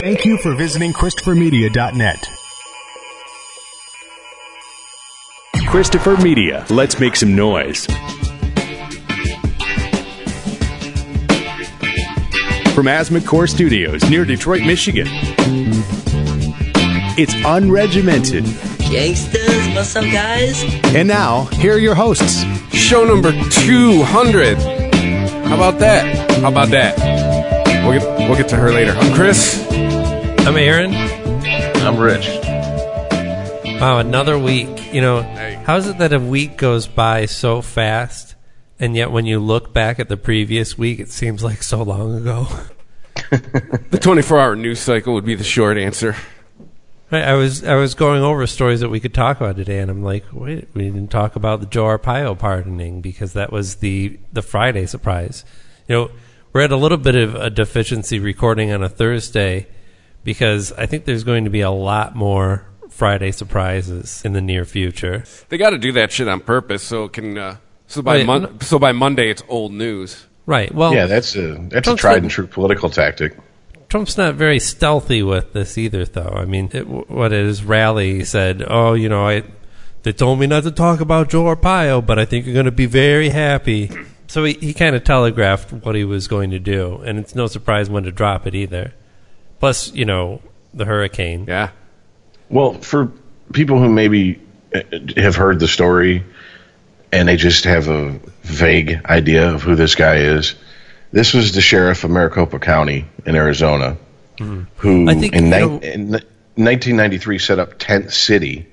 Thank you for visiting ChristopherMedia.net. Christopher Media. Let's make some noise. From Asthma Core Studios near Detroit, Michigan. It's unregimented. Gangsters, what's up, guys? And now, here are your hosts. Show number 200. How about that? How about that? We'll get, we'll get to her later. I'm Chris. I'm Aaron. I'm Rich. Wow, another week. You know, how is it that a week goes by so fast, and yet when you look back at the previous week, it seems like so long ago? The 24 hour news cycle would be the short answer. Right, I was I was going over stories that we could talk about today, and I'm like, wait, we didn't talk about the Joe Arpaio pardoning because that was the the Friday surprise. You know, we're at a little bit of a deficiency recording on a Thursday because I think there's going to be a lot more Friday surprises in the near future. They got to do that shit on purpose so it can. Uh, so by Wait, mon- so by Monday it's old news. Right. Well, Yeah, that's a that's a tried and true political tactic. Trump's not very stealthy with this either, though. I mean, it, what his rally said, oh, you know, I they told me not to talk about Joe Arpaio, but I think you're going to be very happy. So he, he kind of telegraphed what he was going to do, and it's no surprise when to drop it either. Plus, you know, the hurricane. Yeah. Well, for people who maybe uh, have heard the story and they just have a vague idea of who this guy is, this was the sheriff of Maricopa County in Arizona, who I think, in, ni- know- in 1993 set up Tent City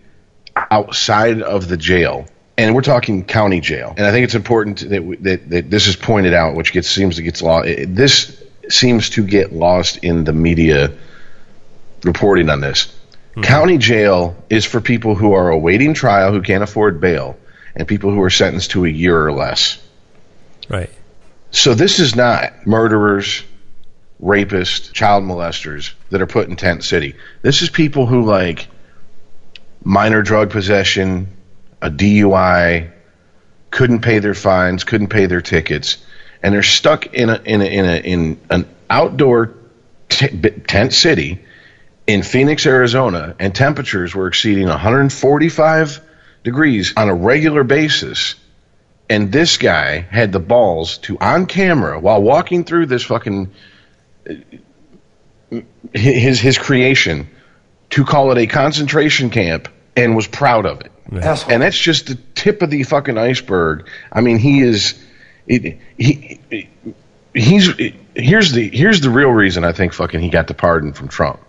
outside of the jail. And we're talking county jail, and I think it's important that, we, that that this is pointed out, which gets seems to get lost. This seems to get lost in the media reporting on this. Hmm. County jail is for people who are awaiting trial who can't afford bail, and people who are sentenced to a year or less. Right. So this is not murderers, rapists, child molesters that are put in tent city. This is people who like minor drug possession, a DUI, couldn't pay their fines, couldn't pay their tickets, and they're stuck in a in a, in a in an outdoor t- b- tent city in Phoenix, Arizona, and temperatures were exceeding 145 degrees on a regular basis and this guy had the balls to on camera while walking through this fucking uh, his his creation to call it a concentration camp and was proud of it. And that's just the tip of the fucking iceberg. I mean, he is it, he he's here's the here's the real reason I think fucking he got the pardon from Trump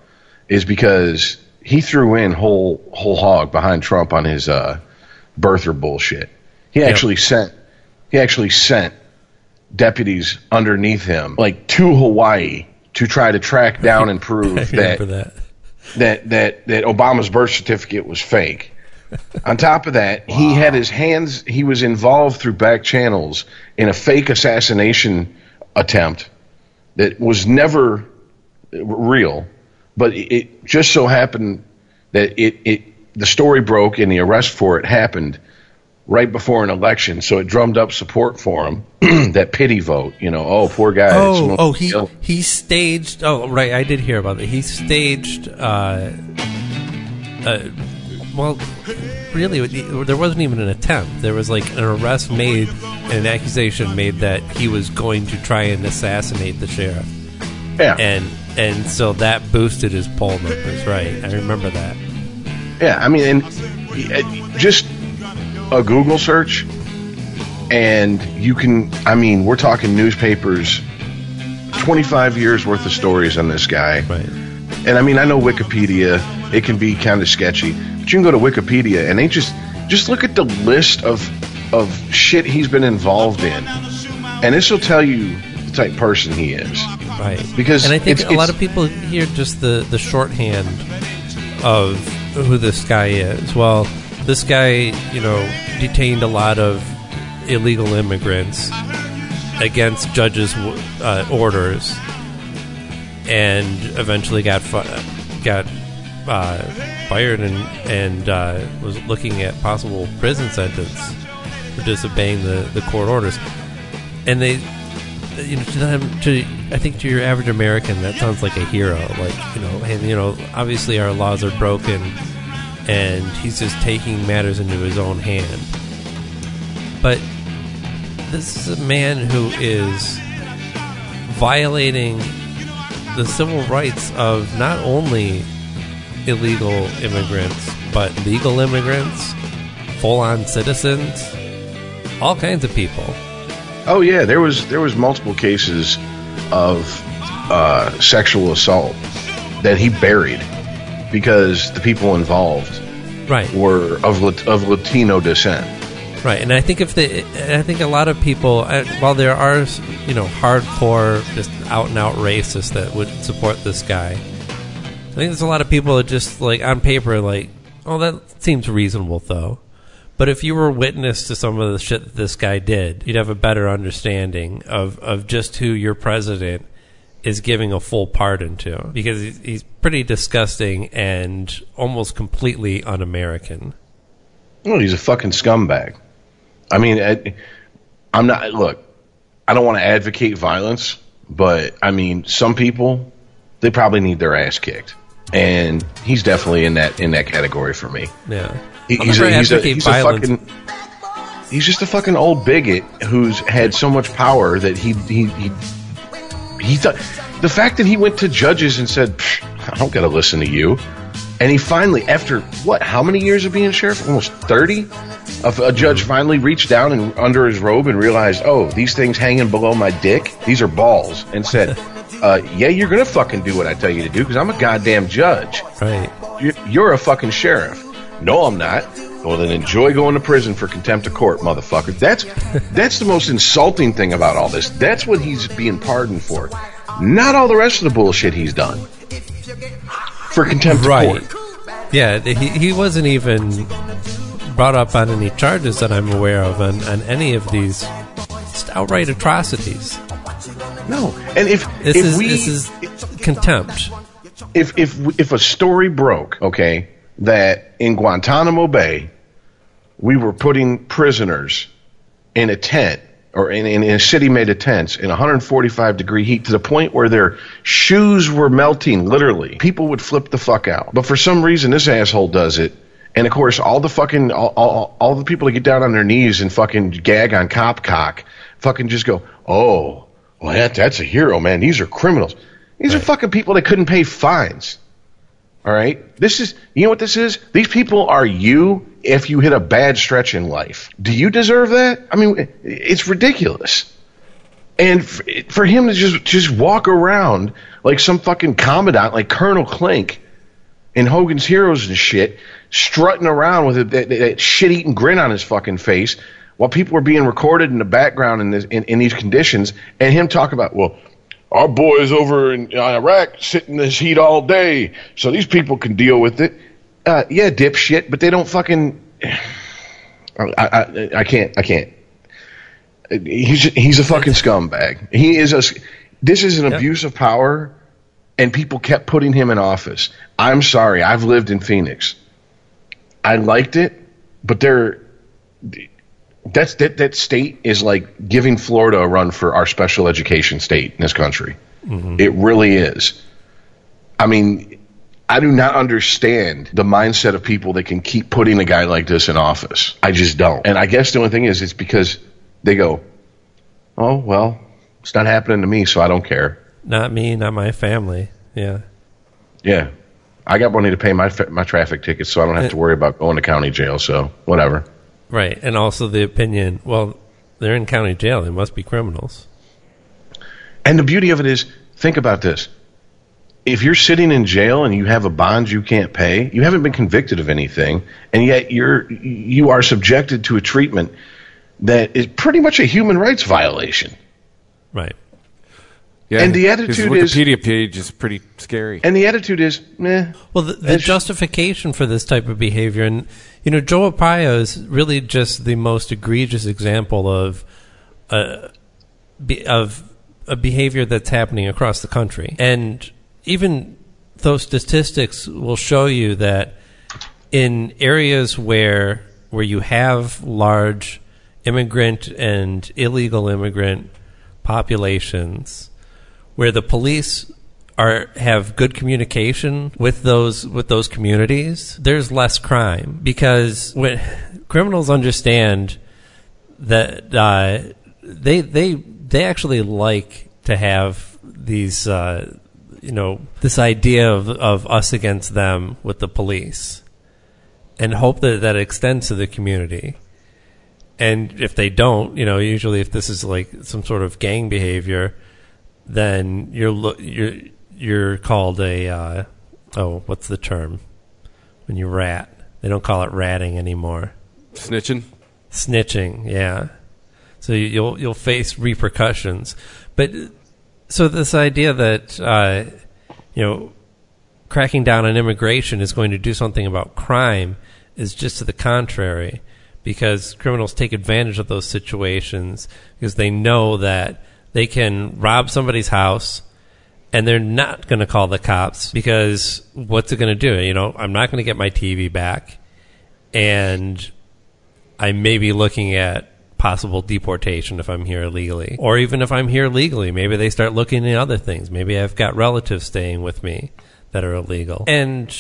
is because he threw in whole whole hog behind Trump on his uh birther bullshit. He actually sent he actually sent deputies underneath him like to Hawaii to try to track down and prove that, that. that that that Obama's birth certificate was fake. On top of that, he had his hands he was involved through back channels in a fake assassination attempt that was never real, but it, just so happened that it, it the story broke and the arrest for it happened right before an election, so it drummed up support for him. that pity vote, you know, oh poor guy. Oh, oh, he he staged. Oh, right, I did hear about it. He staged. Uh, uh, well, really, there wasn't even an attempt. There was like an arrest made, and an accusation made that he was going to try and assassinate the sheriff, yeah, and and so that boosted his poll numbers. Right, I remember that. Yeah, I mean, and uh, just a Google search, and you can. I mean, we're talking newspapers, twenty-five years worth of stories on this guy. Right. And I mean, I know Wikipedia; it can be kind of sketchy, you can go to Wikipedia and they just just look at the list of of shit he's been involved in, and this will tell you the type of person he is. Right. Because and I think it's- a lot of people hear just the the shorthand of who this guy is. Well, this guy, you know, detained a lot of illegal immigrants against judges' uh, orders, and eventually got fi- got uh, fired and and uh, was looking at possible prison sentence for disobeying the, the court orders. And they you know, to them, to I think to your average American, that sounds like a hero. Like you know, and you know, obviously our laws are broken, and he's just taking matters into his own hand. But this is a man who is violating the civil rights of not only illegal immigrants, but legal immigrants, full on citizens, all kinds of people. Oh yeah, there was there was multiple cases of uh, sexual assault that he buried because the people involved Right. were of of Latino descent. Right, and I think if the, I think a lot of people, uh, while there are you know hardcore, just out and out racists that would support this guy, think there's a lot of people that just like on paper like, oh, that seems reasonable though. But if you were witness to some of the shit that this guy did, you'd have a better understanding of of just who your president is giving a full pardon to, because he's, pretty disgusting and almost completely un-American. Well, he's a fucking scumbag. I mean, I, I'm not. Look, I don't want to advocate violence, but I mean, some people they probably need their ass kicked, and he's definitely in that in that category for me. Yeah, He- he's, a, he's, a, he's a fucking. He's just a fucking old bigot who's had so much power that he he he he thought the fact that he went to judges and said, "I don't got to listen to you," and he finally, after what, how many years of being sheriff? Almost thirty. Of a judge finally reached down and under his robe and realized, oh, these things hanging below my dick, these are balls, and said, uh, "Yeah, you're gonna fucking do what I tell you to do because I'm a goddamn judge." right. You- You're a fucking sheriff. No, I'm not. Well, then enjoy going to prison for contempt of court, motherfucker. That's that's the most insulting thing about all this. That's what he's being pardoned for, not all the rest of the bullshit he's done for contempt Right. of court. Yeah, he, he wasn't even brought up on any charges that I'm aware of on, on any of these outright atrocities. No, and if This if is we this is contempt. if if if a story broke, okay, that in Guantanamo Bay we were putting prisoners in a tent or in, in, in a city made of tents in 145 degree heat to the point where their shoes were melting literally. People would flip the fuck out. But for some reason this asshole does it. And of course all the fucking all, all, all the people that get down on their knees and fucking gag on cop cock fucking just go oh well that, that's a hero man these are criminals these are fucking people that couldn't pay fines all right. This is, you know what this is? These people are you if you hit a bad stretch in life. Do you deserve that? I mean, it's ridiculous. And for him to just just walk around like some fucking commandant, like Colonel Klink in Hogan's Heroes and shit, strutting around with a, that, that shit-eating grin on his fucking face, while people were being recorded in the background in, this, in, in these conditions, and him talk about, well, our boys over in Iraq sit in this heat all day, so these people can deal with it. Uh, yeah, dipshit, but they don't fucking. I, I, I can't. I can't. He's he's a fucking scumbag. He is a. This is an abuse of power, and people kept putting him in office. I'm sorry. I've lived in Phoenix. I liked it, but they're that's that that state is like giving Florida a run for our special education state in this country. Mm-hmm. It really is. I mean, I do not understand the mindset of people that can keep putting a guy like this in office. I just don't. And I guess the only thing is, it's because they go, "Oh well, it's not happening to me, so I don't care." Not me, not my family. Yeah. Yeah, I got money to pay my my traffic tickets, so I don't have to worry about going to county jail. So whatever. Right. And also the opinion, well, they're in county jail. They must be criminals. And the beauty of it is, think about this. If you're sitting in jail and you have a bond you can't pay, you haven't been convicted of anything, and yet you're you are subjected to a treatment that is pretty much a human rights violation. Right. Yeah, And the his attitude is- Wikipedia page is pretty scary. And the attitude is, meh. Well, the, the justification for this type of behavior, and you know, Joe Arpaio is really just the most egregious example of uh, of a behavior that's happening across the country, and even those statistics will show you that in areas where where you have large immigrant and illegal immigrant populations where the police are have good communication with those with those communities, there's less crime. Because when criminals understand that uh, they they they actually like to have these uh, you know this idea of of us against them with the police and hope that that extends to the community. And if they don't you know usually if this is like some sort of gang behavior then you're you're you're called a uh, oh what's the term? When you rat. They don't call it ratting anymore. Snitching. snitching yeah. So you- you'll you'll face repercussions. But so this idea that uh, you know cracking down on immigration is going to do something about crime is just to the contrary because criminals take advantage of those situations because they know that they can rob somebody's house and they're not going to call the cops because what's it going to do you know i'm not going to get my tv back and I may be looking at possible deportation if I'm here illegally. Or even if I'm here legally, maybe they start looking at other things. Maybe I've got relatives staying with me that are illegal. And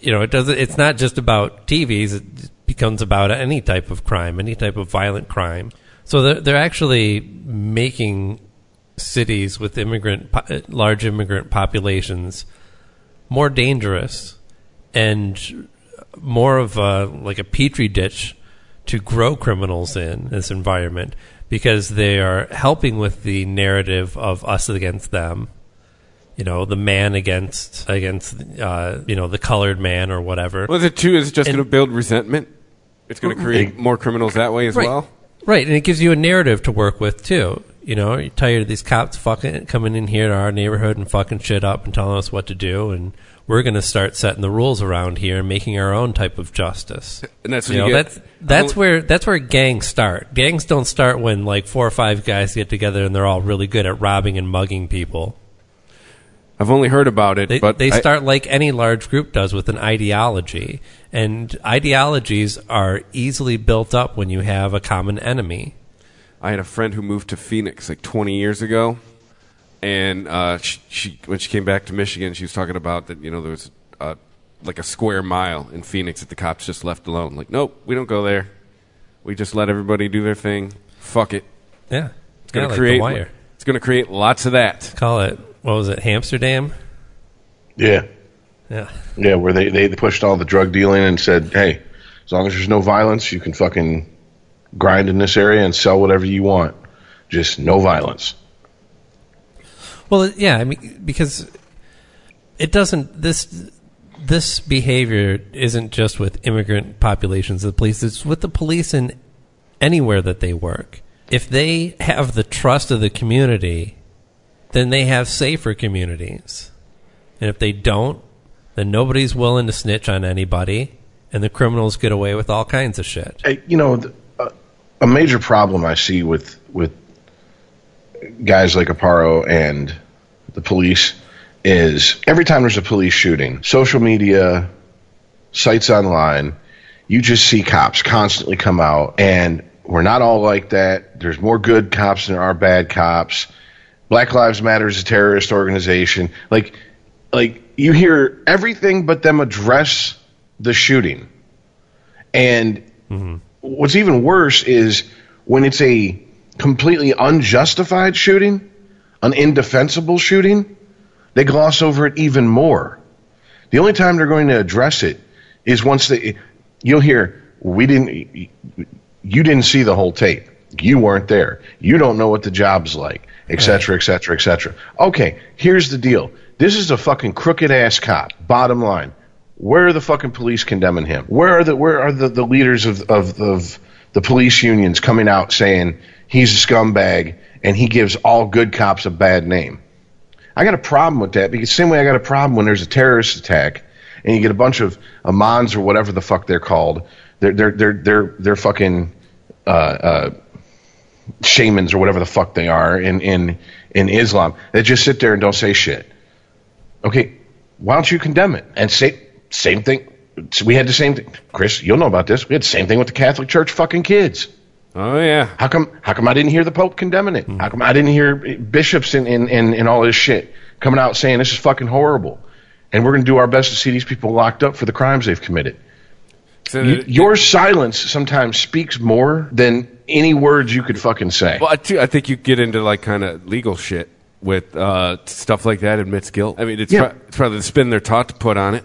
you know, it doesn't it's not just about TVs, it becomes about any type of crime, any type of violent crime. So they're, they're actually making cities with immigrant large immigrant populations more dangerous and more of a like a petri dish to grow criminals in this environment because they are helping with the narrative of us against them. You know, the man against against uh, you know the colored man or whatever. Was it too? Is it just going to build resentment? It's going to create more criminals that way as right. well. Right, and it gives you a narrative to work with too. You know, you're tired of these cops fucking coming in here to our neighborhood and fucking shit up and telling us what to do, and we're going to start setting the rules around here and making our own type of justice. And that's you know you get- that's that's where that's where gangs start. Gangs don't start when like four or five guys get together and they're all really good at robbing and mugging people. I've only heard about it, They but they I- start like any large group does with an ideology, and ideologies are easily built up when you have a common enemy. I had a friend who moved to Phoenix like 20 years ago, and uh, she, she when she came back to Michigan, she was talking about that you know there was uh, like a square mile in Phoenix that the cops just left alone. Like, nope, we don't go there. We just let everybody do their thing. Fuck it. Yeah, It's going yeah, to like create. the wire. It's going to create lots of that. Call it what was it, Amsterdam? Yeah. Yeah, Yeah, where they, they pushed all the drug dealing and said, hey, as long as there's no violence, you can fucking grind in this area and sell whatever you want. Just no violence. Well, yeah, I mean because it doesn't this this behavior isn't just with immigrant populations of the police, it's with the police in anywhere that they work. If they have the trust of the community, then they have safer communities. And if they don't, then nobody's willing to snitch on anybody and the criminals get away with all kinds of shit. Hey, you know, th- a major problem I see with with guys like Arpaio and the police is every time there's a police shooting, social media, sites online, you just see cops constantly come out, and we're not all like that. There's more good cops than there are bad cops. Black Lives Matter is a terrorist organization. Like, like you hear everything but them address the shooting. And mm-hmm. What's even worse is when it's a completely unjustified shooting, an indefensible shooting, they gloss over it even more. The only time they're going to address it is once they you'll hear we didn't you didn't see the whole tape. You weren't there. You don't know what the job's like, et cetera, et cetera, et cetera. Okay, here's the deal. This is a fucking crooked ass cop. Bottom line. Where are the fucking police condemning him? Where are the where are the, the leaders of, of of the police unions coming out saying he's a scumbag and he gives all good cops a bad name? I got a problem with that because same way I got a problem when there's a terrorist attack and you get a bunch of Amans or whatever the fuck they're called. They're they're they're they're they're fucking uh, uh, shamans or whatever the fuck they are in in in Islam. They just sit there and don't say shit. Okay, why don't you condemn it and say same thing? We had the same thing, Chris. You'll know about this. We had the same thing with the Catholic Church fucking kids. Oh yeah. How come? How come I didn't hear the Pope condemning it? How come I didn't hear bishops and and, and, and all this shit coming out saying this is fucking horrible, and we're going to do our best to see these people locked up for the crimes they've committed. So You, your silence sometimes speaks more than any words you could fucking say. Well, I, too, I think you get into like kind of legal shit with uh, stuff like that. Admits guilt. I mean, it's, Yeah. pro- it's probably the spin they're taught to put on it.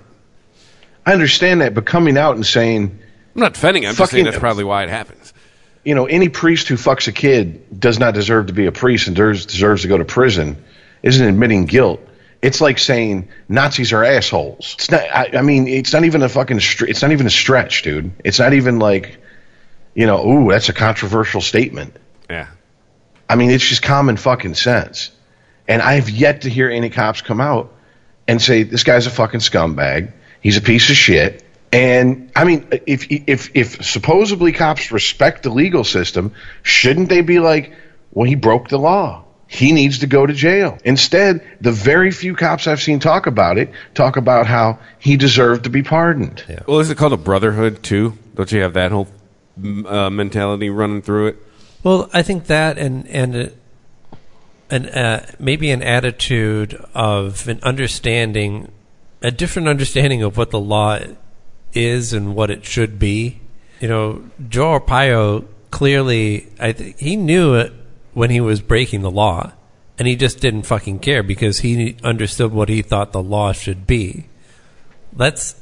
I understand that, but coming out and saying, I'm not defending. it. I'm just saying Fucking- that's probably why it happens. you know, any priest who fucks a kid does not deserve to be a priest and deserves, deserves to go to prison, isn't admitting guilt. It's like saying Nazis are assholes. It's not. I, I mean, it's not even a fucking. Str- it's not even a stretch, dude. It's not even like, you know, ooh, that's a controversial statement. Yeah. I mean, it's just common fucking sense. And I've yet to hear any cops come out and say this guy's a fucking scumbag. He's a piece of shit. And I mean, if if if supposedly cops respect the legal system, shouldn't they be like, well, he broke the law. He needs to go to jail. Instead, the very few cops I've seen talk about it talk about how he deserved to be pardoned. Well, is it called a brotherhood too? Don't you have that whole uh, mentality running through it? Well, I think that and and uh, an uh, maybe an attitude of an understanding, a different understanding of what the law is and what it should be. You know, Joe Arpaio clearly, I th- he knew it when he was breaking the law, and he just didn't fucking care because he understood what he thought the law should be. That's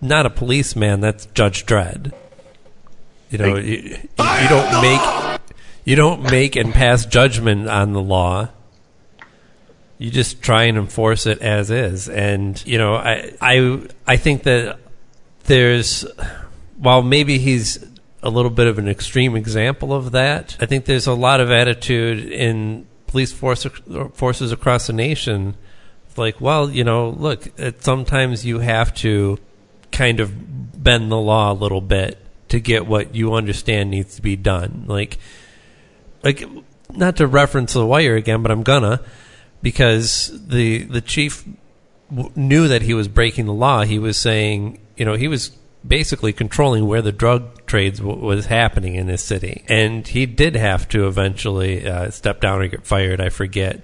not a policeman. That's Judge Dredd. You know, you, you you don't make you don't make and pass judgment on the law. You just try and enforce it as is. And you know, I I I think that there's while maybe he's a little bit of an extreme example of that, I think there's a lot of attitude in police force, forces across the nation. Like, well, you know, look, it, sometimes you have to kind of bend the law a little bit to get what you understand needs to be done. Like, like not to reference the wire again, but I'm gonna because the the chief w- knew that he was breaking the law. He was saying, you know, he was basically controlling where the drug trades w- was happening in his city, and he did have to eventually uh, step down or get fired. I forget,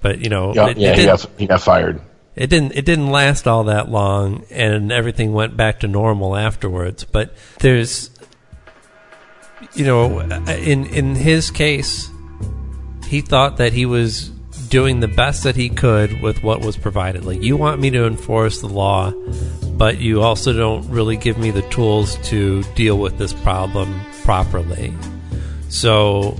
but you know, Yeah, it, yeah it he, got, he got fired. it didn't it didn't last all that long and everything went back to normal afterwards but there's you know in in his case he thought that he was doing the best that he could with what was provided like you want me to enforce the law but you also don't really give me the tools to deal with this problem properly so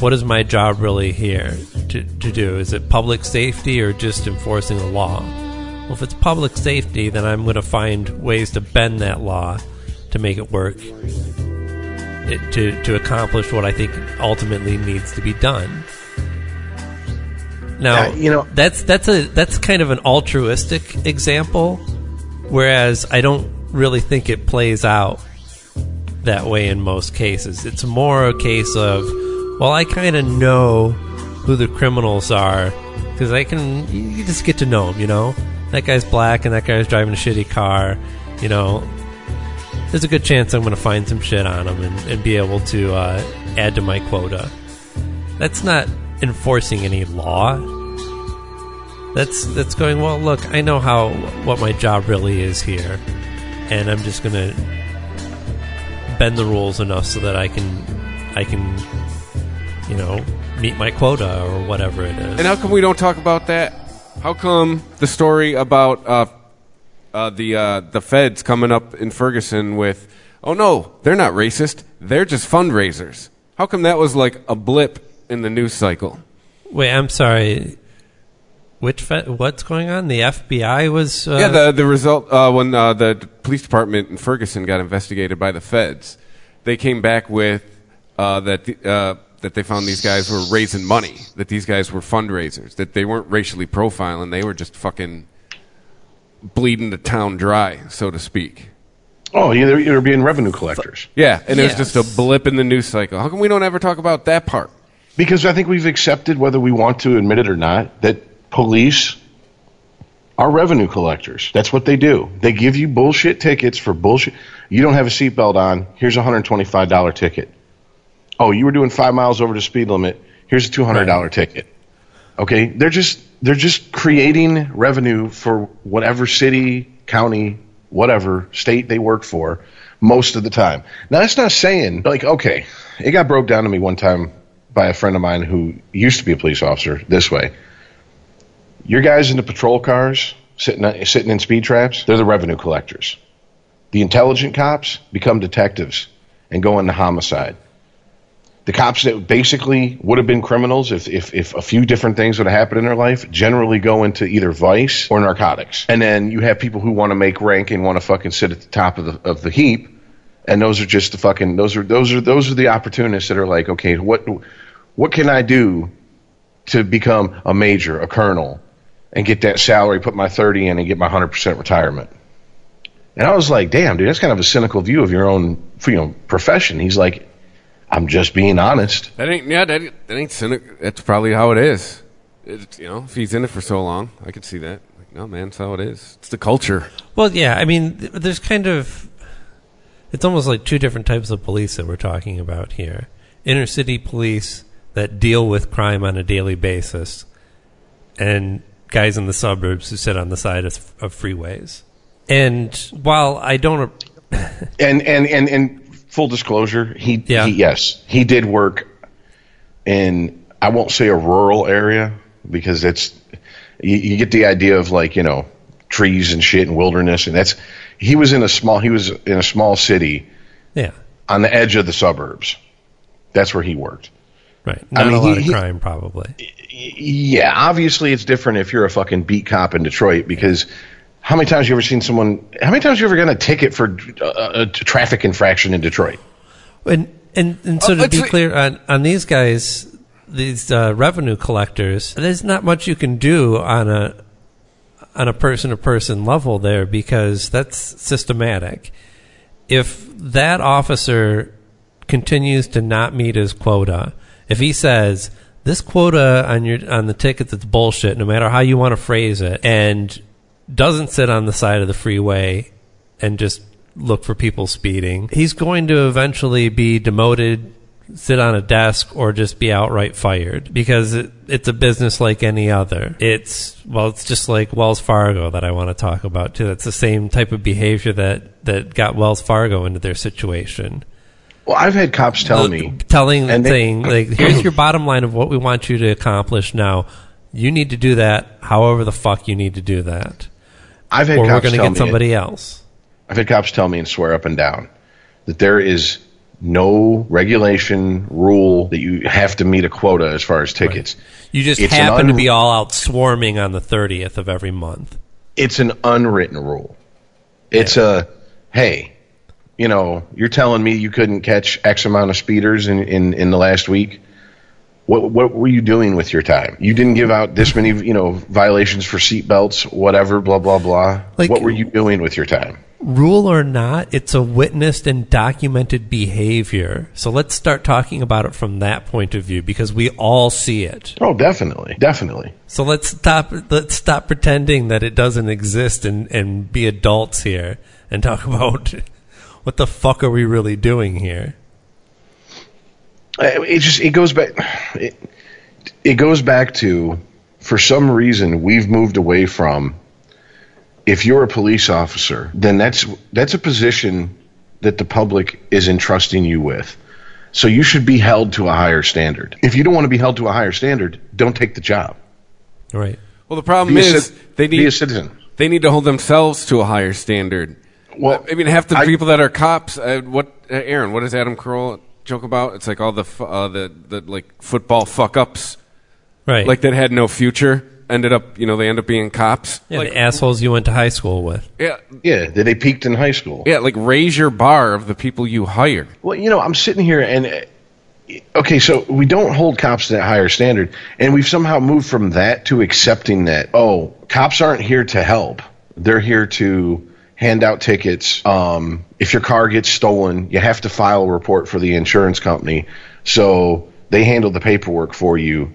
what is my job really here to, to do? Is it public safety or just enforcing the law? Well, if it's public safety, then I'm going to find ways to bend that law to make it work to, to accomplish what I think ultimately needs to be done. Now, Yeah, you know- that's that's a that's kind of an altruistic example, whereas I don't really think it plays out that way in most cases. It's more a case of, well, I kind of know who the criminals are because I can. You just get to know them, you know. That guy's black and that guy's driving a shitty car. You know, there's a good chance I'm going to find some shit on him and, and be able to uh, add to my quota. That's not enforcing any law. That's that's going well. Look, I know how what my job really is here, and I'm just going to bend the rules enough so that I can I can you know meet my quota or whatever it is. And how come we don't talk about that? How come the story about uh, uh, the uh, the feds coming up in Ferguson with, oh no, they're not racist, they're just fundraisers. How come that was like a blip in the news cycle? Wait, I'm sorry. Which fe- what's going on? The FBI was uh, yeah, the the result uh, when uh, the police department in Ferguson got investigated by the feds, they came back with uh, that the, uh, that they found these guys were raising money, that these guys were fundraisers, that they weren't racially profiling, they were just fucking bleeding the town dry, so to speak. Oh, yeah, they're, they're being revenue collectors. Yeah, and it was just a blip in the news cycle. How come we don't ever talk about that part? Because I think we've accepted, whether we want to admit it or not, that police are revenue collectors. That's what they do. They give you bullshit tickets for bullshit. You don't have a seatbelt on. Here's a $125 ticket. Oh, you were doing five miles over the speed limit. Here's a two hundred dollar ticket. Okay, they're just they're just creating revenue for whatever city, county, whatever state they work for most of the time. Now that's not saying like okay, it got broke down to me one time by a friend of mine who used to be a police officer this way. Your guys in the patrol cars sitting sitting in speed traps, they're the revenue collectors. The intelligent cops become detectives and go into homicide. The cops that basically would have been criminals if, if, if a few different things would have happened in their life generally go into either vice or narcotics. And then you have people who want to make rank and want to fucking sit at the top of the, of the heap. And those are just the fucking those are those are those are the opportunists that are like, okay, what what can I do to become a major, a colonel, and get that salary, put my 30 in, and get my 100% retirement. And I was like, damn, dude, that's kind of a cynical view of your own you know, profession. He's like, I'm just being honest. That ain't yeah. That, that ain't cynical. That's probably how it is. It's, you know, if he's in it for so long, I could see that. Like, no, man, that's how it is. It's the culture. Well, yeah. I mean, there's kind of it's almost like two different types of police that we're talking about here. Inner city police that deal with crime on a daily basis, and guys in the suburbs who sit on the side of, of freeways. And while I don't, and and and and full disclosure, he, Yeah. he yes, he did work in I won't say a rural area because it's you, you get the idea of like you know trees and shit and wilderness, and that's he was in a small he was in a small city yeah, on the edge of the suburbs. That's where he worked. right, not mean, a lot he- of he- crime probably. Yeah, obviously it's different if you're a fucking beat cop in Detroit because how many times have you ever seen someone? How many times have you ever gotten a ticket for a, a traffic infraction in Detroit? And and and so Uh, to be clear on on these guys, these uh, revenue collectors, there's not much you can do on a on a person to person level there because that's systematic. If that officer continues to not meet his quota, if he says this quota on your on the ticket that's bullshit, no matter how you want to phrase it, and doesn't sit on the side of the freeway and just look for people speeding, he's going to eventually be demoted, sit on a desk, or just be outright fired because it, it's a business like any other. It's well, it's just like Wells Fargo that I want to talk about too. That's the same type of behavior that that got Wells Fargo into their situation. Well, I've had cops tell me, telling and they- saying like here's your bottom line of what we want you to accomplish now you need to do that however the fuck you need to do that I've had or we're cops going to get me, somebody else I've had cops tell me and swear up and down that there is no regulation rule that you have to meet a quota as far as tickets. you just It's happen to be all out swarming on the 30th of every month It's an unwritten rule. It's a hey, you know, you're telling me you couldn't catch X amount of speeders in, in, in the last week. What what were you doing with your time? You didn't give out this many, you know, violations for seatbelts, whatever, blah blah blah. Like- what were you doing with your time? Rule or not it's a witnessed and documented behavior so let's start talking about it from that point of view because we all see it Oh, definitely, definitely. So let's stop. Let's stop pretending that it doesn't exist and and be adults here and talk about what the fuck are we really doing here. It just it goes back. It, it goes back to for some reason we've moved away from. If you're a police officer, then that's that's a position that the public is entrusting you with. So you should be held to a higher standard. If you don't want to be held to a higher standard, don't take the job. Right. Well, the problem Be a, is cit- they be a need citizen. they need to hold themselves to a higher standard. Well, I mean, half the I- people that are cops. Uh, what uh, Aaron? What does Adam Carolla joke about? It's like all the uh, the the like football fuck ups, Right. like that had no future. Ended up, you know, they end up being cops. yeah, like, the assholes you went to high school with. yeah, Yeah, that they peaked in high school. yeah. Like raise your bar of the people you hire. Well, you know, I'm sitting here and uh, okay, so we don't hold cops to that higher standard, and we've somehow moved from that to accepting that oh, cops aren't here to help; they're here to hand out tickets. Um, if your car gets stolen, you have to file a report for the insurance company, so they handle the paperwork for you.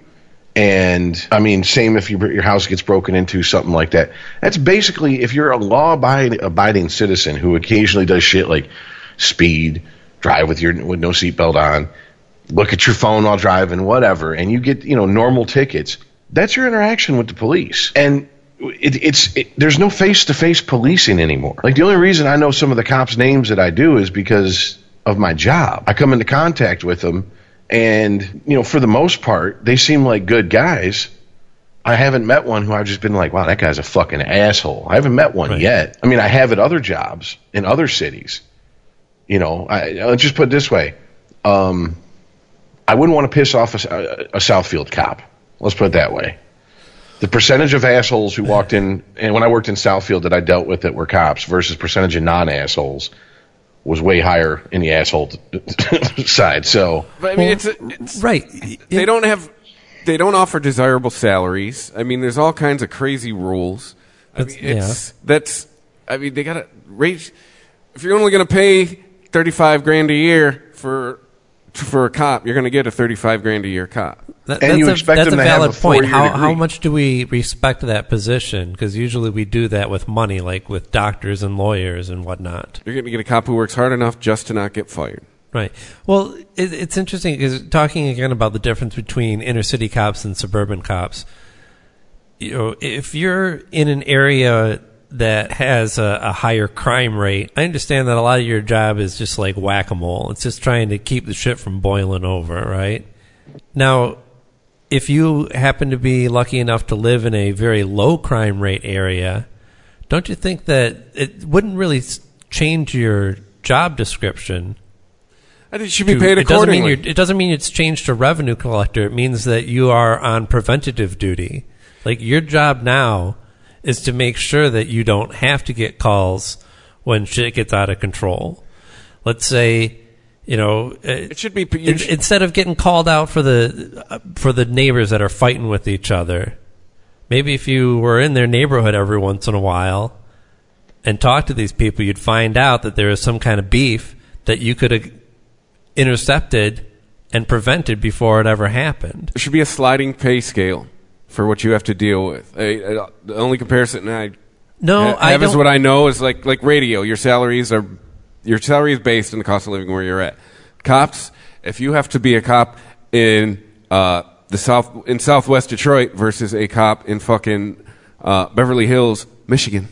And I mean, same if your your house gets broken into, something like that. That's basically if you're a law abiding citizen who occasionally does shit like speed, drive with your with no seatbelt on. look at your phone while driving, whatever, and you get you know normal tickets. That's your interaction with the police, and it, it's it, there's no face to face policing anymore. Like the only reason I know some of the cops' names that I do is because of my job. I come into contact with them, and you know for the most part they seem like good guys. I haven't met one who I've just been like, wow, that guy's a fucking asshole. I haven't met one Right. yet. I mean, I have at other jobs in other cities. You know, I, let's just put it this way. Um, I wouldn't want to piss off a, a Southfield cop. Let's put it that way. The percentage of assholes who walked in, and when I worked in Southfield that I dealt with that were cops versus percentage of non-assholes was way higher in the asshole side. So, But I mean, it's, it's Right. they don't have they don't offer desirable salaries. I mean, there's all kinds of crazy rules. I That's- mean, it's that's I mean, they got to raise if you're only going to pay 35 grand a year for for a cop, you're going to get a 35 grand a year cop. That, And that's you a, expect that's them a to have valid a point. four-year How, how much do we respect that position? Because usually we do that with money, like with doctors and lawyers and whatnot. You're going to get a cop who works hard enough just to not get fired. Right. Well, it, it's interesting because talking again about the difference between inner city cops and suburban cops. You know, if you're in an area that has a, a higher crime rate, I understand that a lot of your job is just like whack a mole. It's just trying to keep the shit from boiling over, right? Now, if you happen to be lucky enough to live in a very low crime rate area, don't you think that it wouldn't really change your job description? I think it should be to- paid it doesn't accordingly. it doesn't mean it's changed to revenue collector. It means that you are on preventative duty. Like your job now is to make sure that you don't have to get calls when shit gets out of control. Let's say, you know, uh, It should be in- should- instead of getting called out for the uh, for the neighbors that are fighting with each other. Maybe if you were in their neighborhood every once in a while and talked to these people, you'd find out that there is some kind of beef that you could have intercepted and prevented before it ever happened. There should be a sliding pay scale for what you have to deal with. I, I, the only comparison I No, ha- I have is what I know is like like radio. Your salaries are your salary is based on the cost of living where you're at. Cops, if you have to be a cop in uh, the south in Southwest Detroit versus a cop in fucking uh, Beverly Hills, Michigan,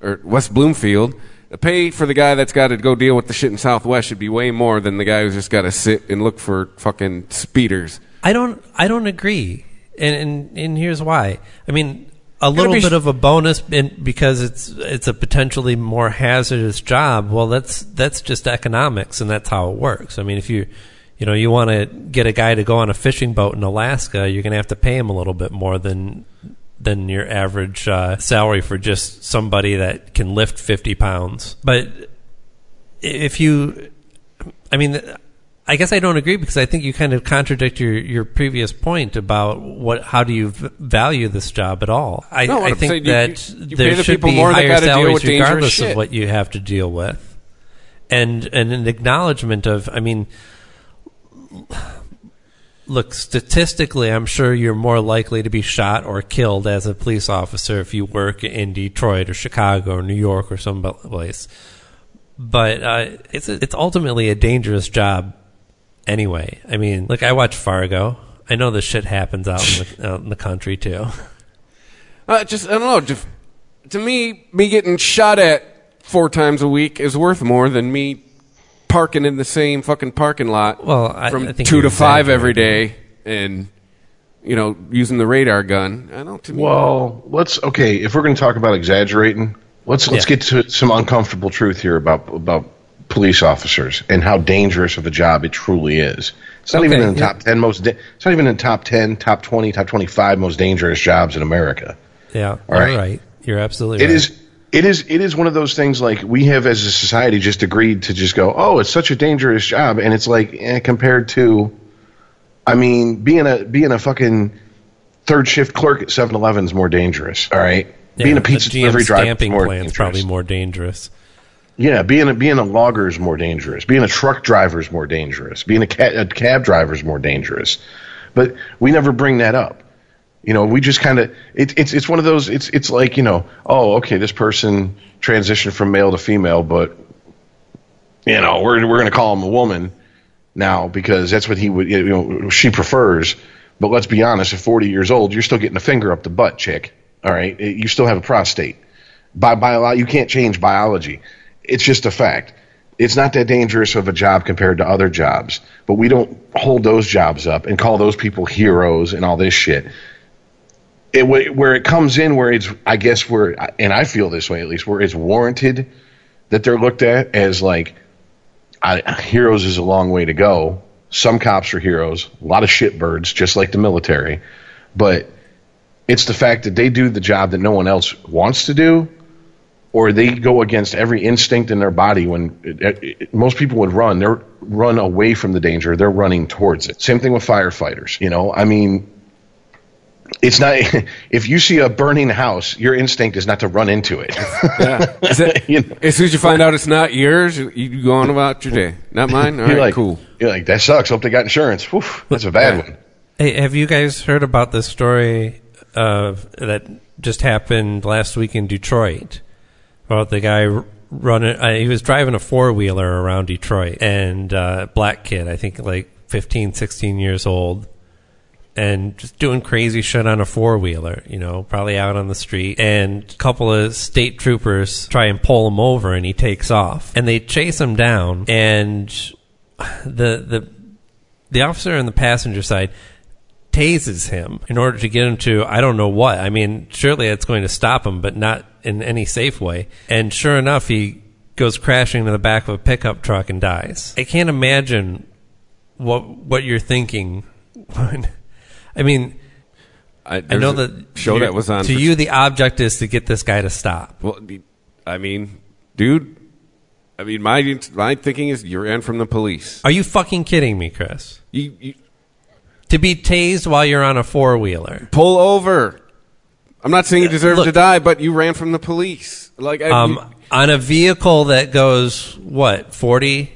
or West Bloomfield. The pay for the guy that's got to go deal with the shit in Southwest should be way more than the guy who's just got to sit and look for fucking speeders. I don't. I don't agree, and and, and here's why. I mean, a little be sh- bit of a bonus in, because it's it's a potentially more hazardous job. Well, that's that's just economics, and that's how it works. I mean, if you you know you want to get a guy to go on a fishing boat in Alaska, you're going to have to pay him a little bit more than than your average uh, salary for just somebody that can lift 50 pounds. But if you, I mean, I guess I don't agree because I think you kind of contradict your, your previous point about what how do you v- value this job at all. I, No, I think saying, that you- you there the should be higher salaries regardless of what you have to deal with, and and an acknowledgement of, I mean. Look, statistically, I'm sure you're more likely to be shot or killed as a police officer if you work in Detroit or Chicago or New York or some place. But uh, it's it's ultimately a dangerous job anyway. I mean, like I watch Fargo. I know this shit happens out in the, out in the country too. Uh, just I don't know. Just, to me, me getting shot at four times a week is worth more than me parking in the same fucking parking lot Well, I- from I think two to five every day, and you know using the radar gun. I don't. To me, Well, let's okay. If we're going to talk about exaggerating, let's let's Yeah. get to some uncomfortable truth here about about police officers and how dangerous of a job it truly is. It's not even in the yeah. top ten most. Da- it's not even in the top ten, top twenty, top twenty-five most dangerous jobs in America. Yeah, All right. right. You're absolutely It right. is. It is. It is one of those things like we have as a society just agreed to just go. Oh, it's such a dangerous job, and it's like eh, compared to, I mean, being a being a fucking third shift clerk at 7-Eleven is more dangerous. All right, Yeah, being a pizza delivery driver is stamping more probably more dangerous. Yeah, being a being a logger is more dangerous. Being a truck driver is more dangerous. Being a, ca- a cab driver is more dangerous. But we never bring that up. You know, we just kind of it, it's it's one of those. It's it's like you know, oh, okay, this person transitioned from male to female, but you know, we're we're going to call him a woman. now because that's what he would, you know, she prefers. But let's be honest, at 40 years old, you're still getting a finger up the butt, chick. All right, you still have a prostate. By by, you can't change biology. It's just a fact. It's not that dangerous of a job compared to other jobs, but we don't hold those jobs up and call those people heroes and all this shit. It, where it comes in, where it's, I guess, where, and I feel this way at least, where it's warranted that they're looked at as like I, heroes is a long way to go. Some cops are heroes, a lot of shitbirds, just like the military. But it's the fact that they do the job that no one else wants to do, or they go against every instinct in their body. When it, it, most people would run, they're run away from the danger. They're running towards it. Same thing with firefighters. You know, I mean, it's not if you see a burning house, your instinct is not to run into it. yeah. It, you know? As soon as you find out it's not yours, you go on about your day. Not mine. All you're right, like, cool. You're like that sucks. Hope they got insurance. Whew, that's a bad Yeah. one. Hey, have you guys heard about this story of that just happened last week in Detroit? About the guy running, uh, he was driving a four wheeler around Detroit, and uh, black kid, I think like 15, 16 years old, and just doing crazy shit on a four wheeler, you know, probably out on the street. And a couple of state troopers try and pull him over, and he takes off, and they chase him down, and the the the officer on the passenger side tases him in order to get him to I don't know what. I mean, surely it's going to stop him, but not in any safe way. And sure enough, he goes crashing into the back of a pickup truck and dies. I can't imagine what what you're thinking. when- I mean, I, I know that show that was on To you, the object is to get this guy to stop. Well, I mean, dude. I mean, my my thinking is you ran from the police. Are you fucking kidding me, Chris? You, you To be tased while you're on a four wheeler. pull over. I'm not saying you deserve Look- to die, but you ran from the police. Like, I, Um, on a vehicle that goes what 40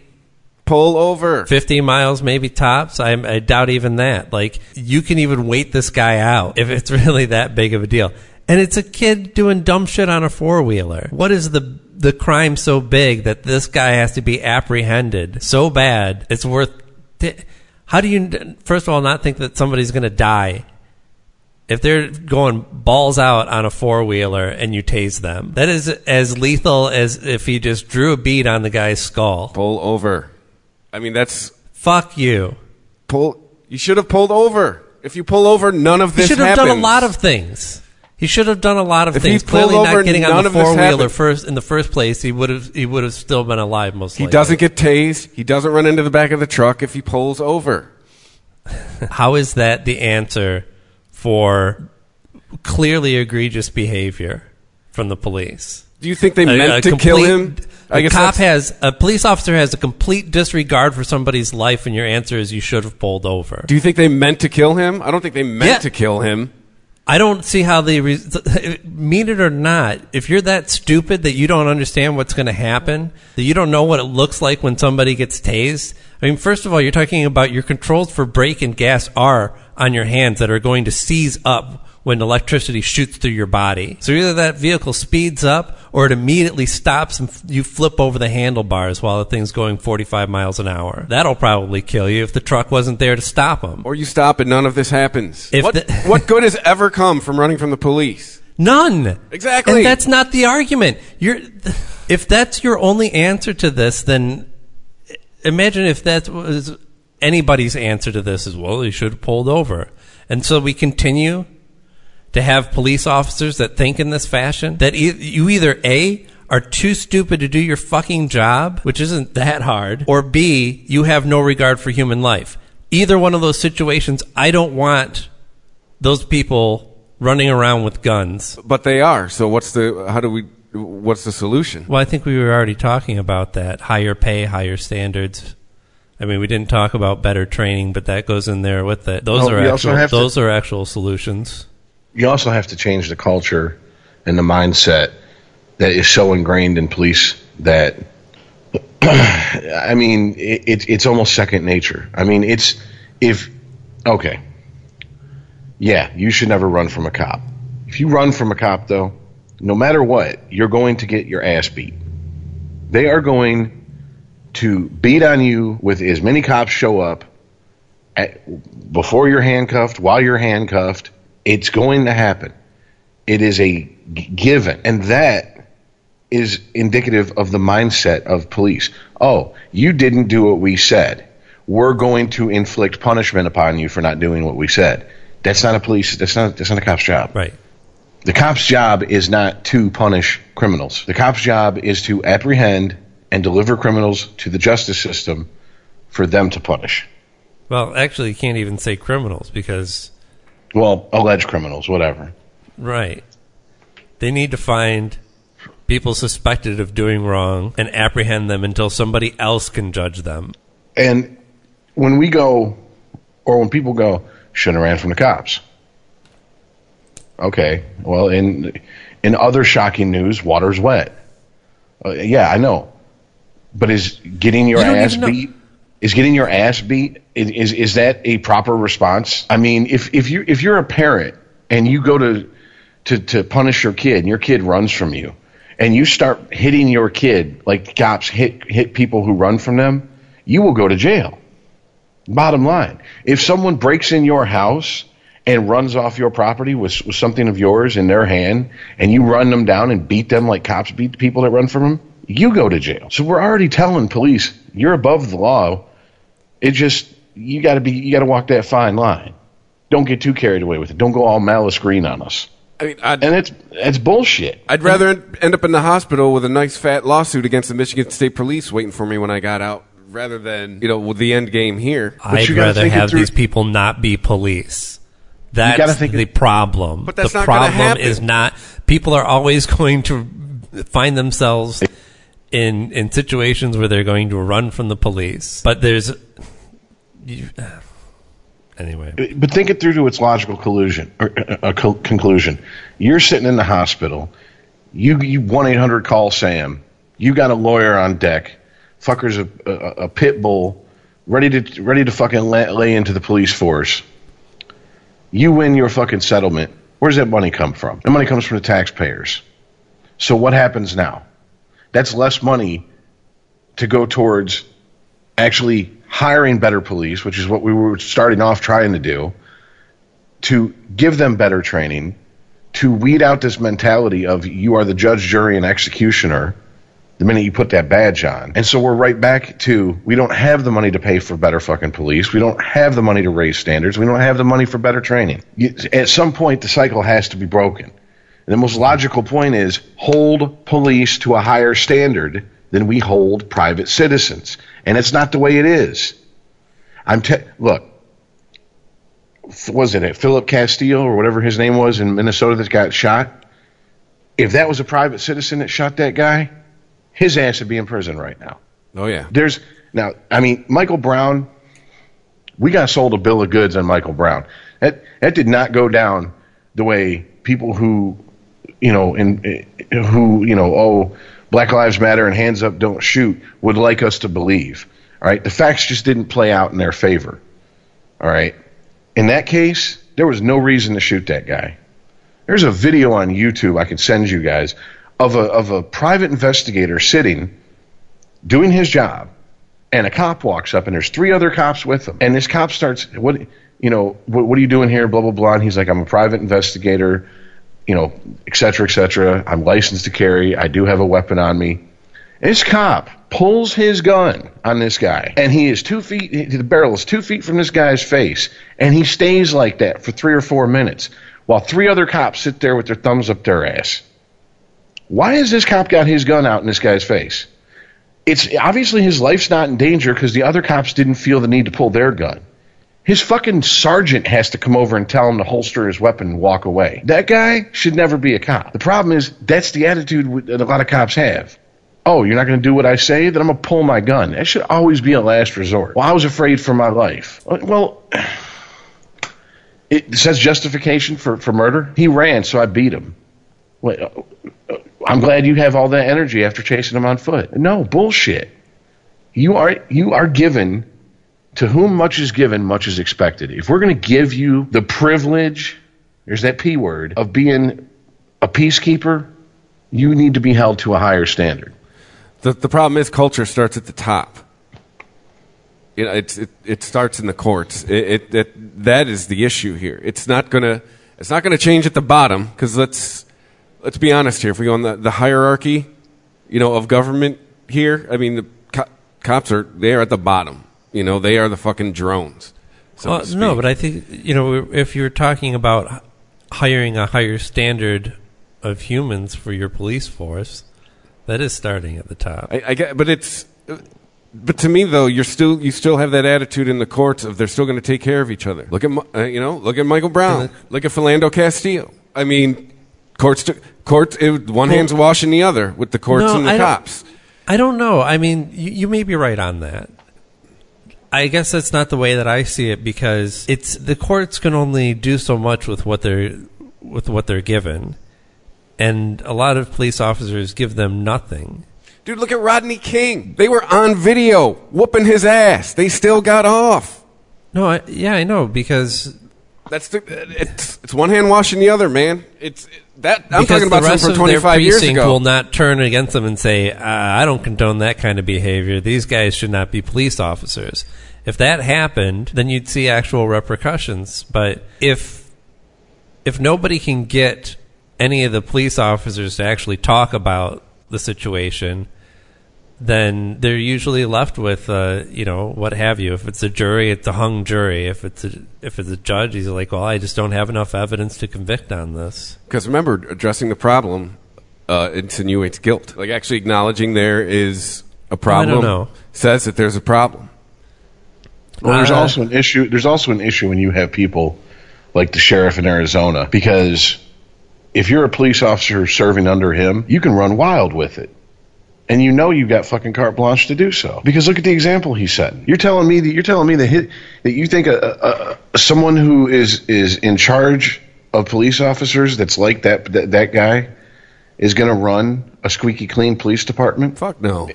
pull over. 50 miles maybe tops? I, I doubt even that. Like you can even wait this guy out if it's really that big of a deal. And it's a kid doing dumb shit on a four-wheeler. What is the the crime so big that this guy has to be apprehended so bad it's worth how do you first of all not think that somebody's going to die if they're going balls out on a four wheeler and you tase them, that is as lethal as if he just drew a bead on the guy's skull. Pull over. I mean, that's Fuck you. pull. You should have pulled over. If you pull over, none of this. He should have happens. done a lot of things. He should have done a lot of If he things. pulled Clearly, over, not getting on the four wheeler first in the first place, he would have he would have still been alive. Most likely. He likely. doesn't get tased. He doesn't run into the back of the truck if he pulls over. How is that the answer for clearly egregious behavior from the police? Do you think they meant a to kill him? A guess cop has a police officer has a complete disregard for somebody's life, and your answer is you should have pulled over. Do you think they meant to kill him? I don't think they meant Yeah. to kill him. I don't see how they re- mean it or not. If you're that stupid that you don't understand what's going to happen, that you don't know what it looks like when somebody gets tased. I mean, first of all, you're talking about your controls for brake and gas are on your hands that are going to seize up when electricity shoots through your body. So either that vehicle speeds up or it immediately stops and f- you flip over the handlebars while the thing's going 45 miles an hour. That'll probably kill you if the truck wasn't there to stop them. Or you stop and none of this happens. If what, the- what good has ever come from running from the police? None. Exactly. And that's not the argument. You're, if that's your only answer to this, then imagine if that was anybody's answer to this is, well. You should have pulled over. And so we continue to have police officers that think in this fashion that e- you either A, are too stupid to do your fucking job, which isn't that hard, or B, you have no regard for human life. Either one of those situations, I don't want those people running around with guns. But they are. So what's the? How do we? What's the solution? Well, I think we were already talking about that. Higher pay, higher standards. I mean, we didn't talk about better training, but that goes in there with it. Those Well, are actual, have to- those are actual solutions. you also have to change the culture and the mindset that is so ingrained in police that I mean it, it, it's almost second nature. I mean it's if okay, yeah, you should never run from a cop. If you run from a cop though, no matter what, you're going to get your ass beat. They are going to beat on you with as many cops show up at, before you're handcuffed, while you're handcuffed. It's going to happen. It is a g- given. And that is indicative of the mindset of police. Oh, you didn't do what we said. We're going to inflict punishment upon you for not doing what we said. That's not a police. That's not. That's not a cop's job. Right. The cop's job is not to punish criminals. The cop's job is to apprehend and deliver criminals to the justice system for them to punish. Well, actually, you can't even say criminals because, Well, alleged criminals, whatever. right, they need to find people suspected of doing wrong and apprehend them until somebody else can judge them. And when we go, or when people go, shouldn't have ran from the cops. Okay, well, in in other shocking news, water's wet. Uh, yeah, I know, but is getting your You ass beat? Is getting your ass beat? Is, is is that a proper response? I mean, if if you if you're a parent and you go to to to punish your kid and your kid runs from you, and you start hitting your kid like cops hit hit people who run from them, you will go to jail. Bottom line, if someone breaks in your house and runs off your property with, with something of yours in their hand, and you run them down and beat them like cops beat the people that run from them, you go to jail. So we're already telling police you're above the law. It just you got to be you got to walk that fine line. Don't get too carried away with it. Don't go all malice green on us. I mean, I'd, And it's it's bullshit. I'd rather en- end up in the hospital with a nice fat lawsuit against the Michigan State Police waiting for me when I got out, rather than you know with the end game here. I'd you rather think have these people not be police. gotta That's think the it- problem. But that's the not gonna problem is not people are always going to find themselves in in situations where they're going to run from the police. But there's you, uh, anyway. but think it through to its logical collusion or uh, uh, uh a co- conclusion. You're sitting in the hospital. You you one eight hundred call Sam. You got a lawyer on deck. Fucker's a, a, a pit bull, ready to ready to fucking lay, lay into the police force. You win your fucking settlement. Where's that money come from? That money comes from the taxpayers. So what happens now? That's less money to go towards actually hiring better police, which is what we were starting off trying to do, to give them better training, to weed out this mentality of you are the judge, jury, and executioner the minute you put that badge on. And so we're right back to we don't have the money to pay for better fucking police. We don't have the money to raise standards. We don't have the money for better training. At some point, the cycle has to be broken. And the most logical point is hold police to a higher standard than we hold private citizens. And it's not the way it is. I'm te- look, was it Philip Castillo or whatever his name was in Minnesota that got shot? If that was a private citizen that shot that guy, his ass would be in prison right now. Oh yeah, There's now, I mean, Michael Brown. We got sold a bill of goods on Michael Brown. That that did not go down the way people who, you know, in eh, who you know, oh, Black Lives Matter and hands up, don't shoot, would like us to believe. All right, the facts just didn't play out in their favor. All right, in that case, there was no reason to shoot that guy. There's a video on YouTube I can send you guys of a of a private investigator sitting doing his job, and a cop walks up, and there's three other cops with him, and this cop starts, "What, you know, what, what are you doing here?" Blah blah blah. And he's like, "I'm a private investigator, you know, et cetera, et cetera. I'm licensed to carry. I do have a weapon on me." This cop pulls his gun on this guy, and he is two feet. The barrel is two feet from this guy's face, and he stays like that for three or four minutes, while three other cops sit there with their thumbs up their ass. Why has this cop got his gun out in this guy's face? It's obviously his life's not in danger because the other cops didn't feel the need to pull their gun. His fucking sergeant has to come over and tell him to holster his weapon and walk away. That guy should never be a cop. The problem is that's the attitude that a lot of cops have. Oh, you're not going to do what I say? Then I'm going to pull my gun. That should always be a last resort. Well, I was afraid for my life. Well, it says justification for, for murder. He ran, so I beat him. Uh, uh, I'm glad you have all that energy after chasing him on foot. No, bullshit. You are you are given to whom much is given, much is expected. If we're going to give you the privilege, there's that P word, of being a peacekeeper, you need to be held to a higher standard. The the problem is culture starts at the top. You know, it, it starts in the courts. It, it, it that is the issue here. It's not not gonna change at the bottom because let's let's be honest here. If we go on the, the hierarchy, you know, of government here, I mean, the co- cops are they are at the bottom. You know, they are the fucking drones. so Well, no, but I think you know if you're talking about hiring a higher standard of humans for your police force, that is starting at the top. I, I get, but it's, but to me though, you're still you still have that attitude in the courts of they're still going to take care of each other. Look at uh, you know, look at Michael Brown, look at Philando Castillo. I mean, courts to, courts it, one Well- hand's washing the other with the courts No, and the I don't- cops. I don't know. I mean, you, you may be right on that. I guess that's not the way that I see it because it's the courts can only do so much with what they're with what they're given, and a lot of police officers give them nothing. Dude, look at Rodney King. They were on video whooping his ass. They still got off. No, I, yeah, I know because That's the it's it's one hand washing the other, man. It's that I'm because talking about the rest something their 25 years ago. will not turn against them and say, uh, "I don't condone that kind of behavior. These guys should not be police officers." If that happened, then you'd see actual repercussions. But if if nobody can get any of the police officers to actually talk about the situation, then they're usually left with, uh, you know, what have you. If it's a jury, it's a hung jury. If it's a if it's a judge, he's like, well, I just don't have enough evidence to convict on this. Because remember, addressing the problem uh, insinuates guilt. Like actually acknowledging there is a problem know. says that there's a problem. Well, there's Uh, also an issue. There's also an issue when you have people like the sheriff in Arizona, because if you're a police officer serving under him, you can run wild with it, and you know you've got fucking carte blanche to do so. Because look at the example he set. You're telling me that you're telling me that hit, that you think a, a, a, someone who is is in charge of police officers that's like that that, that guy is going to run a squeaky clean police department. Fuck no.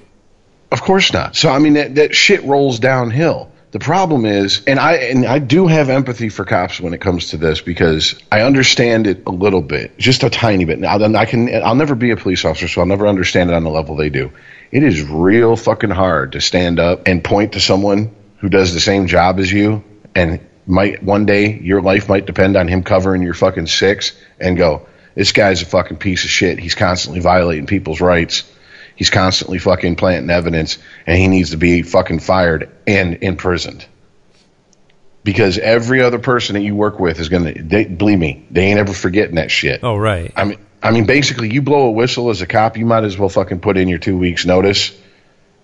Of course not. So I mean that that shit rolls downhill. The problem is, and I and I do have empathy for cops when it comes to this because I understand it a little bit, just a tiny bit. Now I can I'll never be a police officer, so I'll never understand it on the level they do. It is real fucking hard to stand up and point to someone who does the same job as you and might one day your life might depend on him covering your fucking six and go, this guy's a fucking piece of shit. He's constantly violating people's rights. He's constantly fucking planting evidence, and he needs to be fucking fired and imprisoned. Because every other person that you work with is gonna, they, believe me, they ain't ever forgetting that shit. Oh, right. I mean, I mean, basically, you blow a whistle as a cop, you might as well fucking put in your two weeks notice,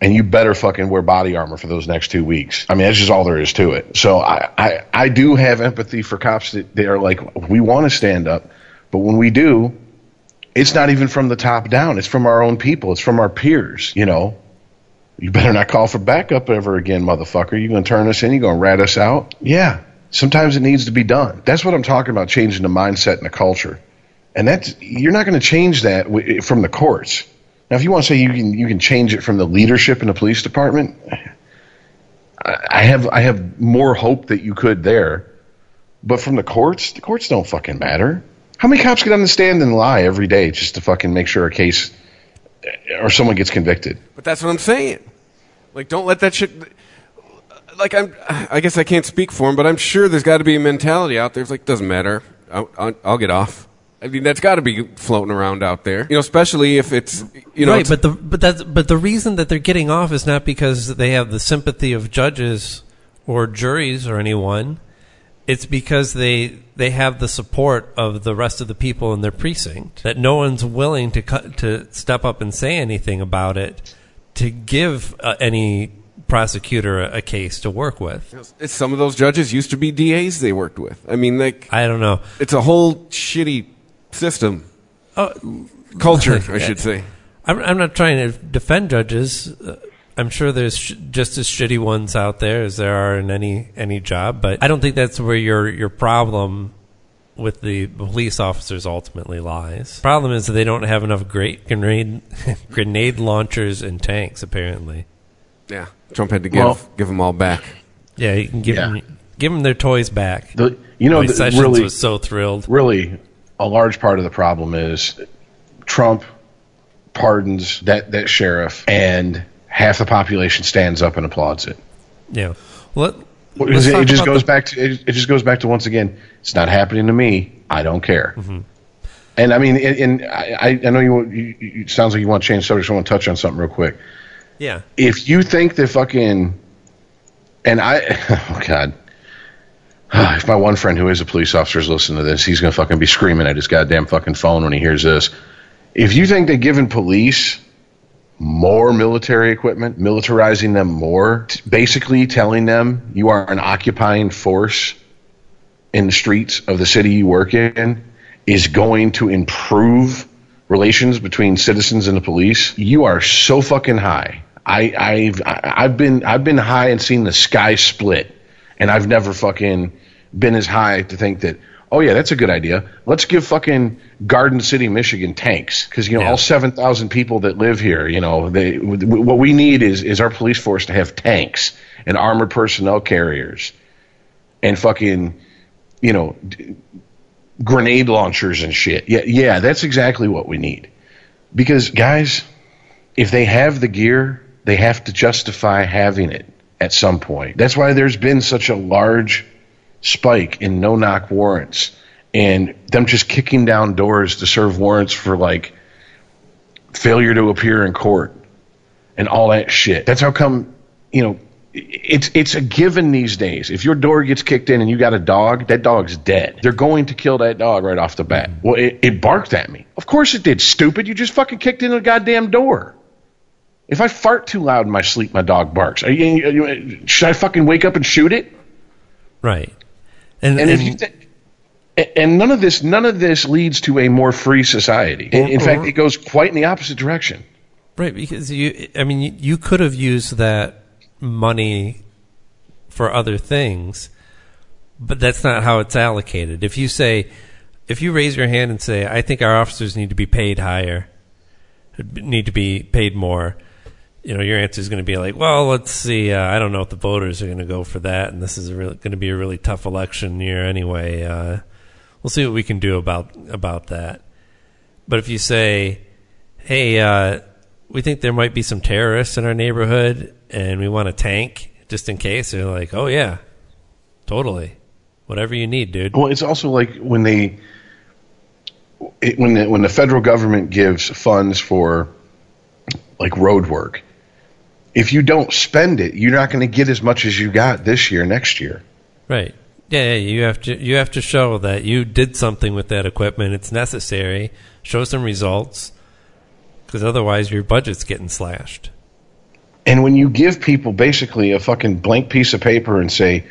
and you better fucking wear body armor for those next two weeks. I mean, that's just all there is to it. So I, I, I do have empathy for cops that they are like, we want to stand up, but when we do, it's not even from the top down. It's from our own people. It's from our peers. You know, you better not call for backup ever again, motherfucker. You're gonna turn us in? You're gonna rat us out? Yeah. Sometimes it needs to be done. That's what I'm talking about. Changing the mindset and the culture, and that's you're not going to change that w- eh, from the courts. Now, if you want to say you can you can change it from the leadership in the police department, I have I have more hope that you could there. But from the courts, the courts don't fucking matter. How many cops get on the stand and lie every day just to fucking make sure a case or someone gets convicted? But that's what I'm saying. Like, don't let that shit. Like, I'm. I guess I can't speak for him, but I'm sure there's got to be a mentality out there. It's like, doesn't matter. I'll, I'll, I'll get off. I mean, that's got to be floating around out there. You know, especially if it's you know, right, but the but that's but the reason that they're getting off is not because they have the sympathy of judges or juries or anyone. It's because they they have the support of the rest of the people in their precinct. That no one's willing to cut, to step up and say anything about it to give uh, any prosecutor a, a case to work with. it's some of those judges used to be DAs they worked with. I mean, like, I don't know. it's a whole shitty system, Oh, culture, I should say. I'm, I'm not trying to defend judges. Uh, I'm sure there's sh- just as shitty ones out there as there are in any any job, but I don't think that's where your your problem with the police officers ultimately lies. Problem is that they don't have enough great grenade grenade launchers and tanks. Apparently, Yeah, Trump had to give Well- give them all back. yeah, you can give Yeah. them give them their toys back. The, you know, Boy, the, Sessions really, was so thrilled. really, a large part of the problem is Trump pardons that that sheriff, and half the population stands up and applauds it. Yeah. Let, Well, let's it just goes the- back to it, it just goes back to once again it's not happening to me i don't care Mm-hmm. and i mean and, and I, I know you, you you- it sounds like you want to change subject so i want to touch on something real quick Yeah. if you think that fucking and i oh god if my one friend who is a police officer is listening to this he's gonna fucking be screaming at his goddamn fucking phone when he hears this if you think that giving police more military equipment, militarizing them more, t- basically telling them you are an occupying force in the streets of the city you work in is going to improve relations between citizens and the police. You are so fucking high. I, I've I've been I've been high and seen the sky split, and I've never fucking been as high to think that oh yeah that's a good idea. Let's give fucking Garden City, Michigan tanks because you know Yeah. all seven thousand people that live here. You know they w- w- what we need is is our police force to have tanks and armored personnel carriers and fucking you know d- grenade launchers and shit. Yeah, yeah, that's exactly what we need. Because guys, if they have the gear, they have to justify having it at some point. That's why there's been such a large spike in no knock warrants and them just kicking down doors to serve warrants for like failure to appear in court and all that shit. That's how come, you know, it's it's a given these days. If your door gets kicked in and you got a dog, that dog's dead. They're going to kill that dog right off the bat. Mm-hmm. Well, it, it barked at me. Of course it did. Stupid. You just fucking kicked in a goddamn door. If I fart too loud in my sleep, my dog barks. Are you, are you- should I fucking wake up and shoot it? Right. And, And and, if you and none of this none of this leads to a more free society. In, in fact, it goes quite in the opposite direction. right because you, I mean, you could have used that money for other things, but that's not how it's allocated. If you say, if you raise your hand and say, I think our officers need to be paid higher, need to be paid more, you know, your answer is going to be like, well, let's see. Uh, I don't know if the voters are going to go for that, and this is really, going to be a really tough election year anyway. Uh, we'll see what we can do about about that. But if you say, hey, uh, we think there might be some terrorists in our neighborhood, and we want a tank just in case, they're like, oh yeah, totally, whatever you need, dude. Well, it's also like when they it, when the, when the federal government gives funds for like road work. If you don't spend it, you're not going to get as much as you got this year, next year. Right. Yeah, yeah, you have to you have to show that you did something with that equipment. It's necessary. Show some results, because otherwise your budget's getting slashed. And when you give people basically a fucking blank piece of paper and say,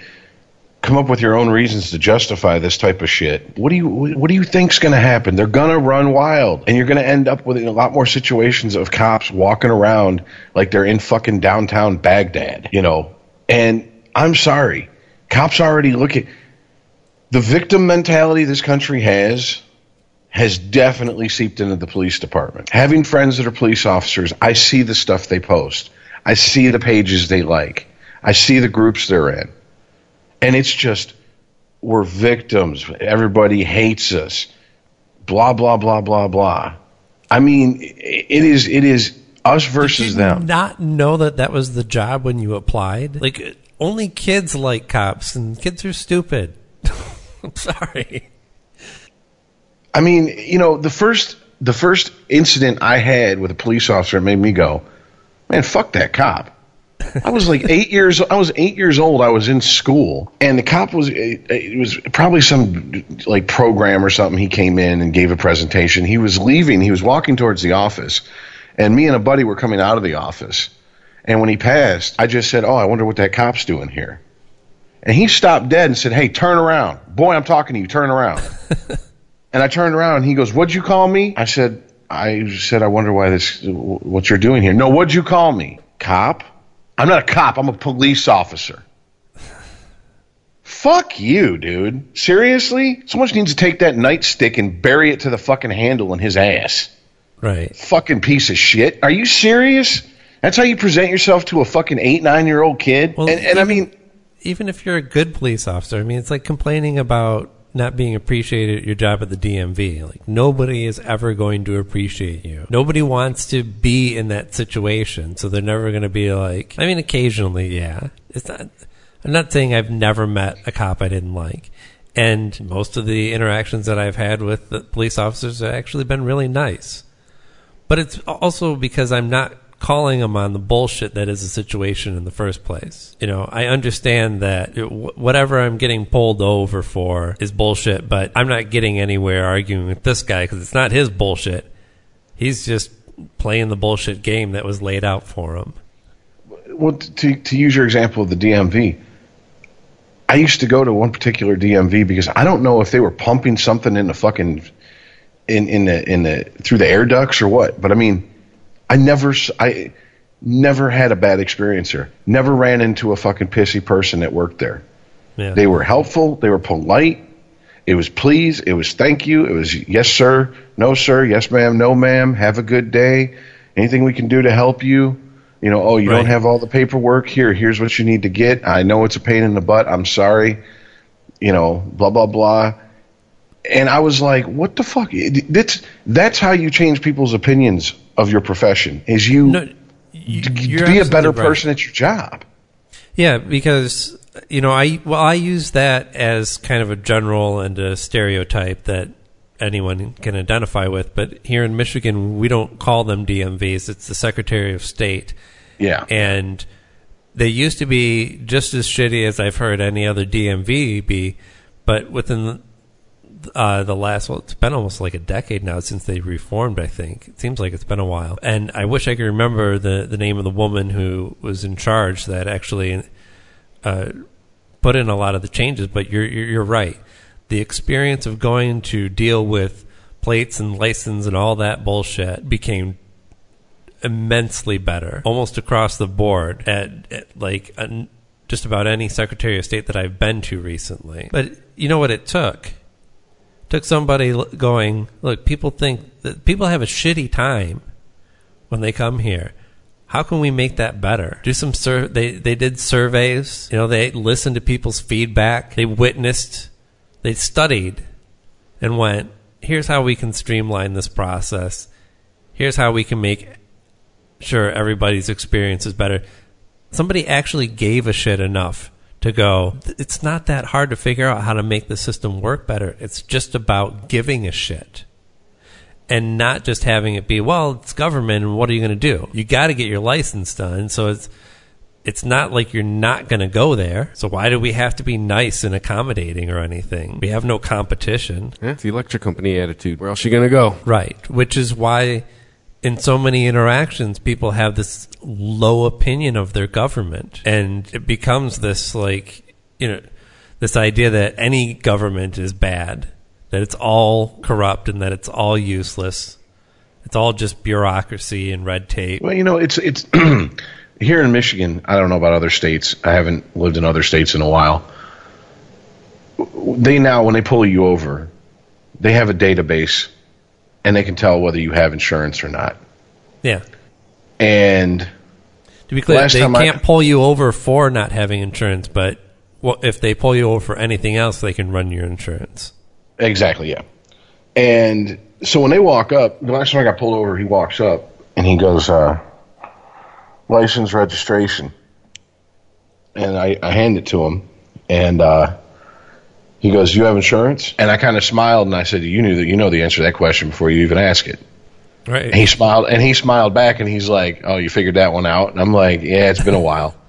"Come up with your own reasons to justify this type of shit," what do you what do you think's going to happen? They're going to run wild, and you're going to end up with a lot more situations of cops walking around like they're in fucking downtown Baghdad, you know. And I'm sorry, cops already look at the victim mentality this country has has definitely seeped into the police department. Having friends that are police officers, I see the stuff they post. I see the pages they like. I see the groups they're in. And it's just, we're victims. Everybody hates us. Blah, blah, blah, blah, blah. I mean, it is, it is us versus them. Not know that that was the job when you applied. Like only kids like cops, and kids are stupid. I'm sorry. I mean, you know, the first the first incident I had with a police officer made me go, man, fuck that cop. I was like eight years. I was eight years old. I was in school, and the cop was. It, it was probably some like program or something. He came in and gave a presentation. He was leaving. He was walking towards the office, and me and a buddy were coming out of the office. And when he passed, I just said, "Oh, I wonder what that cop's doing here." And he stopped dead and said, "Hey, turn around, boy. I'm talking to you. Turn around." And I turned around and he goes, What'd you call me? I said, I said, I wonder why this, what you're doing here. No, what'd you call me? Cop? I'm not a cop. I'm a police officer. Fuck you, dude. Seriously? Someone needs to take that nightstick and bury it to the fucking handle in his ass. Right. Fucking piece of shit. Are you serious? That's how you present yourself to a fucking eight, nine year old kid? Well, and, and I mean, Even if you're a good police officer, I mean, it's like complaining about not being appreciated at your job at the DMV. Like nobody is ever going to appreciate you. Nobody wants to be in that situation, so they're never going to be like. I mean, occasionally, yeah. It's not. I'm not saying I've never met a cop I didn't like. And most of the interactions that I've had with the police officers have actually been really nice. But it's also because I'm not calling them on the bullshit that is the situation in the first place. You know, I understand that whatever I'm getting pulled over for is bullshit, but I'm not getting anywhere arguing with this guy because it's not his bullshit. He's just playing the bullshit game that was laid out for him. Well, to to use your example of the DMV, I used to go to one particular DMV because I don't know if they were pumping something in the fucking in in the in the through the air ducts or what, but I mean, I never I never had a bad experience here. Never ran into a fucking pissy person that worked there. Yeah. They were helpful. They were polite. It was please. It was thank you. It was yes sir, no sir, yes ma'am, no ma'am. Have a good day. Anything we can do to help you? You know, oh, you Right. don't have all the paperwork here. Here's what you need to get. I know it's a pain in the butt. I'm sorry. You know, blah blah blah. And I was like, what the fuck? That's that's how you change people's opinions of your profession. Is you No, you, be a better right. person at your job. Yeah, because you know, I well, I use that as kind of a general and a stereotype that anyone can identify with. But here in Michigan, we don't call them DMVs; it's the Secretary of State, Yeah. and they used to be just as shitty as I've heard any other DMV be. But within uh, the last, well, it's been almost like a decade now since they reformed. I think it seems like it's been a while, and I wish I could remember the the name of the woman who was in charge that actually uh, put in a lot of the changes. But you're you're, right. The experience of going to deal with plates and license and all that bullshit became immensely better, almost across the board at, at like an, just about any Secretary of State that I've been to recently. But you know what it took? Took somebody going, look, people think that people have a shitty time when they come here. How can we make that better? Do some sur- they they did surveys, you know, they listened to people's feedback, they witnessed, they studied and went, here's how we can streamline this process. Here's how we can make sure everybody's experience is better. Somebody actually gave a shit enough to go, it's not that hard to figure out how to make the system work better. It's just about giving a shit. And not just having it be, well, it's government and what are you going to do? You got to get your license done. So it's, it's not like you're not going to go there. So why do we have to be nice and accommodating or anything? We have no competition. Yeah, it's the electric company attitude. Where else are you gonna go? Right. Which is why in so many interactions people have this low opinion of their government. And it becomes this like you know this idea that any government is bad, that it's all corrupt and that it's all useless. It's all just bureaucracy and red tape. Well, you know, it's it's here in Michigan. I don't know about other states. I haven't lived in other states in a while. They now, when they pull you over, they have a database, and they can tell whether you have insurance or not. Yeah. And To be clear, they can't pull you over for not having insurance, but well, if they pull you over for anything else, they can run your insurance. Exactly, yeah. And so when they walk up, the last time I got pulled over, he walks up and he goes, uh, license registration. And I, I hand it to him and uh, he goes, You have insurance? And I kind of smiled and I said, You knew that you know the answer to that question before you even ask it. Right. And he smiled and he smiled back and he's like, Oh, you figured that one out? And I'm like, Yeah, it's been a while.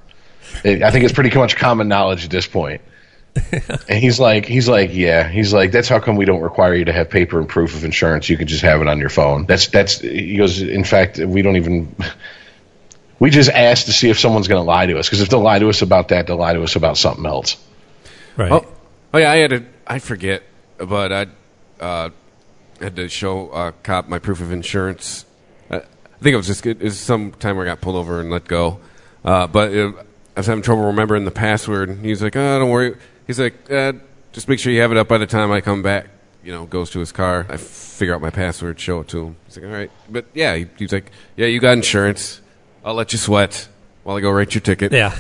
It, I think it's pretty much common knowledge at this point. And he's like, he's like, yeah. He's like, that's how come we don't require you to have paper and proof of insurance. You can just have it on your phone. That's that's. He goes, in fact, we don't even. We just ask to see if someone's going to lie to us because if they'll lie to us about that, they'll lie to us about something else. right. Oh, oh yeah, I had to. I forget, but I uh, had to show a cop my proof of insurance. Uh, I think it was just it was some time where I got pulled over and let go. Uh, but it, I was having trouble remembering the password. He's like, "Oh, don't worry." He's like, uh, "Just make sure you have it up by the time I come back." You know, goes to his car. I figure out my password, show it to him. He's like, "All right," but yeah, he, he's like, "Yeah, you got insurance. I'll let you sweat while I go write your ticket." yeah.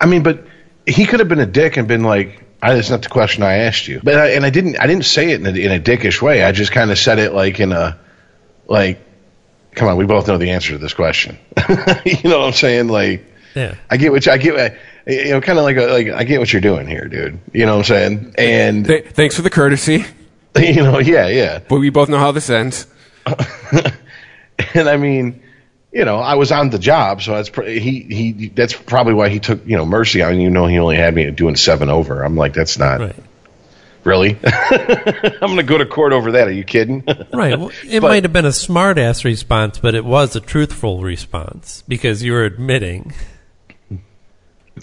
I mean, but he could have been a dick and been like, I, that's not the question I asked you. But I, and I didn't I didn't say it in a, in a dickish way. I just kind of said it like in a like, come on, we both know the answer to this question. you know what I'm saying? Like, Yeah. I get what you, I get. You know, kind of like a, like I get what you're doing here, dude. You know what I'm saying? And Th- thanks for the courtesy, you know, yeah, yeah. but we both know how this ends. And I mean, you know, I was on the job, so that's pr- he he. That's probably why he took you know mercy on. You know, he only had me doing seven over. I'm like, that's not Right. really. I'm going to go to court over that. Are you kidding? Right. Well, it But- might have been a smart ass response, but it was a truthful response because you were admitting.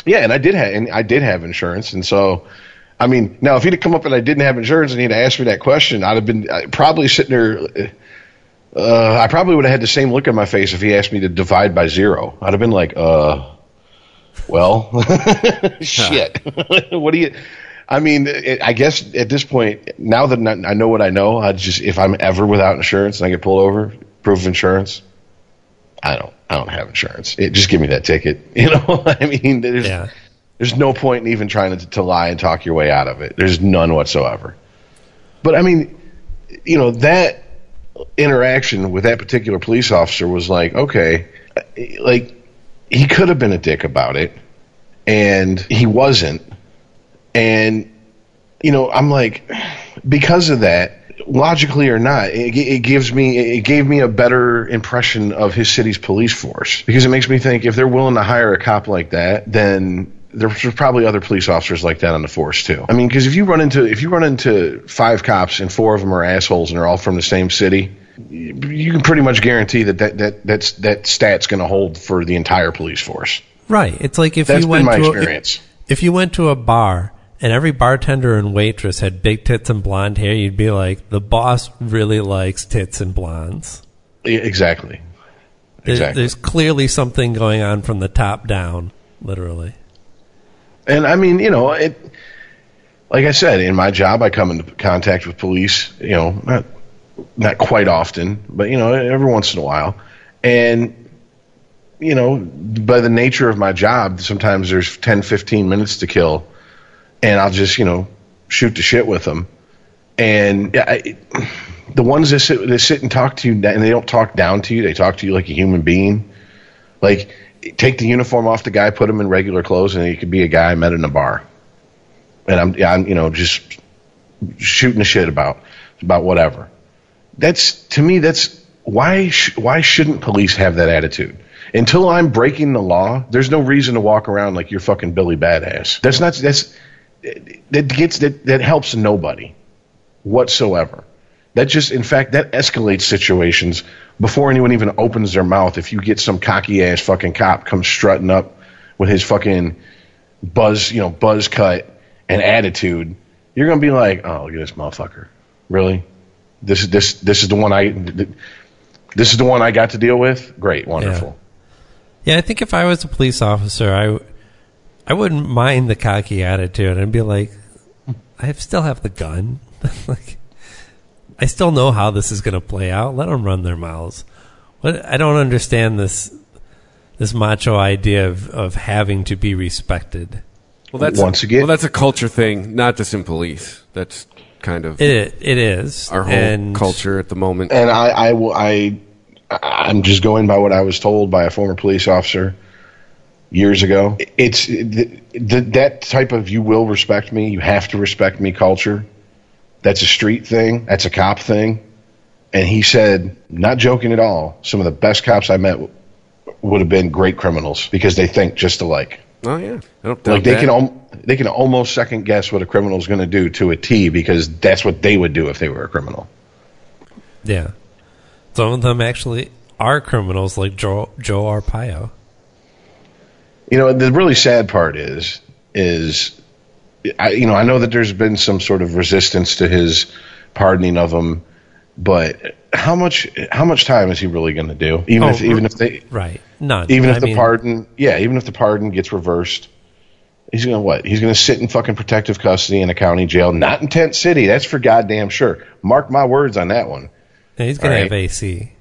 yeah, and I did have and I did have insurance, and so. I mean, now if he'd have come up and I didn't have insurance and he'd asked me that question, I'd have been uh, probably sitting there. Uh, I probably would have had the same look on my face if he asked me to divide by zero. I'd have been like, uh, well, shit. what do you? I mean, it, I guess at this point, now that I know what I know, I just if I'm ever without insurance and I get pulled over, proof of insurance, I don't, I don't have insurance. It, just give me that ticket. You know, I mean, there's, Yeah. there's no point in even trying to, to lie and talk your way out of it. There's none whatsoever. But I mean, you know, that interaction with that particular police officer was like, okay, like he could have been a dick about it, and he wasn't. And you know, I'm like, because of that, logically or not, it, it gives me it gave me a better impression of his city's police force because it makes me think if they're willing to hire a cop like that, then there's probably other police officers like that on the force too. I mean, because if you run into if you run into five cops and four of them are assholes and they're all from the same city, you can pretty much guarantee that that that that's that stat's going to hold for the entire police force. Right. It's like if That's you went to a, if you went to a bar and every bartender and waitress had big tits and blonde hair, you'd be like, the boss really likes tits and blondes. Exactly. Exactly. There's clearly something going on from the top down, literally. And I mean, you know, it. Like I said, in my job, I come into contact with police. You know, not not quite often, but you know, every once in a while. And you know, by the nature of my job, sometimes there's 10, 15 minutes to kill, and I'll just you know shoot the shit with them. And I, the ones that sit, that sit and talk to you, and they don't talk down to you, they talk to you like a human being. Like, take the uniform off the guy, put him in regular clothes, and he could be a guy I met in a bar. And I'm, I'm, you know, just shooting the shit about about whatever. That's to me. That's why. Sh- why shouldn't police have that attitude? Until I'm breaking the law, there's no reason to walk around like you're fucking Billy Badass. That's not. That's that gets that that helps nobody whatsoever. That just, in fact, that escalates situations before anyone even opens their mouth. If you get some cocky ass fucking cop comes strutting up with his fucking buzz, you know, buzz cut and attitude, you're gonna be like, oh, look at this motherfucker. Really? This is this this is the one I this is the one I got to deal with. Great, wonderful. Yeah, I think if I was a police officer, I I wouldn't mind the cocky attitude. I'd be like, I still have the gun. like, I still know how this is going to play out. Let them run their mouths. What I don't understand this this macho idea of, of having to be respected. Well, that's Once again- well, that's a culture thing, not just in police. That's kind of It it is our whole and culture at the moment. and I, I, will- I, I'm just going by what I was told by a former police officer years ago. It's the, the, that type of "you will respect me, you have to respect me" culture. That's a street thing. That's a cop thing. And he said, not joking at all, some of the best cops I met w- would have been great criminals because they think just alike. Oh yeah, I Like they that. can al- they can almost second guess what a criminal is going to do to a T because that's what they would do if they were a criminal. yeah, some of them actually are criminals, like Joe Joe Arpaio. You know, the really sad part is, is, I, you know, I know that there's been some sort of resistance to his pardoning of him, but how much, how much time is he really going to do? Even Oh, if, even if they, Right, none. even if I the mean, pardon, yeah, even if the pardon gets reversed, he's going to what? He's going to sit in fucking protective custody in a county jail, not in Tent City. That's for goddamn sure. Mark my words on that one. yeah, he's going to have. AC.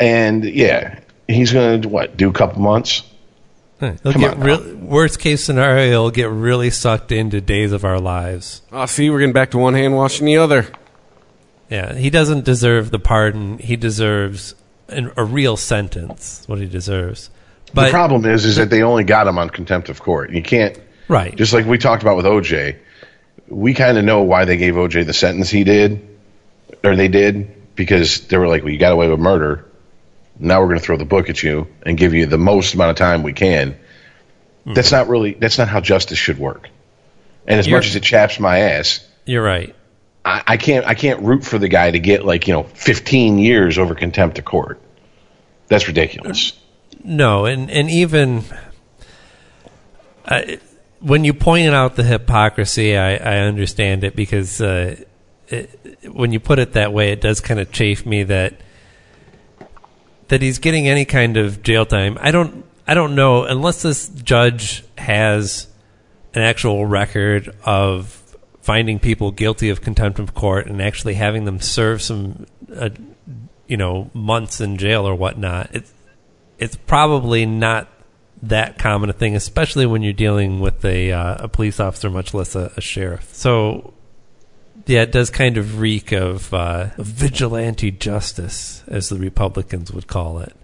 And yeah, he's going to what? Do a couple months? He'll Come get on now. real, worst case scenario, he'll get really sucked into Days of Our Lives. Oh, see, we're getting back to one hand washing the other. Yeah, he doesn't deserve the pardon. He deserves an, a real sentence. What he deserves. But the problem is, is that they only got him on contempt of court. You can't, right, just like we talked about with OJ. We kind of know why they gave OJ the sentence he did, or they did, because they were like, "Well, you got away with murder. Now we're going to throw the book at you and give you the most amount of time we can." That's not really. That's not how justice should work. And as You're- much as it chaps my ass, you're right. I, I can't. I can't root for the guy to get like you know 15 years over contempt of court. That's ridiculous. No, and and even I, when you pointed out the hypocrisy, I, I understand it because uh, it, when you put it that way, it does kind of chafe me that that he's getting any kind of jail time. I don't I don't know unless this judge has an actual record of finding people guilty of contempt of court and actually having them serve some uh, you know months in jail or whatnot. It's it's probably not that common a thing, especially when you're dealing with a uh, a police officer, much less a, a sheriff. So, yeah, it does kind of reek of uh, vigilante justice, as the Republicans would call it.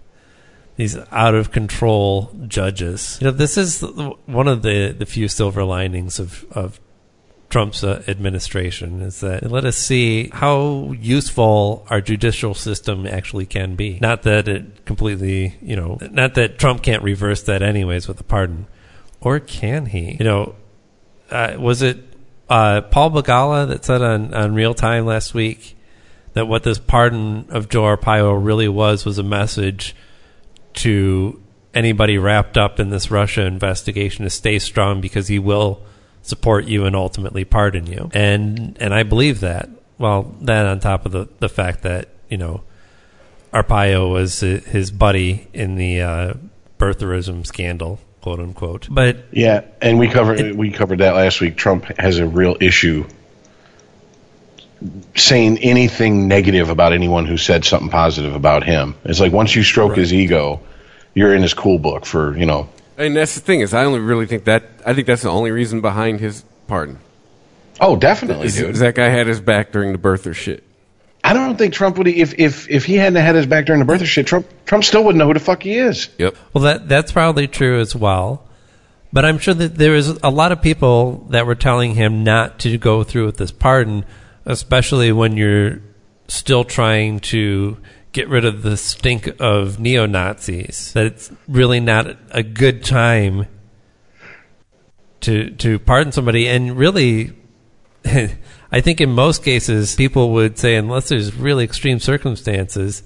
These out of control judges. You know, this is one of the the few silver linings of of Trump's uh, administration is that let us see how useful our judicial system actually can be. Not that it completely, you know, not that Trump can't reverse that anyways with a pardon, or can he? You know, uh, was it uh, Paul Begala that said on on Real Time last week that what this pardon of Joe Arpaio really was was a message to anybody wrapped up in this Russia investigation to stay strong because he will support you and ultimately pardon you. And and I believe that. Well, that on top of the the fact that you know Arpaio was uh, his buddy in the uh, birtherism scandal, quote unquote. But Yeah, and we covered we covered that last week. Trump has a real issue saying anything negative about anyone who said something positive about him. It's like once you stroke his ego, you're in his cool book for you know. And that's the thing is, I only really think that I think that's the only reason behind his pardon. Oh, definitely, Is, dude. is that guy had his back during the birther shit. I don't think Trump would if if if he hadn't had his back during the birther shit. Trump Trump still wouldn't know who the fuck he is. Yep. Well, that that's probably true as well. But I'm sure that there is a lot of people that were telling him not to go through with this pardon, especially when you're still trying to get rid of the stink of neo Nazis. That it's really not a good time to to pardon somebody, and really. I think in most cases, people would say, unless there's really extreme circumstances,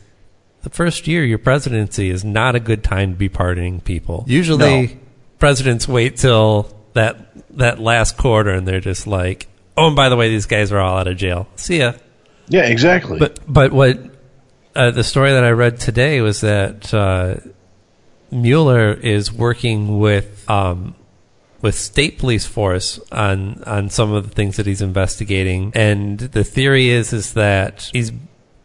the first year of your presidency is not a good time to be pardoning people. Usually, No. presidents wait till that that last quarter, and they're just like, "Oh, and by the way, these guys are all out of jail. See ya." Yeah, exactly. But but what uh, the story that I read today was that uh, Mueller is working with um, with state police force on on some of the things that he's investigating, and the theory is is that he's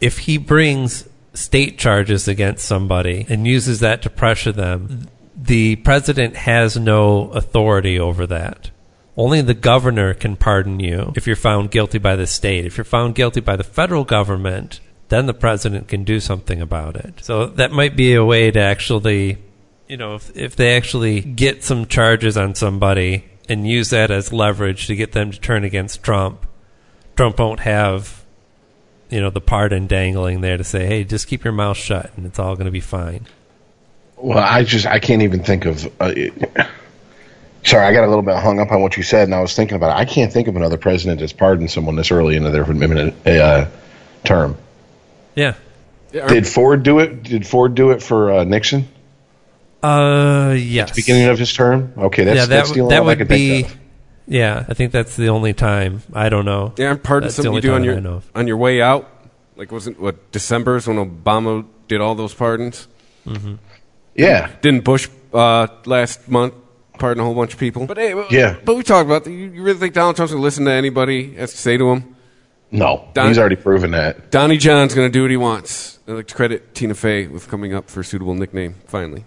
if he brings state charges against somebody and uses that to pressure them, the president has no authority over that. Only the governor can pardon you if you're found guilty by the state. If you're found guilty by the federal government, then the president can do something about it. So that might be a way to actually, you know, if, if they actually get some charges on somebody and use that as leverage to get them to turn against Trump, Trump won't have, you know, the pardon dangling there to say, hey, just keep your mouth shut and it's all going to be fine. Well, I just I can't even think of. Uh, it- sorry, I got a little bit hung up on what you said, and I was thinking about it. I can't think of another president that's pardoned someone this early into their imminent uh, term. Yeah. Did Ford do it? Did Ford do it for uh, Nixon? Uh, yes. Beginning of his term. Okay, that's yeah, that, that's the only that one I would could be. think of. Yeah, I think that's the only time. I don't know. Yeah, I'm pardon That's the something you do on your I know of. on your way out. Like wasn't what December's when Obama did all those pardons? Yeah, Didn't Bush uh, last month pardon a whole bunch of people? But hey, Yeah. But we talked about that. You, you really think Donald Trump's going to listen to anybody has to say to him? no, Don- he's already proven that. Donnie John's going to do what he wants. I'd like to credit Tina Fey with coming up for a suitable nickname finally.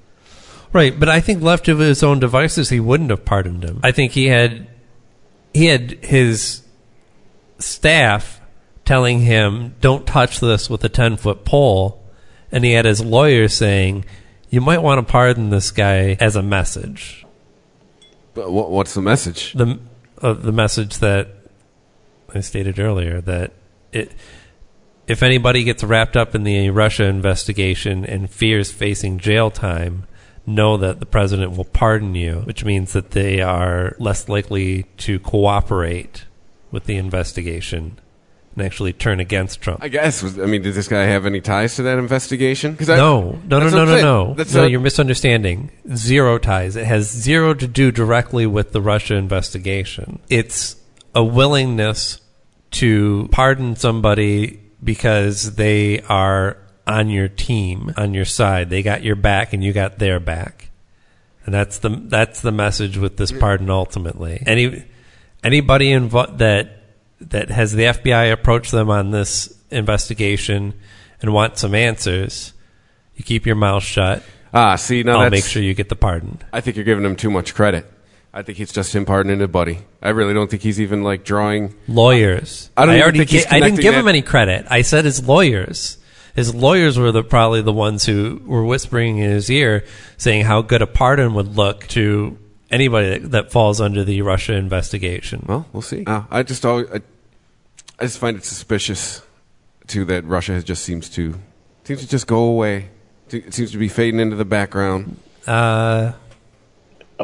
Right, but I think left to his own devices, he wouldn't have pardoned him. I think he had he had his staff telling him, "Don't touch this with a ten foot pole," and he had his lawyer saying, "You might want to pardon this guy as a message." But what, what's the message? The uh, the message that I stated earlier that it. If anybody gets wrapped up in the Russia investigation and fears facing jail time, know that the president will pardon you, which means that they are less likely to cooperate with the investigation and actually turn against Trump. I guess. I mean, did this guy have any ties to that investigation? No, no, no, no, no, no. That's no, you're misunderstanding. Zero ties. It has zero to do directly with the Russia investigation. It's a willingness to pardon somebody because they are on your team, on your side. They got your back and you got their back. And that's the that's the message with this pardon ultimately. Any anybody invo- that that has the FBI approach them on this investigation and want some answers, you keep your mouth shut. Ah, see, now I'll make sure you get the pardon. I think you're giving him too much credit. I think it's just him pardoning a buddy. I really don't think he's even like drawing. Lawyers. I don't even already think ga- I didn't give him any credit. I said his lawyers. His lawyers were the, probably the ones who were whispering in his ear, saying how good a pardon would look to anybody that, that falls under the Russia investigation. Well, we'll see. Uh, I just always, I, I just find it suspicious too that Russia has just seems to seems to just go away. It seems to be fading into the background. Uh,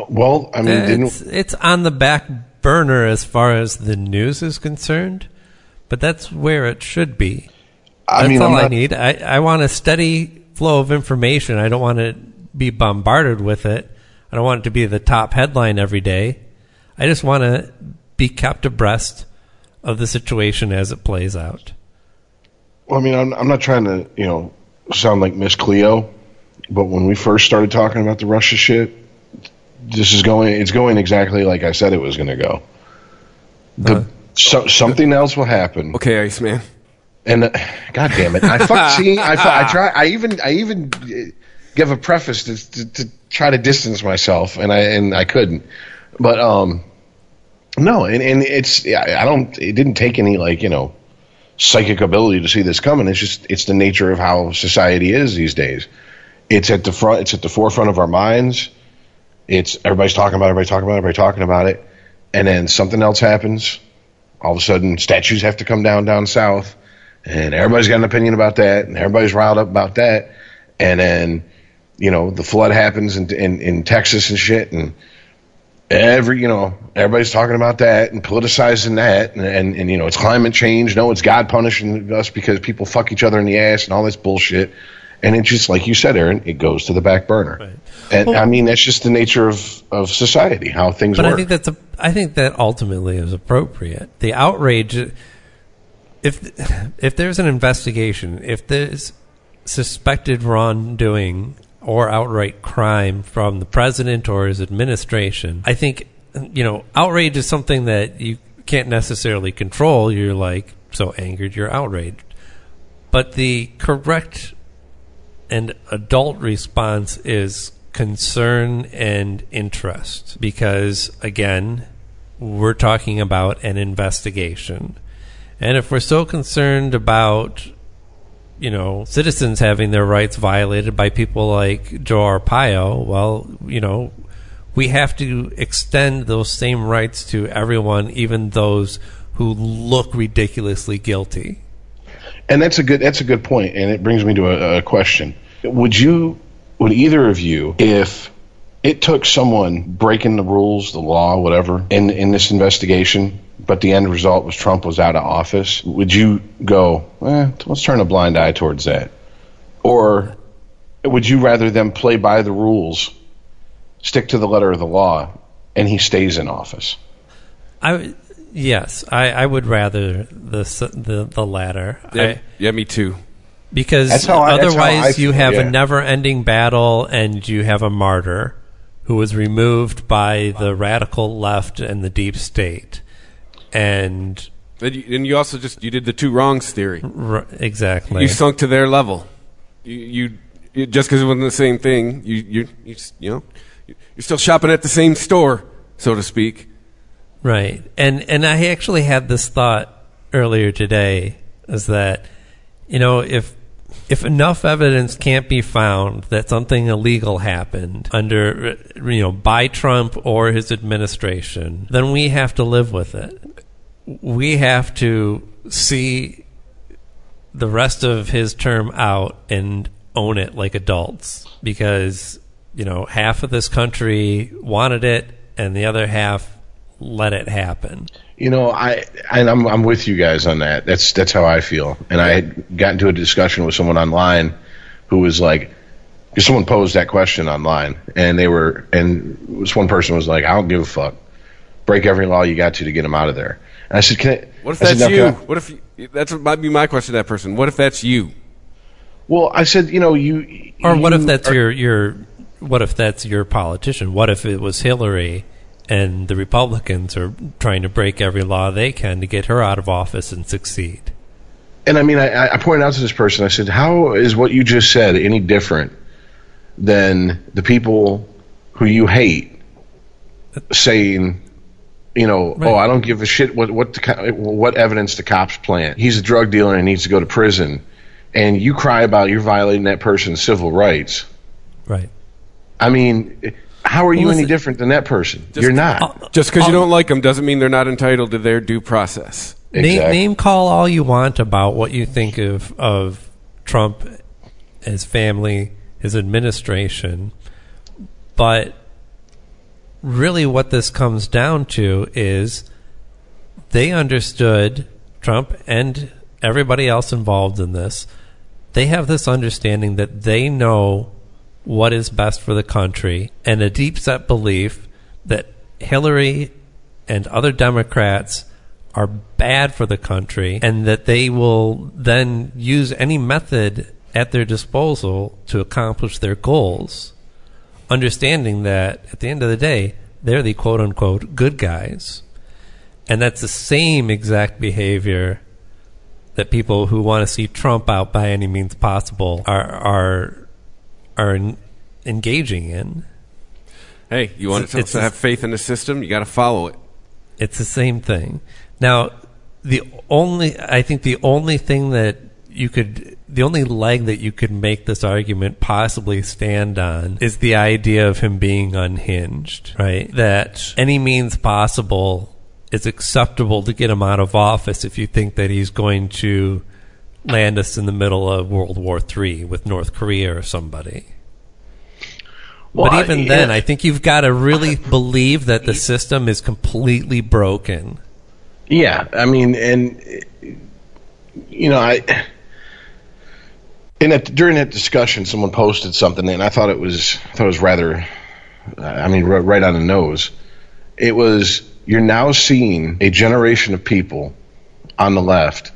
Well, I mean, it's, didn't it's on the back burner as far as the news is concerned, but that's where it should be. I That's mean, all I'm I need. I, I want a steady flow of information. I don't want to be bombarded with it. I don't want it to be the top headline every day. I just want to be kept abreast of the situation as it plays out. Well, I mean, I'm, I'm not trying to, you know, sound like Miss Cleo, but when we first started talking about the Russia shit, this is going, it's going exactly like I said it was going to go. The, Uh. so, something else will happen. Okay, Iceman. And uh, God damn it, I fuck see, I, I try, I even, I even uh, give a preface to, to, to try to distance myself, and I and I couldn't. But um, no, and and it's I don't, it didn't take any like you know psychic ability to see this coming. It's just it's the nature of how society is these days. It's at the front, it's at the forefront of our minds. It's everybody's talking about, it, everybody talking about, it, everybody talking about it, and then something else happens. All of a sudden, statues have to come down down south and everybody's got an opinion about that, and everybody's riled up about that, and then you know the flood happens in in, in Texas and shit, and every you know everybody's talking about that and politicizing that, and, and and you know it's climate change, no, it's God punishing us because people fuck each other in the ass and all this bullshit, and it just like you said, Aaron, it goes to the back burner, Right. and Well- I mean that's just the nature of of society, how things work. But work. I think that's a, I think that ultimately is appropriate. The outrage, if if there's an investigation, if there's suspected wrongdoing or outright crime from the president or his administration, I think you know outrage is something that you can't necessarily control. You're like so angered, you're outraged. But the correct and adult response is concern and interest because again we're talking about an investigation and if we're so concerned about you know citizens having their rights violated by people like Joe Arpaio well you know we have to extend those same rights to everyone even those who look ridiculously guilty And that's a good that's a good point, and it brings me to a, a question. Would you, would either of you, if it took someone breaking the rules, the law, whatever, in in this investigation, but the end result was Trump was out of office, would you go, eh, let's turn a blind eye towards that, or would you rather them play by the rules, stick to the letter of the law, and he stays in office? I yes I, I would rather the the the latter Yeah, I, yeah, me too. because I- otherwise I you have yeah. a never-ending battle and you have a martyr who was removed by the radical left and the deep state and And you, and you also just you did the two wrongs theory. r- exactly You sunk to their level. You you you- just because it wasn't the same thing, you you you, s- you know you're still shopping at the same store, so to speak. Right. And and I actually had this thought earlier today is that you know if if enough evidence can't be found that something illegal happened under you know by Trump or his administration, then we have to live with it. We have to see the rest of his term out and own it like adults because you know half of this country wanted it and the other half let it happen. You know, I and I'm I'm with you guys on that. That's that's how I feel. And I had got into a discussion with someone online who was like, because someone posed that question online, and they were, and this one person was like, I don't give a fuck. Break every law you got to to get him out of there. And I said, Can I, What if I said, that's "Now, you? I-" What if you, that's what might be my question to that person? What if that's you? well, I said, you know, you Or what if that's are- your your what if that's your politician? What if it was Hillary and the Republicans are trying to break every law they can to get her out of office and succeed? And I mean, I, I pointed out to this person, I said, how is what you just said any different than the people who you hate saying, you know, Right. oh, I don't give a shit what what the, what evidence the cops plant. He's a drug dealer and needs to go to prison, and you cry about you're violating that person's civil rights. Right. I mean, how are you Well, any different than that person? Just- you're uh, not. Uh, just because you Oh. don't like them doesn't mean they're not entitled to their due process. Name, name call all you want about what you think of of Trump, his family, his administration, but really what this comes down to is they understood Trump and everybody else involved in this. They have this understanding that they know what is best for the country and a deep set belief that Hillary and other Democrats are bad for the country and that they will then use any method at their disposal to accomplish their goals, understanding that at the end of the day, they're the quote unquote good guys. And that's the same exact behavior that people who want to see Trump out by any means possible are are are en- engaging in. Hey, you want to, to have faith in the system? You got to follow it. It's the same thing. Now, the only I think the only thing that you could the only leg that you could make this argument possibly stand on is the idea of him being unhinged, right? That any means possible is acceptable to get him out of office if you think that he's going to land us in the middle of World War III with North Korea or somebody. Well, but even I- then. I think you've got to really believe that the system is completely broken. Yeah, I mean, and you know, I in that during that discussion, someone posted something, and I thought it was I thought it was rather, uh, I mean, right on the nose. It was you're now seeing a generation of people on the left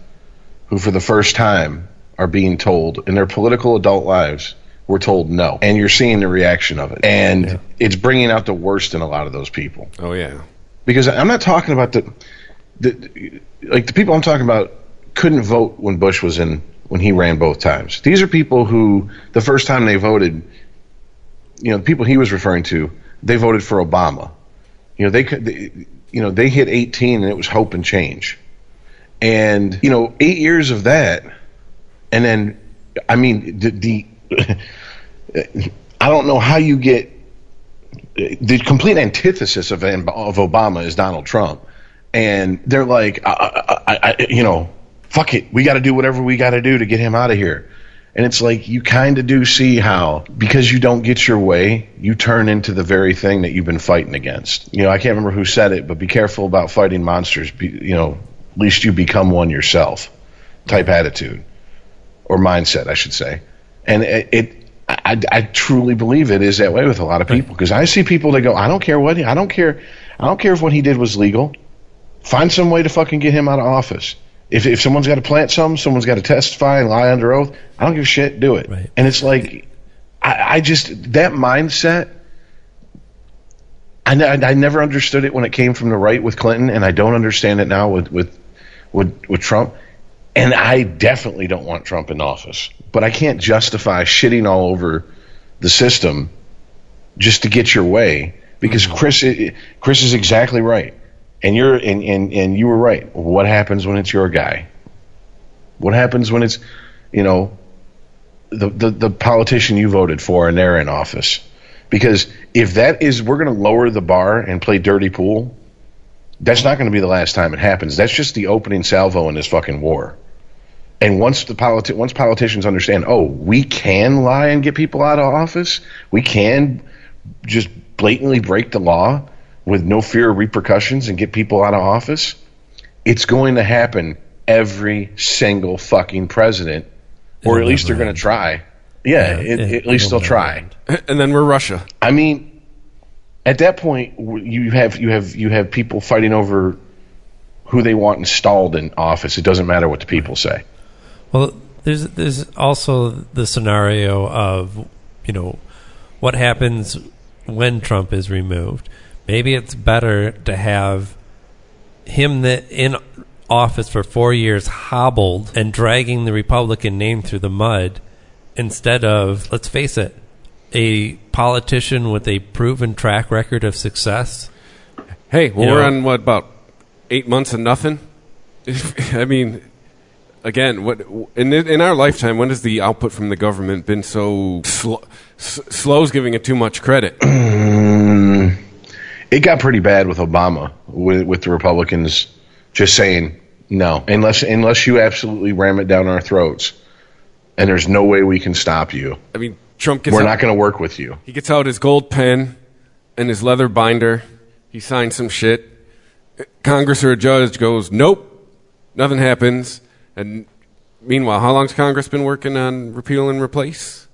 who, for the first time, are being told in their political adult lives. We're told no, and you're seeing the reaction of it, and it's bringing out the worst in a lot of those people Oh yeah. because I'm not talking about the, the like the people I'm talking about couldn't vote when Bush was in when he ran both times. These are people who the first time they voted, you know, the people he was referring to, they voted for Obama. You know, they could, they, you know, they hit 18 and it was hope and change, and you know, eight years of that, and then, I mean, the, the I don't know how you get the complete antithesis of of Obama is Donald Trump, and they're like, I, I, I, you know, fuck it, we got to do whatever we got to do to get him out of here. And it's like you kind of do see how because you don't get your way, you turn into the very thing that you've been fighting against. You know, I can't remember who said it, but be careful about fighting monsters. Be, you know, at least you become one yourself. Type attitude or mindset, I should say. And it, it I, I truly believe it is that way with a lot of people because I see people that go, I don't care what he, I don't care, I don't care if what he did was legal. Find some way to fucking get him out of office. If if someone's got to plant something, someone's got to testify and lie under oath. I don't give a shit. Do it. Right. And it's like, I, I just that mindset. I, I never understood it when it came from the right with Clinton, and I don't understand it now with with with, with Trump. And I definitely don't want Trump in office. But I can't justify shitting all over the system just to get your way because mm-hmm. Chris Chris is exactly right. And you're and, and, and you were right. What happens when it's your guy? What happens when it's you know the, the, the politician you voted for and they're in office? Because if that is we're gonna lower the bar and play dirty pool, that's not going to be the last time it happens. That's just the opening salvo in this fucking war. And once the politi- once politicians understand, oh, we can lie and get people out of office, we can just blatantly break the law with no fear of repercussions and get people out of office, it's going to happen every single fucking president, or at least they're going to try. Yeah, Yeah, it, it- at least they'll try. And then we're Russia. I mean, at that point, you have you have you have people fighting over who they want installed in office. It doesn't matter what the people say. Well, there's there's also the scenario of you know what happens when Trump is removed. Maybe it's better to have him that in office for four years hobbled and dragging the Republican name through the mud instead of let's face it, a politician with a proven track record of success. Hey, well, You we're know- on what about eight months of nothing? I mean, again, what in in our lifetime, when has the output from the government been so slow? S- slow's giving it too much credit. It got pretty bad with Obama, with with the Republicans just saying no, unless unless you absolutely ram it down our throats, and there's no way we can stop you. I mean, Trump gets We're out, not going to work with you. he gets out his gold pen and his leather binder. He signs some shit. Congress or a judge goes, nope, nothing happens. And meanwhile, how long's Congress been working on repeal and replace?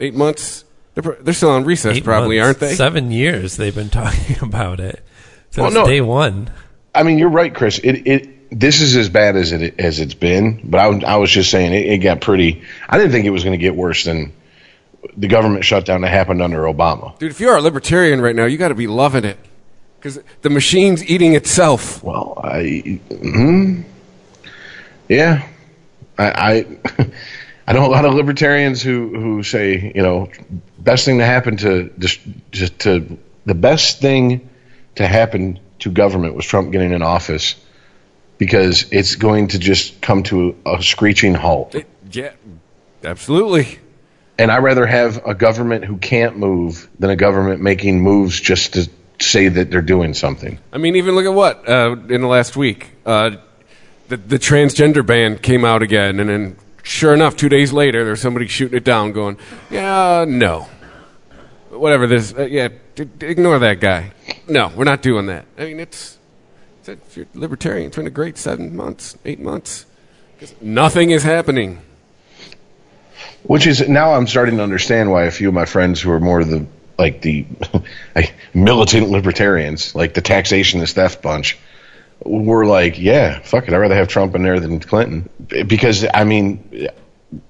Eight months. They're, they're still on recess, Eight probably, months, aren't they? Seven years they've been talking about it since Well, no. day one. I mean, you're right, Chris. It it this is as bad as it as it's been, but I, was- I was just saying it, it got pretty. I didn't think it was going to get worse than the government shutdown that happened under Obama. Dude, if you're a libertarian right now, you got to be loving it. Because the machine's eating itself. Well, I, hmm yeah, I, I, I know a lot of libertarians who who say, you know, best thing to happen to just just to the best thing to happen to government was Trump getting in office because it's going to just come to a screeching halt. It- yeah, absolutely. And I'd rather have a government who can't move than a government making moves just to say that they're doing something. I mean, even look at what uh, in the last week, uh, the the transgender ban came out again, and then sure enough, two days later, there's somebody shooting it down, going, "Yeah, no, whatever this, uh, yeah, d- d- ignore that guy. No, we're not doing that." I mean, it's, if you're libertarian, it's been a great seven months, eight months. Nothing is happening. Which is now I'm starting to understand why a few of my friends who are more the like the militant libertarians, like the taxationist theft bunch, were like, yeah, fuck it, I'd rather have Trump in there than Clinton because I mean,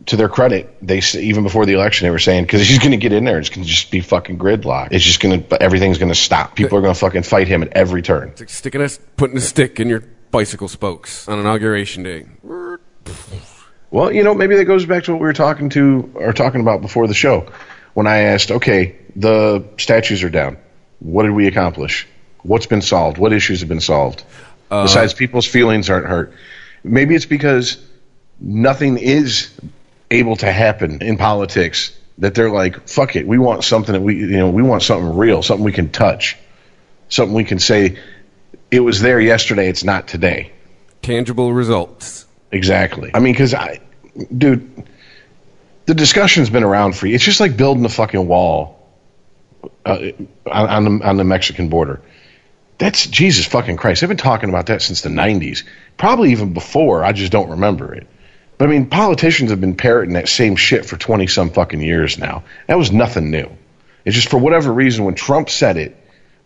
to their credit, they even before the election they were saying because he's going to get in there, and it's going to just be fucking gridlock. It's just going to everything's going to stop. People are going to fucking fight him at every turn. It's like sticking a putting a stick in your bicycle spokes on inauguration day. Well, you know, maybe that goes back to what we were talking to or talking about before the show. When I asked, okay, the statues are down. What did we accomplish? What's been solved? What issues have been solved? Uh, Besides people's feelings aren't hurt. Maybe it's because nothing is able to happen in politics that they're like, fuck it, we want something that we you know, we want something real, something we can touch. Something we can say it was there yesterday, it's not today. Tangible results. Exactly. I mean, because I, dude, the discussion's been around for. It's just like building a fucking wall uh, on, on the on the Mexican border. That's Jesus fucking Christ. They've been talking about that since the '90s, probably even before. I just don't remember it. But I mean, politicians have been parroting that same shit for twenty some fucking years now. That was nothing new. It's just for whatever reason when Trump said it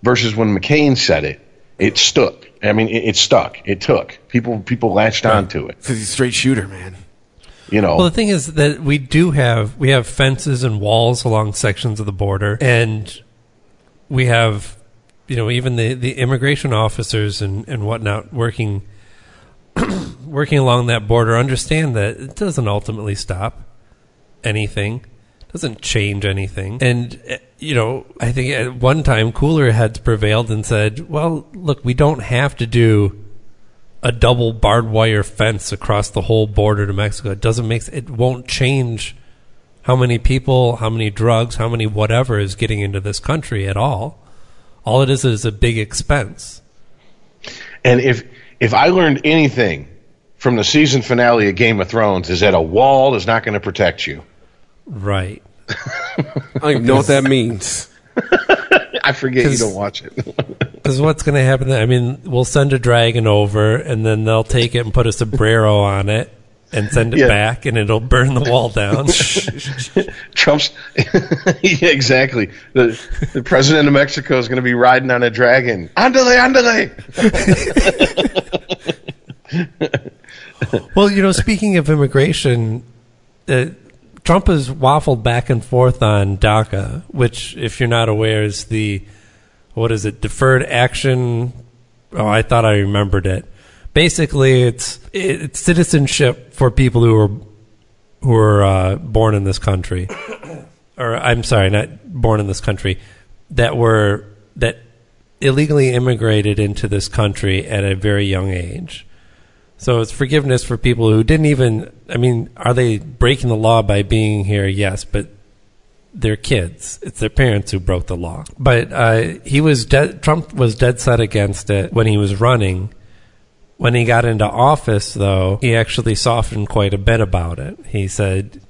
versus when McCain said it, it stuck. I mean, it, it stuck. It took people. People latched onto it. Because he's a straight shooter, man. You know. Well, the thing is that we do have we have fences and walls along sections of the border, and we have, you know, even the the immigration officers and and whatnot working working along that border understand that it doesn't ultimately stop anything, doesn't change anything. And, uh, you know, I think at one time cooler heads prevailed and said, well, look, we don't have to do a double barbed wire fence across the whole border to Mexico. It doesn't make it won't change how many people, how many drugs, how many whatever is getting into this country at all. All it is is a big expense. And if if I learned anything from the season finale of Game of Thrones is that a wall is not going to protect you. Right. I don't even know what that means. I forget you don't watch it. Because what's going to happen? I mean, we'll send a dragon over, and then they'll take it and put a sombrero on it, and send it Yeah. back, and it'll burn the wall down. Trump's yeah, exactly. The the president of Mexico is going to be riding on a dragon. Andale, andale. well, you know, speaking of immigration, uh, Trump has waffled back and forth on DACA, which, if you're not aware, is the what is it? Deferred action. Oh, I thought I remembered it. Basically, it's it's citizenship for people who are who are uh, born in this country, or I'm sorry, not born in this country, that were that illegally immigrated into this country at a very young age. So it's forgiveness for people who didn't even. I mean, are they breaking the law by being here? Yes, but they're kids. It's their parents who broke the law. But uh, he was. Trump was dead set against it when he was running. When he got into office, though, he actually softened quite a bit about it. He said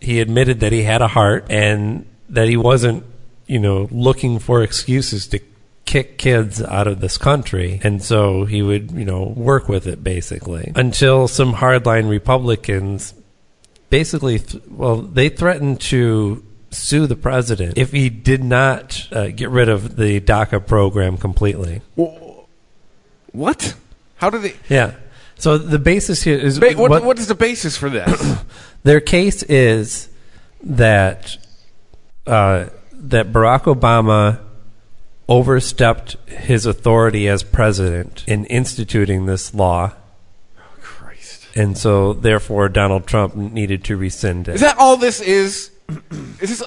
he admitted that he had a heart and that he wasn't, you know, looking for excuses to kick kids out of this country. And so he would, you know, work with it basically until some hardline Republicans basically, th- well, they threatened to sue the president if he did not uh, get rid of the DACA program completely. What? How do they? Yeah. So the basis here is Ba- what, what is the basis for this? Their case is that uh, that Barack Obama overstepped his authority as president in instituting this law, Christ. and so therefore Donald Trump needed to rescind it. Is that all this is? Is this?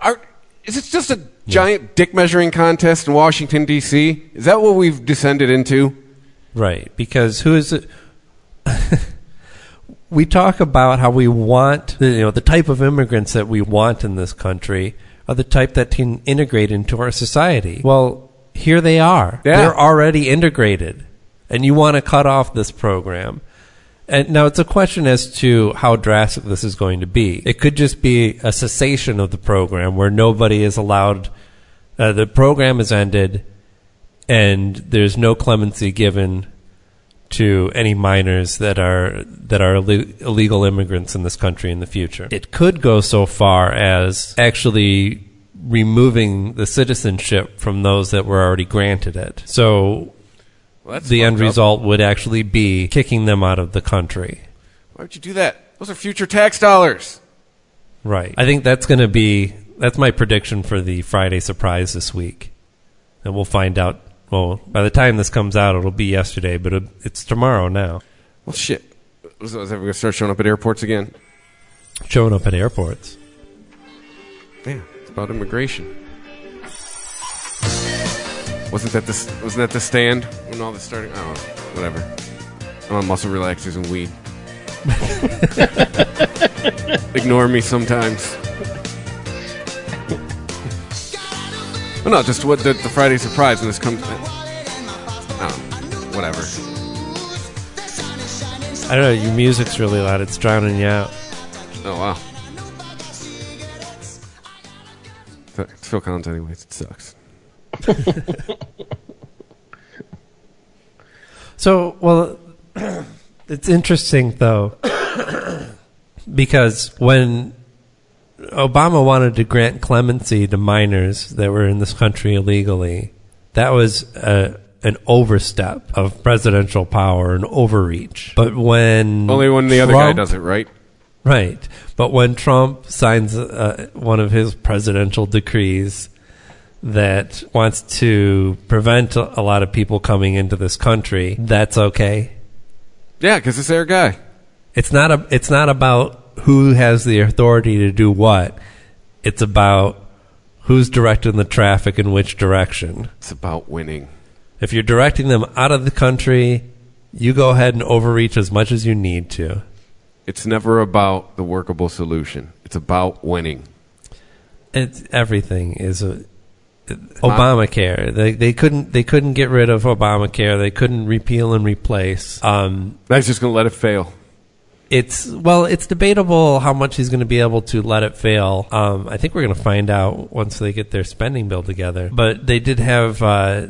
Are, is it just a giant dick measuring contest in Washington D.C.? Is that what we've descended into? Right, because who is it? we talk about how we want, you know, the type of immigrants that we want in this country are the type that can integrate into our society. Well, here they are. Yeah. They're already integrated, and you want to cut off this program. And now it's a question as to how drastic this is going to be. It could just be a cessation of the program where nobody is allowed. Uh, the program is ended, and there's no clemency given to any minors that are that are ille- illegal immigrants in this country in the future. It could go so far as actually removing the citizenship from those that were already granted it. So Well, the end fucked up. result would actually be kicking them out of the country. Why would you do that? Those are future tax dollars. Right. I think that's going to be that's my prediction for the Friday surprise this week. And we'll find out well, by the time this comes out it'll be yesterday, but it's tomorrow now. Well, shit. Was, was everyone going to start showing up at airports again? Showing up at airports. Yeah, it's about immigration. Wasn't that this? Wasn't that the stand when all this started? I don't know. Whatever. I'm on muscle relaxers and weed. Ignore me sometimes. Well, no, just what the, the Friday surprise and this comes. I. Um, whatever. I don't know, your music's really loud. It's drowning you out. Oh wow. It's Phil Collins, anyways. It sucks. So, well, it's interesting though, because when Obama wanted to grant clemency to minors that were in this country illegally, that was a, an overstep of presidential power, an overreach. But when Only when the other guy does it, right? Right. But when Trump signs uh, one of his presidential decrees that wants to prevent a a lot of people coming into this country, that's okay. Yeah, because it's their guy. It's not a. It's not about who has the authority to do what. It's about who's directing the traffic in which direction. It's about winning. If you're directing them out of the country, you go ahead and overreach as much as you need to. It's never about the workable solution. It's about winning. It's everything is a Obamacare. They they couldn't they couldn't get rid of Obamacare. They couldn't repeal and replace. Um, That's just going to let it fail. It's well, it's debatable how much he's going to be able to let it fail. Um, I think we're going to find out once they get their spending bill together. But they did have uh,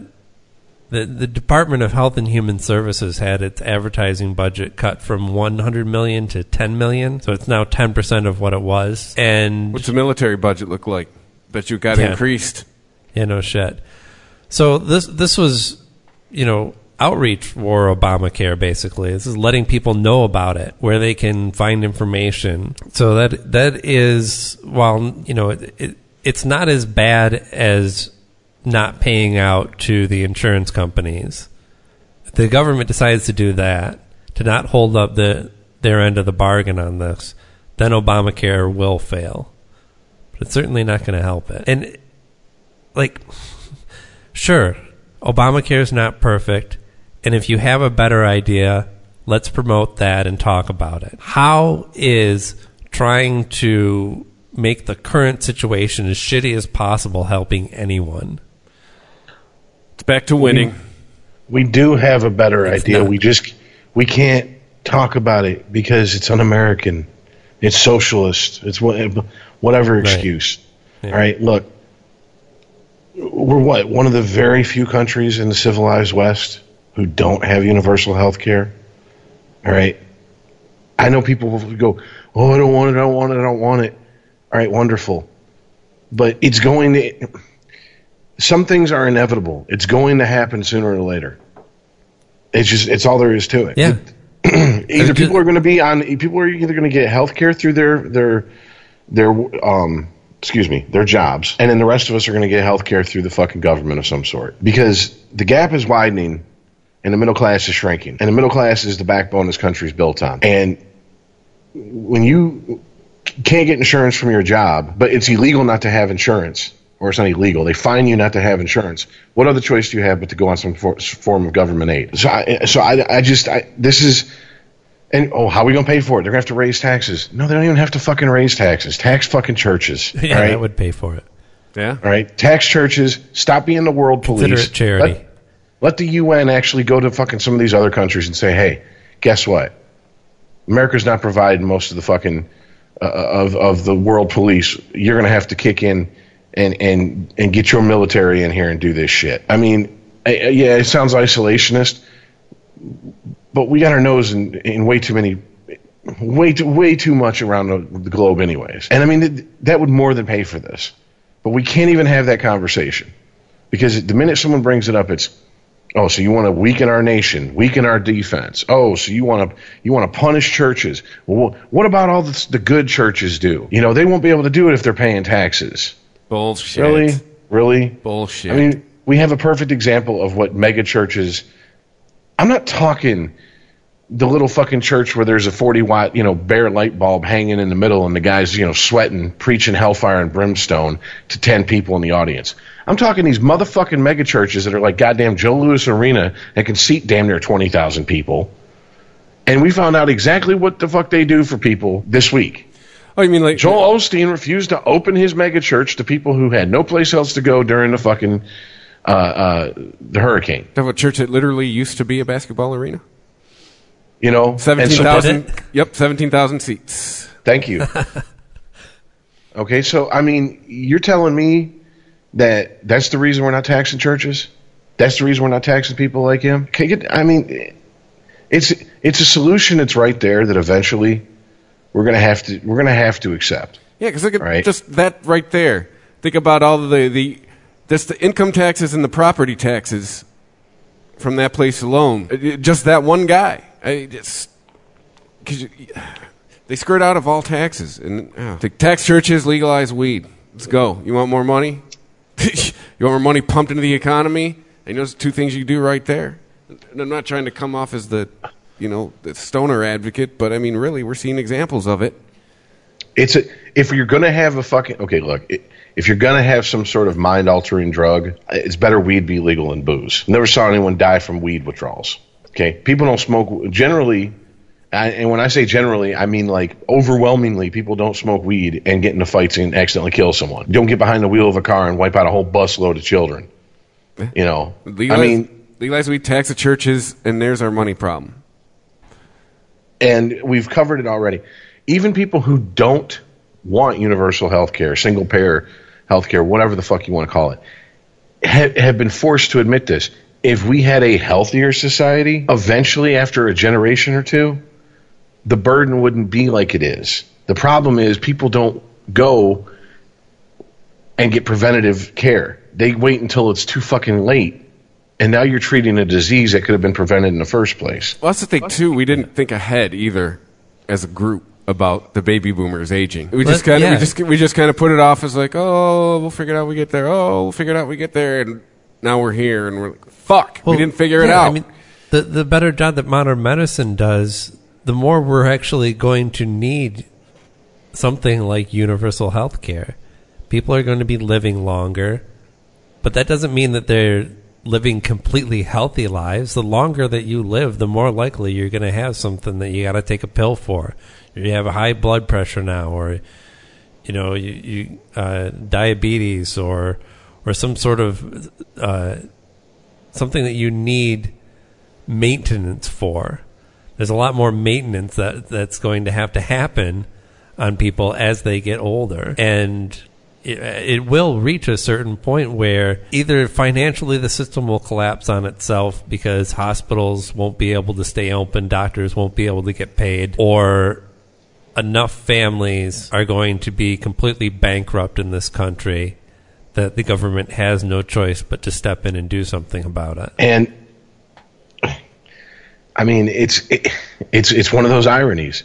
the the Department of Health and Human Services had its advertising budget cut from 100 million to 10 million, so it's now 10 percent of what it was. And What's the military budget look like? Bet you it got Yeah. increased. Yeah, no shit. So this this was, you know, outreach for Obamacare. Basically, this is letting people know about it, where they can find information. So that that is, while you know, it, it, it's not as bad as not paying out to the insurance companies. The government decides to do that, to not hold up the their end of the bargain on this, then Obamacare will fail. But it's certainly not going to help it. And like sure obamacare is not perfect and if you have a better idea let's promote that and talk about it how is trying to make the current situation as shitty as possible helping anyone It's back to winning. We do have a better It's idea. not. We just we can't talk about it because it's un-American. It's socialist. It's wha- whatever excuse. Yeah. All right, look. We're what one of the very few countries in the civilized West who don't have universal health care. All right. I know people will go, "Oh, I don't want it. I don't want it. I don't want it." All right, wonderful. But it's going to some things are inevitable. It's going to happen sooner or later. It's just it's all there is to it. yeah Either people are going to be on people are either going to get health care through their their their um excuse me, their jobs, and then the rest of us are going to get health care through the fucking government of some sort. Because the gap is widening and the middle class is shrinking. And the middle class is the backbone this country is built on. And when you can't get insurance from your job, but it's illegal not to have insurance, or it's not illegal, they fine you not to have insurance. What other choice do you have but to go on some for, form of government aid? So, I, so I, I just, I, this is, and oh, how are we gonna pay for it? They're gonna have to raise taxes. No, they don't even have to fucking raise taxes. Tax fucking churches. yeah all right? that would pay for it Yeah. all right, tax churches. Stop being the world police. consider it charity Let, let the UN actually go to fucking some of these other countries and say, hey, guess what? America's not providing most of the fucking uh, of of the world police. You're gonna have to kick in and and and get your military in here and do this shit. I mean, I, yeah, it sounds isolationist, but we got our nose in, in way too many. Way too, way too much around the, the globe, anyways. And I mean, th- that would more than pay for this. But we can't even have that conversation because the minute someone brings it up, it's oh, so you want to weaken our nation, weaken our defense. Oh, so you want to you want to punish churches. Well, what about all the, the good churches do? You know, they won't be able to do it if they're paying taxes. Bullshit. Really, really. Bullshit. I mean, we have a perfect example of what mega churches. I'm not talking the little fucking church where there's a 40 watt, you know, bare light bulb hanging in the middle and the guy's, you know, sweating, preaching hellfire and brimstone to 10 people in the audience. I'm talking these motherfucking mega churches that are like goddamn Joe Louis Arena and can seat damn near 20,000 people. And we found out exactly what the fuck they do for people this week. oh, you mean like Joel Osteen refused to open his mega church to people who had no place else to go during the fucking uh, uh, the hurricane. They have a church that literally used to be a basketball arena. You know, Seventeen thousand. Yep, seventeen thousand seats. Thank you. okay, so I mean, you're telling me that that's the reason we're not taxing churches? That's the reason we're not taxing people like him? Can you get, I mean, it's it's a solution that's right there that eventually we're gonna have to we're gonna have to accept. Yeah, because look at Right. just that right there. Think about all the the just the income taxes and the property taxes from that place alone. Uh, Just that one guy. I just because they skirt out of all taxes and uh, the tax churches legalize weed. Let's go. You want more money? you want more money pumped into the economy? And those two things you do right there. And I'm not trying to come off as the you know the stoner advocate, but I mean, really, we're seeing examples of it. It's a, if you're gonna have a fucking okay, look, it, if you're gonna have some sort of mind altering drug, it's better weed be legal than booze. Never saw anyone die from weed withdrawals. Okay, people don't smoke generally. I, and when I say generally, I mean like overwhelmingly, people don't smoke weed and get into fights and accidentally kill someone. Don't get behind the wheel of a car and wipe out a whole busload of children. You know, Legalize, I mean, legalize weed, tax the churches, and there's our money problem. and we've covered it already. Even people who don't want universal health care, single payer health care, whatever the fuck you want to call it, have been forced to admit this. If we had a healthier society, eventually, after a generation or two, the burden wouldn't be like it is. The problem is people don't go and get preventative care. They wait until it's too fucking late. And now you're treating a disease that could have been prevented in the first place. Well, that's the thing too. We didn't think ahead either, as a group, about the baby boomers aging. We just kind of, yeah. we just, we just kind of put it off as like, oh, we'll figure it out. We get there. Oh, we'll figure it out. We get there, and now we're here, and we're like, fuck, we didn't figure it out. I mean, the the better job that modern medicine does, the more we're actually going to need something like universal health care. People are going to be living longer, but that doesn't mean that they're living completely healthy lives. The longer that you live, the more likely you're going to have something that you got to take a pill for. You have high blood pressure now, or you know, you, you uh, diabetes, or or some sort of uh, something that you need maintenance for. There's a lot more maintenance that that's going to have to happen on people as they get older, and it, it will reach a certain point where either financially the system will collapse on itself because hospitals won't be able to stay open, doctors won't be able to get paid, or enough families are going to be completely bankrupt in this country that the government has no choice but to step in and do something about it. And I mean, it's it, it's it's one of those ironies.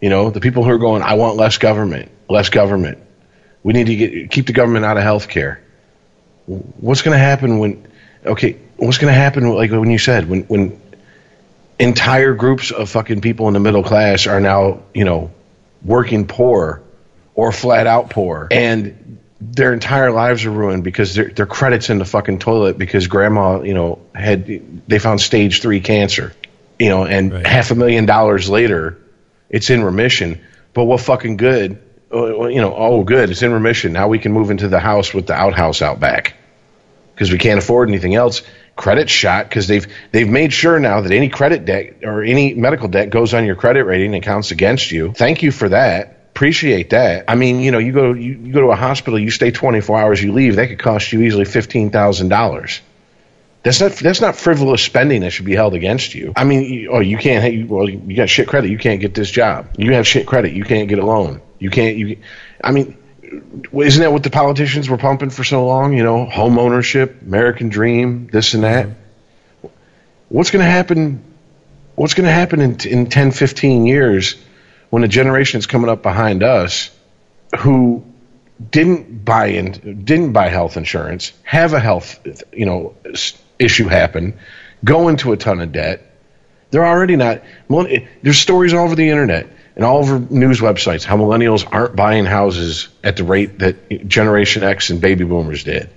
You know, the people who are going, I want less government, less government. We need to get keep the government out of healthcare. What's going to happen when? Okay, what's going to happen? Like when you said, when when entire groups of fucking people in the middle class are now, you know, working poor or flat out poor, and their entire lives are ruined because their their credits in the fucking toilet because grandma, you know, had they found stage three cancer, you know, and Right. half a million dollars later, it's in remission. But what fucking good? uh, You know, oh good, it's in remission. Now we can move into the house with the outhouse out back because we can't afford anything else. Credit shot because they've they've made sure now that any credit debt or any medical debt goes on your credit rating and counts against you. Thank you for that. Appreciate that. I mean, you know, you go you, you go to a hospital, you stay 24 hours, you leave. That could cost you easily fifteen thousand dollars. That's not that's not frivolous spending that should be held against you. I mean, you, oh, you can't. You, well, you got shit credit. You can't get this job. You have shit credit. You can't get a loan. You can't. You. I mean, isn't that what the politicians were pumping for so long? You know, home ownership, American dream, this and that. What's going to happen? What's going to happen in in 10, 15 years when a generation is coming up behind us who didn't buy in, didn't buy health insurance, have a health, you know, issue happen, go into a ton of debt. They're already not. There's stories all over the internet and all over news websites how millennials aren't buying houses at the rate that Generation X and baby boomers did.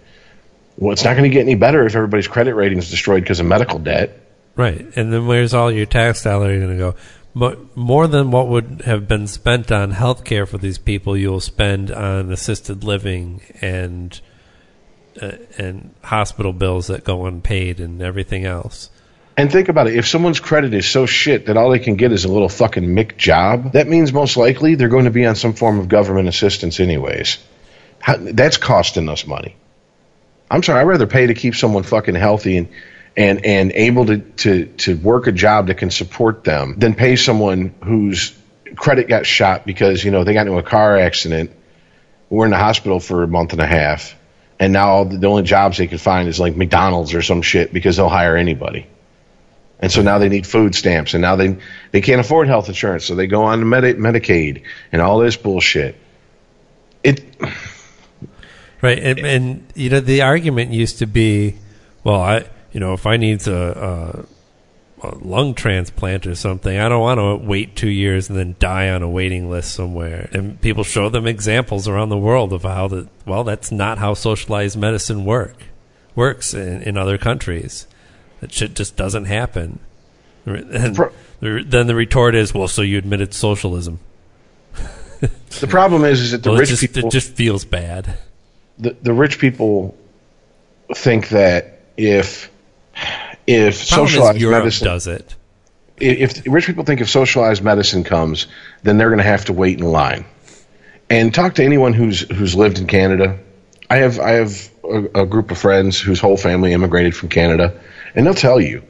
Well, it's not going to get any better if everybody's credit rating is destroyed because of medical debt. Right. And then where's all your tax dollars going to go? But More than what would have been spent on health care for these people, you'll spend on assisted living and uh, and hospital bills that go unpaid and everything else. And think about it. If someone's credit is so shit that all they can get is a little fucking McJob, that means most likely they're going to be on some form of government assistance anyways. How, that's costing us money. I'm sorry. I'd rather pay to keep someone fucking healthy and and and able to to to work a job that can support them than pay someone whose credit got shot because you know they got into a car accident. We're in the hospital for a month and a half, and now the only jobs they can find is like McDonald's or some shit because they'll hire anybody. And so now they need food stamps, and now they they can't afford health insurance, so they go on to Medi- Medicaid and all this bullshit. It Right. And, and you know the argument used to be, well, I you know if I need to a a lung transplant or something. I don't want to wait two years and then die on a waiting list somewhere. And people show them examples around the world of how that. Well, that's not how socialized medicine work works in, in other countries. That shit just doesn't happen. And then the retort is, well, so you admitted socialism. The problem is, is that the Well, rich just, people, it just feels bad. the, the rich people think that if if socialized Europe medicine does it. if if rich people think if socialized medicine comes, then they're going to have to wait in line. And talk to anyone who's who's lived in Canada. I have I have a, a group of friends whose whole family immigrated from Canada, and they'll tell you,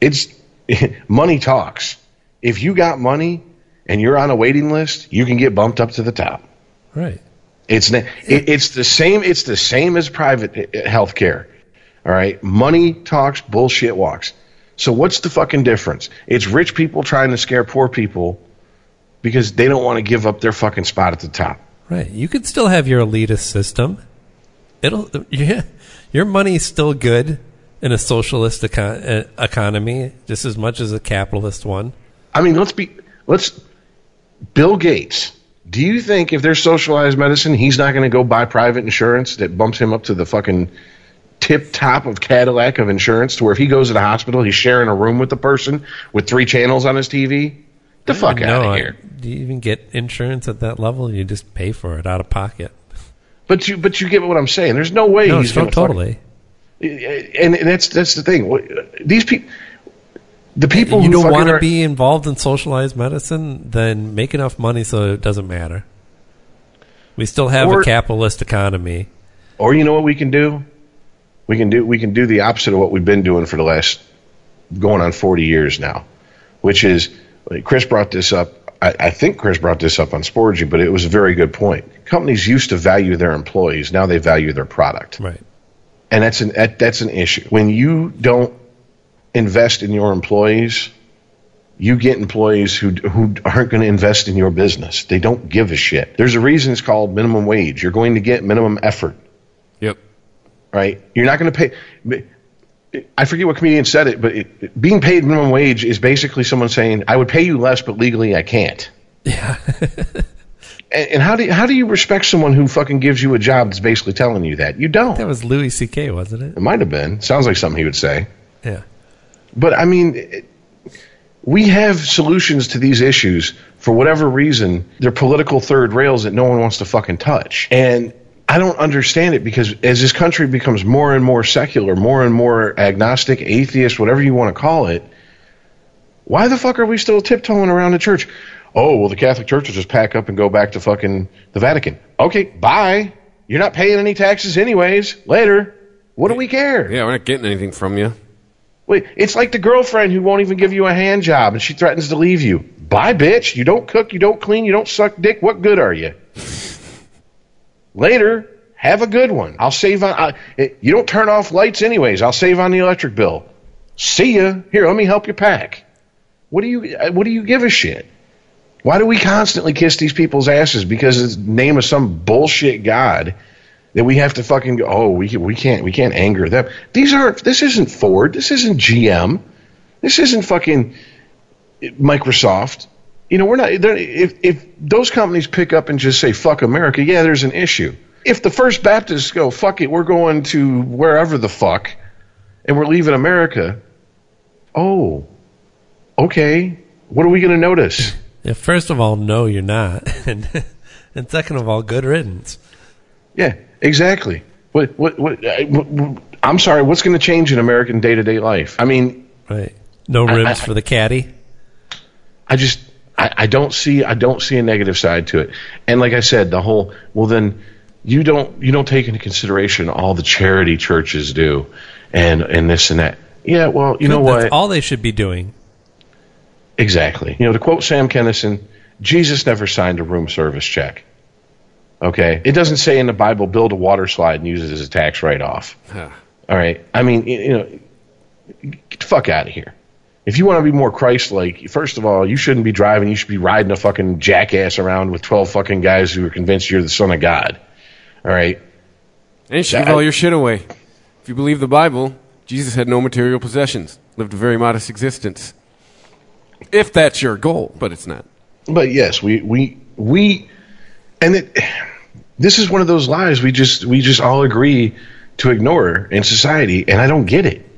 it's money talks. If you got money and you're on a waiting list, you can get bumped up to the top. Right. It's it, it's the same. It's the same as private eh, eh, health care. All right, money talks, bullshit walks. So what's the fucking difference? It's rich people trying to scare poor people because they don't want to give up their fucking spot at the top. Right. You could still have your elitist system. It'll yeah, your money's still good in a socialist econ- uh, economy just as much as a capitalist one. I mean, let's be let's. Bill Gates. Do you think if there's socialized medicine, he's not going to go buy private insurance that bumps him up to the fucking tip top of Cadillac of insurance to where if he goes to the hospital, he's sharing a room with the person with three channels on his TV? The fuck out of I- here. Do you even get insurance at that level? You just pay for it out of pocket. But you but you get what I'm saying. There's no way No, he's so going to totally. And that's that's the thing. These people, the uh, people you who don't want to be involved in socialized medicine, then make enough money so it doesn't matter. We still have Or- a capitalist economy. Or you know what we can do? We can do we can do the opposite of what we've been doing for the last going on 40 years now, which is Chris brought this up. I, I think Chris brought this up on Sporgy, but it was a very good point. Companies used to value their employees, now they value their product, Right. and that's an that, that's an issue. When you don't invest in your employees, you get employees who who aren't going to invest in your business. They don't give a shit. There's a reason it's called minimum wage. You're going to get minimum effort Yep. Right? You're not going to pay. I forget what comedian said it, but it, being paid minimum wage is basically someone saying, "I would pay you less, but legally I can't." Yeah. And, and how do you, how do you respect someone who fucking gives you a job that's basically telling you that? You don't. that was Louis C.K., wasn't it? It might have been. Sounds like something he would say. Yeah. But I mean, it, we have solutions to these issues for whatever reason. They're political third rails that no one wants to fucking touch. And I don't understand it because as this country becomes more and more secular, more and more agnostic, atheist, whatever you want to call it, why the fuck are we still tiptoeing around the church? Oh, well, the Catholic Church will just pack up and go back to fucking the Vatican. Okay, bye. You're not paying any taxes anyways. Later. What do we care? Yeah, we're not getting anything from you. Wait, it's like the girlfriend who won't even give you a hand job and she threatens to leave you. Bye, bitch. You don't cook, you don't clean, you don't suck dick. What good are you? Later, have a good one. I'll save on. I, it, you don't turn off lights anyways. I'll save on the electric bill. See ya. Here, let me help you pack. What do you? uh, What do you give a shit? Why do we constantly kiss these people's asses because it's the name of some bullshit god that we have to fucking go? Oh, we we can't we can't anger them. These aren't. This isn't Ford. This isn't GM. This isn't fucking Microsoft. You know, we're not. If if those companies pick up and just say "fuck America," yeah, there's an issue. If the First Baptists go "fuck it," we're going to wherever the fuck, and we're leaving America. Oh, okay. What are we going to notice? Yeah, first of all, no, you're not, and and second of all, good riddance. Yeah, exactly. What what what? I- what- I'm sorry. What's going to change in American day to day life? I mean, Right. No I- rims I- for the caddy. I just I, I don't see I don't see a negative side to it. And like I said, the whole well then you don't you don't take into consideration all the charity churches do and and this and that. Yeah, well, you know what? all they should be doing. exactly. You know, to quote Sam Kinison, Jesus never signed a room service check. Okay? It doesn't say in the Bible build a water slide and use it as a tax write off. Huh. All right. I mean, you you know, get the fuck out of here. If you want to be more Christ-like, first of all, you shouldn't be driving. You should be riding a fucking jackass around with twelve fucking guys who are convinced you're the son of God. All right. And you should Yeah, give all your shit away. If you believe the Bible, Jesus had no material possessions. lived a very modest existence. If that's your goal, but it's not. But yes, we we we, and it, this is one of those lies we just we just all agree to ignore in society, and I don't get it.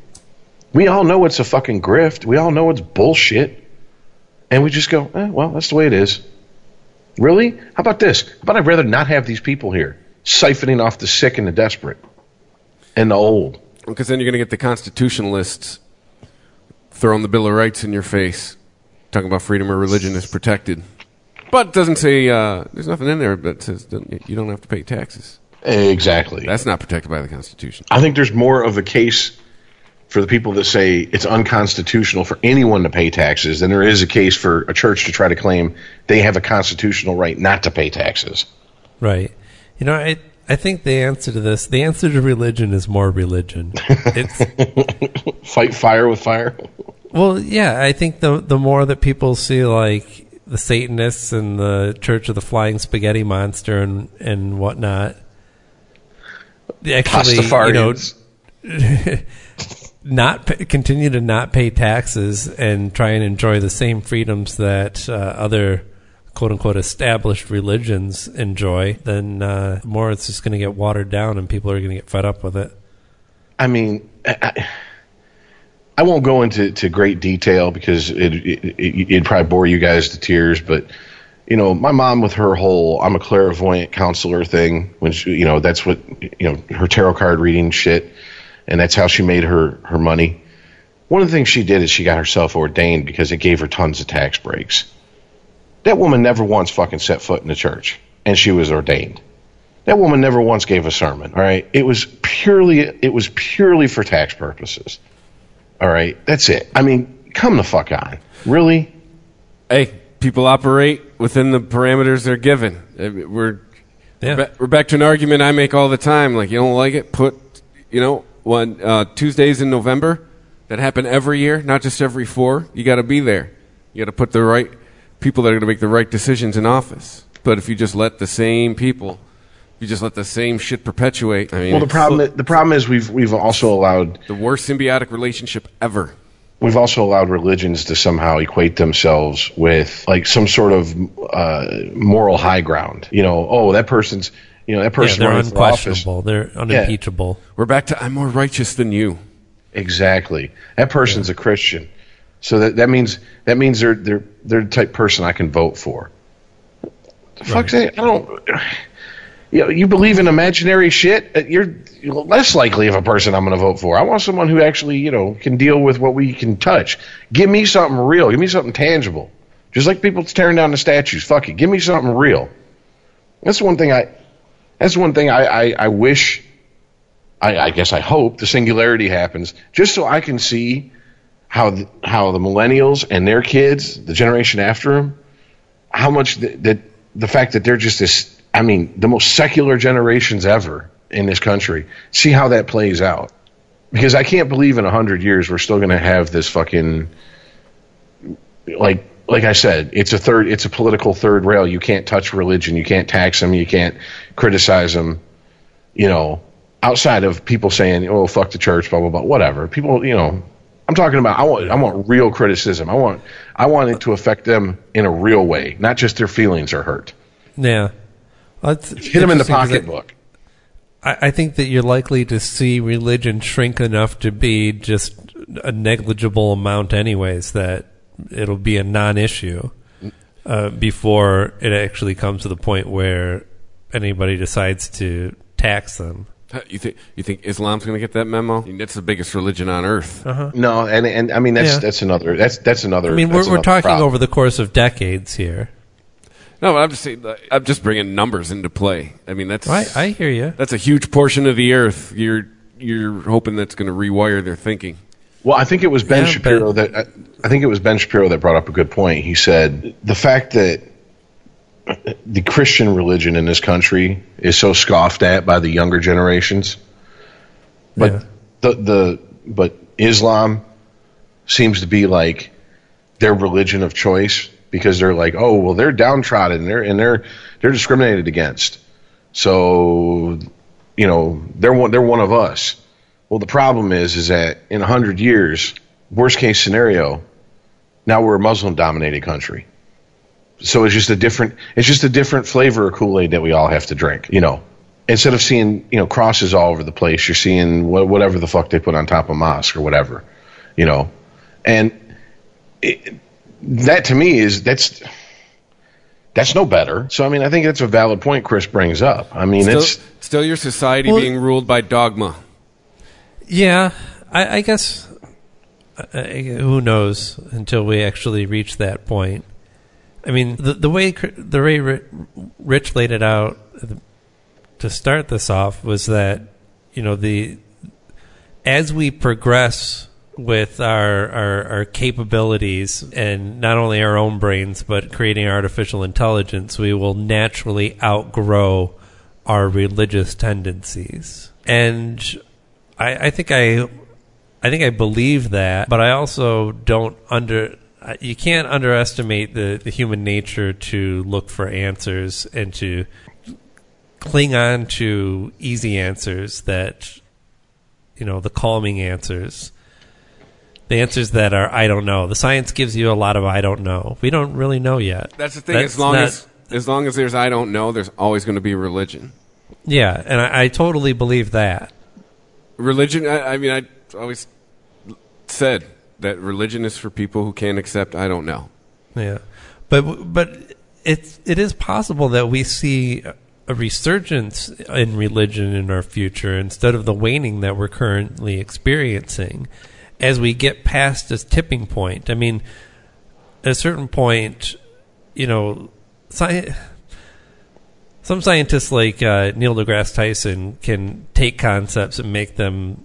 We all know it's a fucking grift. We all know it's bullshit, and we just go, eh, well, that's the way it is. Really? How about this? How about I'd rather not have these people here siphoning off the sick and the desperate and the old. Because then you're going to get the constitutionalists throwing the Bill of Rights in your face, talking about freedom of religion is protected. But it doesn't say, uh, there's nothing in there that says you don't have to pay taxes. Exactly. That's not protected by the Constitution. I think there's more of a case for the people that say it's unconstitutional for anyone to pay taxes then there is a case for a church to try to claim they have a constitutional right not to pay taxes. Right. You know, I I think the answer to this, the answer to religion is more religion. It's Fight fire with fire. well, yeah. I think the the more that people see like the Satanists and the Church of the Flying Spaghetti Monster and and whatnot, actually, you know. not pay, continue to not pay taxes and try and enjoy the same freedoms that uh, other quote unquote established religions enjoy, then uh, more it's just going to get watered down and people are going to get fed up with it. I mean, I, I- won't go into to great detail because it, it, it it'd probably bore you guys to tears. But you know, my mom with her whole "I'm a clairvoyant counselor" thing, when she, you know that's what you know her tarot card reading shit, and that's how she made her her money. One of the things she did is she got herself ordained because it gave her tons of tax breaks. That woman never once fucking set foot in the church, and she was ordained. That woman never once gave a sermon. All right, it was purely it was purely for tax purposes. All right, that's it. I mean, come the fuck on, really? Hey, people operate within the parameters they're given. Uh, We're Yeah. we're back to an argument I make all the time. Like you don't like it, put you know one uh, Tuesdays in November that happen every year, not just every four. You got to be there. You got to put the right people that are going to make the right decisions in office. But if you just let the same people, if you just let the same shit perpetuate. I mean, Well, the problem the problem is we've we've also allowed the worst symbiotic relationship ever. we've also allowed religions to somehow equate themselves with like some sort of uh, moral high ground. You know, oh that person's you know that Yeah, person they're running for office. unquestionable. They're unimpeachable. We're back to I'm more righteous than you. Exactly. That person's a Christian. So that that means that means they're they're they're the type of person I can vote for. The fuck's that? I don't. You know, you believe in imaginary shit. uh, You're less likely of a person I'm going to vote for. I want someone who actually, you know, can deal with what we can touch. Give me something real. Give me something tangible. Just like people tearing down the statues. Fuck it. Give me something real. That's the one thing I. That's one thing I I, I wish. I, I guess I hope the singularity happens just so I can see how the, how the millennials and their kids, the generation after them, how much that the fact that they're just this, I mean, the most secular generations ever in this country. See how that plays out, because I can't believe in a hundred years we're still going to have this fucking like like I said, it's a third, it's a political third rail. You can't touch religion, you can't tax them, you can't criticize them. You know, outside of people saying, "Oh, fuck the church," blah blah blah, whatever. People, you know, I'm talking about. I want, I want real criticism. I want, I want it to affect them in a real way, not just their feelings are hurt. Yeah. Uh, well, Hit them in the pocketbook. I, I think that you're likely to see religion shrink enough to be just a negligible amount, anyways, that it'll be a non-issue uh, before it actually comes to the point where anybody decides to tax them. You think you think Islam's going to get that memo? I mean, that's the biggest religion on earth. No, and and I mean that's Yeah. that's another that's that's another. I mean, we're, we're talking problem. over the course of decades here. No, but I'm just saying. I'm just bringing numbers into play. I mean, that's I, I hear you. that's a huge portion of the earth. You're you're hoping that's going to rewire their thinking. Well, I think it was Ben Yeah, Shapiro but- that I think it was Ben Shapiro that brought up a good point. He said the fact that the Christian religion in this country is so scoffed at by the younger generations, but Yeah. the the but Islam seems to be like their religion of choice because they're like, oh well, they're downtrodden, and they're and they're they're discriminated against, so you know they're one they're one of us. Well, the problem is is that in a hundred years, worst case scenario, now we're a Muslim dominated country. So it's just a different it's just a different flavor of Kool Aid that we all have to drink. You know, instead of seeing you know crosses all over the place, you're seeing wha- whatever the fuck they put on top of mosque or whatever. You know, and it, that to me is that's that's no better. So I mean, I think that's a valid point Chris brings up. I mean, Still, it's still your society Well- being ruled by dogma. Yeah, I, I guess. Uh, who knows until we actually reach that point? I mean, the the way the way Rich laid it out to start this off was that you know the as we progress with our, our our capabilities and not only our own brains but creating artificial intelligence, we will naturally outgrow our religious tendencies. And I, I think I I think I believe that, but I also don't under. You can't underestimate the, the human nature to look for answers and to cling on to easy answers that, you know, the calming answers. The answers that are I don't know. The science gives you a lot of I don't know. We don't really know yet. That's the thing. That's as long not- as as long as there's I don't know, there's always going to be religion. yeah, and I, I totally believe that. Religion. I, I mean, I always said that religion is for people who can't accept I don't know. Yeah, but but it's it is possible that we see a resurgence in religion in our future instead of the waning that we're currently experiencing as we get past this tipping point. I mean, at a certain point, you know, sci- some scientists like uh, Neil deGrasse Tyson can take concepts and make them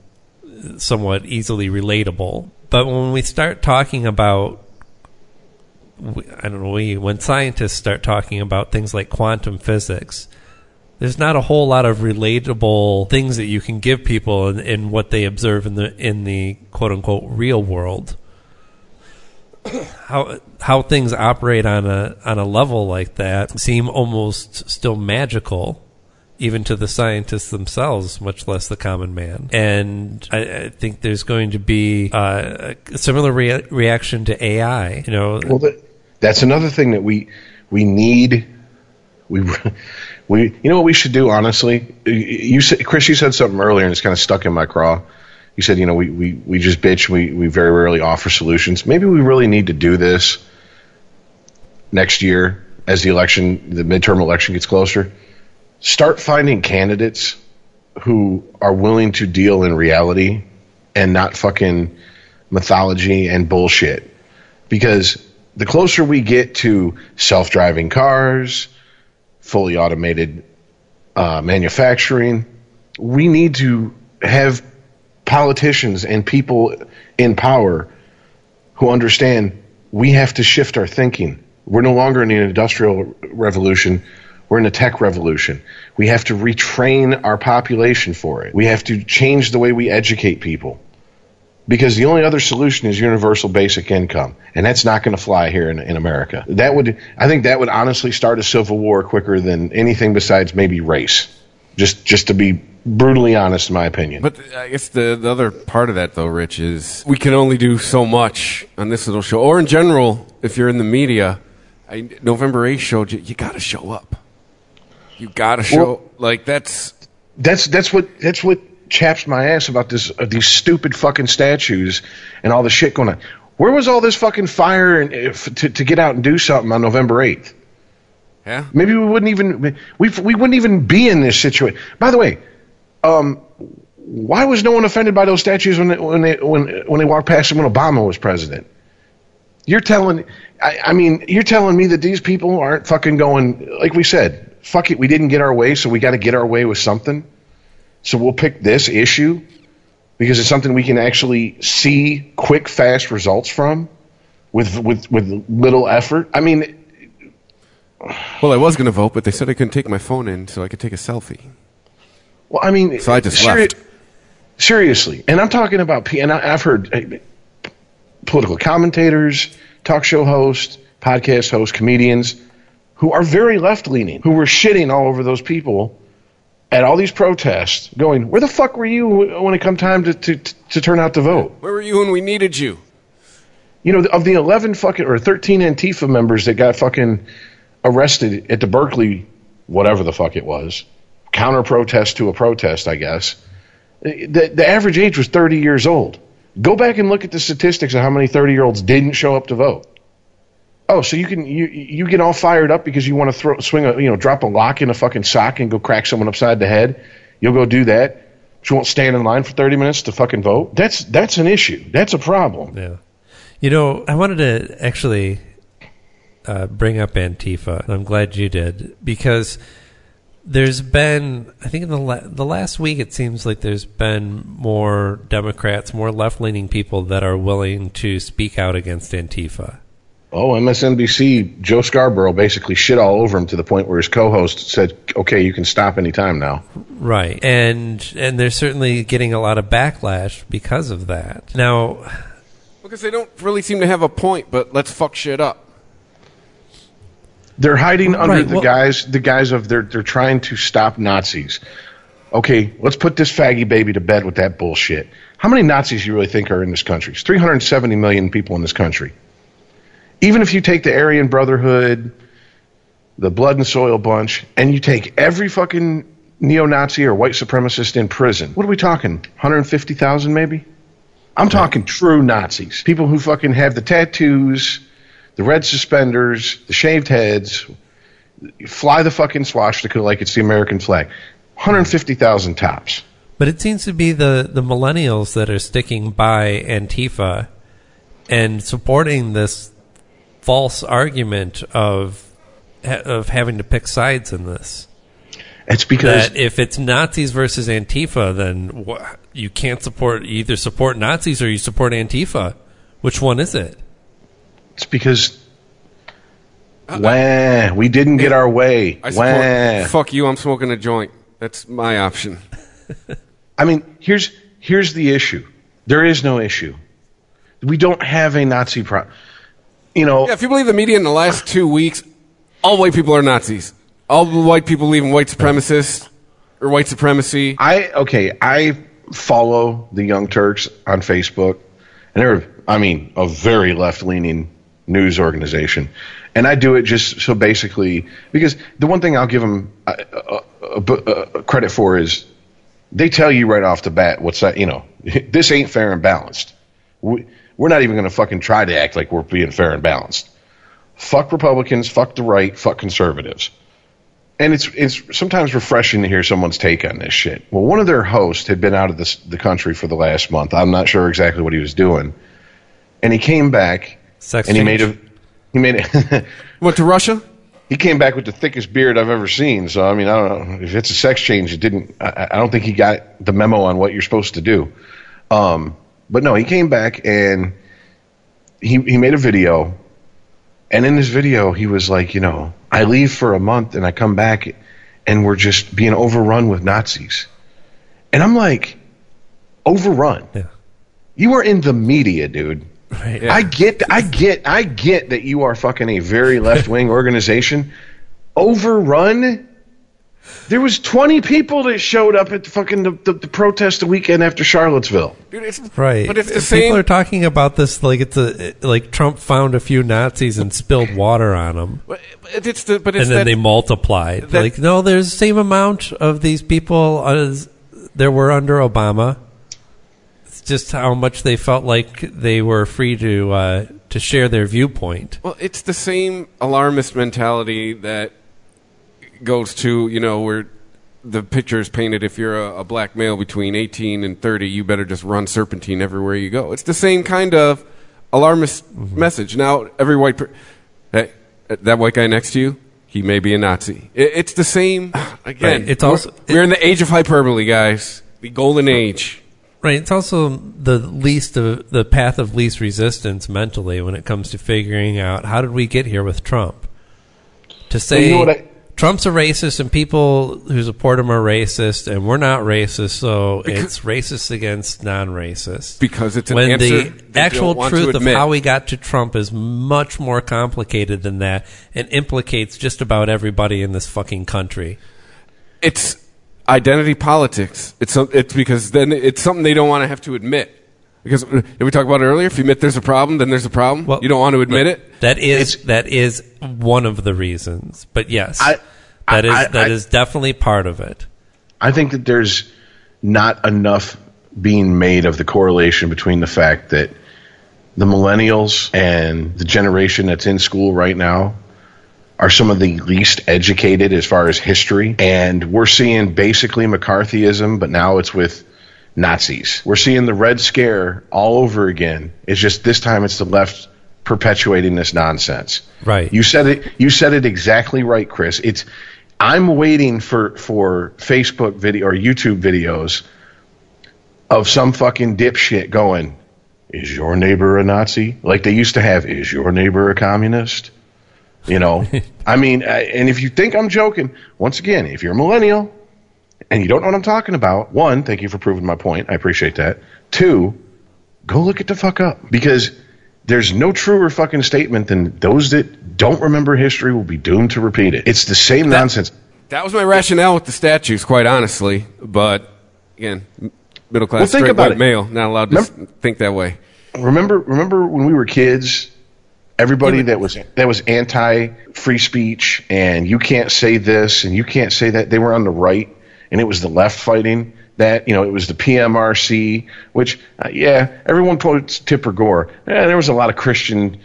somewhat easily relatable. But when we start talking about I don't know, when scientists start talking about things like quantum physics, there's not a whole lot of relatable things that you can give people in, in what they observe in the in the quote unquote real world. How how things operate on a on a level like that seem almost still magical, even to the scientists themselves, much less the common man. And I, I think there's going to be uh, a similar rea- reaction to AI. You know, Well, that, that's another thing that we we need. We we you know what we should do honestly. You said Chris, you said something earlier, and it's kind of stuck in my craw. You said you know we we, we just bitch. We we very rarely offer solutions. Maybe we really need to do this next year as the election, the midterm election gets closer. Start finding candidates who are willing to deal in reality and not fucking mythology and bullshit because the closer we get to self-driving cars, fully automated uh, manufacturing, we need to have politicians and people in power who understand we have to shift our thinking. We're no longer in an industrial revolution. We're in a tech revolution. We have to retrain our population for it. We have to change the way we educate people because the only other solution is universal basic income, and that's not going to fly here in, in America. That would, I think, that would honestly start a civil war quicker than anything besides maybe race. Just, just to be brutally honest, in my opinion. But I guess the, the other part of that, though, Rich, is we can only do so much on this little show, or in general, if you're in the media. I, November 8th showed you, you got to show up. You got to show, Well- like, that's. that's that's what that's what chaps my ass about this uh, these stupid fucking statues and all the shit going on. Where was all this fucking fire and if, to to get out and do something on November eighth? Yeah. Maybe we wouldn't even we we wouldn't even be in this situation. By the way, um, why was no one offended by those statues when they, when they when when they walked past them when Obama was president? You're telling, I, I mean, you're telling me that these people aren't fucking going like we said. Fuck it, we didn't get our way, so we got to get our way with something. So we'll pick this issue because it's something we can actually see quick, fast results from with with with little effort. I mean, Well, I was going to vote, but they said I couldn't take my phone in so I could take a selfie. Well, I mean, So I just left. Seriously, and I'm talking about, P- and I, I've heard uh, political commentators, talk show hosts, podcast hosts, comedians who are very left leaning, who were shitting all over those people at all these protests, going, "Where the fuck were you when it come time to to, to turn out to vote?" Where were you when we needed you? You know, of the 11 fucking or 13 Antifa members that got fucking arrested at the Berkeley, whatever the fuck it was, counter protest to a protest, I guess. The, the average age was 30 years old. Go back and look at the statistics of how many 30 year olds didn't show up to vote. Oh, so you can you you get all fired up because you want to throw swing a you know drop a lock in a fucking sock and go crack someone upside the head. You'll go do that. You won't stand in line for 30 minutes to fucking vote. That's that's an issue. That's a problem. Yeah. You know, I wanted to actually uh, bring up Antifa. And I'm glad you did because there's been, I think in the la- the last week, it seems like there's been more Democrats, more left leaning people that are willing to speak out against Antifa. Oh, MSNBC, Joe Scarborough basically shit all over him to the point where his co-host said, "Okay, you can stop anytime now." Right, and and they're certainly getting a lot of backlash because of that. Now, Because they don't really seem to have a point, but let's fuck shit up. They're hiding under Right, the well- guise the guise of they're they're trying to stop Nazis. Okay, let's put this faggy baby to bed with that bullshit. How many Nazis do you really think are in this country? It's 370 million people in this country. Even if you take the Aryan Brotherhood, the Blood and Soil bunch, and you take every fucking neo-Nazi or white supremacist in prison, what are we talking? 150,000 maybe? I'm talking true Nazis. People who fucking have the tattoos, the red suspenders, the shaved heads, fly the fucking swastika like it's the American flag. 150,000 tops. but it seems to be the the millennials that are sticking by Antifa and supporting this false argument of of having to pick sides in this. It's because that if it's Nazis versus Antifa, then wha you can't support you either support Nazis or you support Antifa. Which one is it? it's because uh, wah, we didn't get our way. I Wah. support. Fuck you. I'm smoking a joint. That's my option. I mean, here's here's the issue. There is no issue. We don't have a Nazi pro. You know, Yeah, if you believe the media in the last two weeks, all white people are Nazis. All the white people believe in white supremacists or white supremacy. I okay, I follow the Young Turks on Facebook, and they're I mean a very left leaning news organization, and I do it just so basically because the one thing I'll give them uh, uh, uh, uh, credit for is they tell you right off the bat what's that you know this ain't fair and balanced. We, we're not even going to fucking try to act like we're being fair and balanced. Fuck Republicans, fuck the right, fuck conservatives and it's it's sometimes refreshing to hear someone's take on this shit. Well, one of their hosts had been out of this, the country for the last month. I'm not sure exactly what he was doing, and he came back Sex and he made a he made a, Went to Russia. he came back with the thickest beard I've ever seen. So I mean, I don't know if it's a sex change. It didn't. I, I don't think he got the memo on what you're supposed to do. Um, but no, he came back and he he made a video, and in this video he was like, you know, I leave for a month and I come back, and we're just being overrun with Nazis, and I'm like, overrun. Yeah. You are in the media, dude. Right. Yeah. I get, I get, I get that you are fucking a very left wing organization. Overrun. There was twenty people that showed up at the fucking the, the, the protest the weekend after Charlottesville. Dude, it's, Right. But it's the People same. are talking about this like it's a like Trump found a few Nazis and spilled water on them. but it's the. But it's and then that, they multiplied. that- like, no, there's the same amount of these people as there were under Obama. It's just how much they felt like they were free to uh, to share their viewpoint. Well, it's the same alarmist mentality that goes to you know where the picture is painted. If you're a, a black male between 18 and 30, you better just run serpentine everywhere you go. It's the same kind of alarmist Mm-hmm. message. Now, every white, per- hey, that white guy next to you, he may be a Nazi. It, it's the same. Again, Right, it's we're- also- we're in the age of hyperbole, guys. The golden age. Right. It's also the least of the path of least resistance mentally when it comes to figuring out how did we get here with Trump. To say you know what I- Trump's a racist and people who support him are racist and we're not racist, so it's racist against non-racists. Because it's an when answer the actual don't want to truth of how we got to Trump is much more complicated than that and implicates just about everybody in this fucking country. it's identity politics. It's it's because then it's something they don't want to have to admit. Because uh, did we talk about it earlier? If you admit there's a problem, then there's a problem. Well, you don't want to admit it. That is It's- that is one of the reasons. But yes, I- that is I- that I- is definitely part of it. I think that there's not enough being made of the correlation between the fact that the millennials and the generation that's in school right now are some of the least educated as far as history. And we're seeing basically McCarthyism, but now it's with Nazis. We're seeing the Red Scare all over again. It's just this time it's the left perpetuating this nonsense. Right. You said it. You said it exactly right, Chris. It's. I'm waiting for for Facebook video or YouTube videos of some fucking dipshit going, "Is your neighbor a Nazi?" Like they used to have, "Is your neighbor a communist?" You know. I mean, and if you think I'm joking, once again, if you're a millennial and you don't know what I'm talking about, one, thank you for proving my point. I appreciate that. Two, go look it the fuck up because there's no truer fucking statement than those that don't remember history will be doomed to repeat it. It's the same nonsense. That was my rationale with the statues, quite honestly. But again, middle class Well, think straight about white it. male, not allowed to Remember- think that way. Remember, remember when we were kids, everybody that was that was anti free speech and you can't say this and you can't say that. They were on the right, and it was the left fighting that. You know, it was the PMRC, which uh, yeah, everyone quotes Tipper Gore. Yeah, there was a lot of Christian,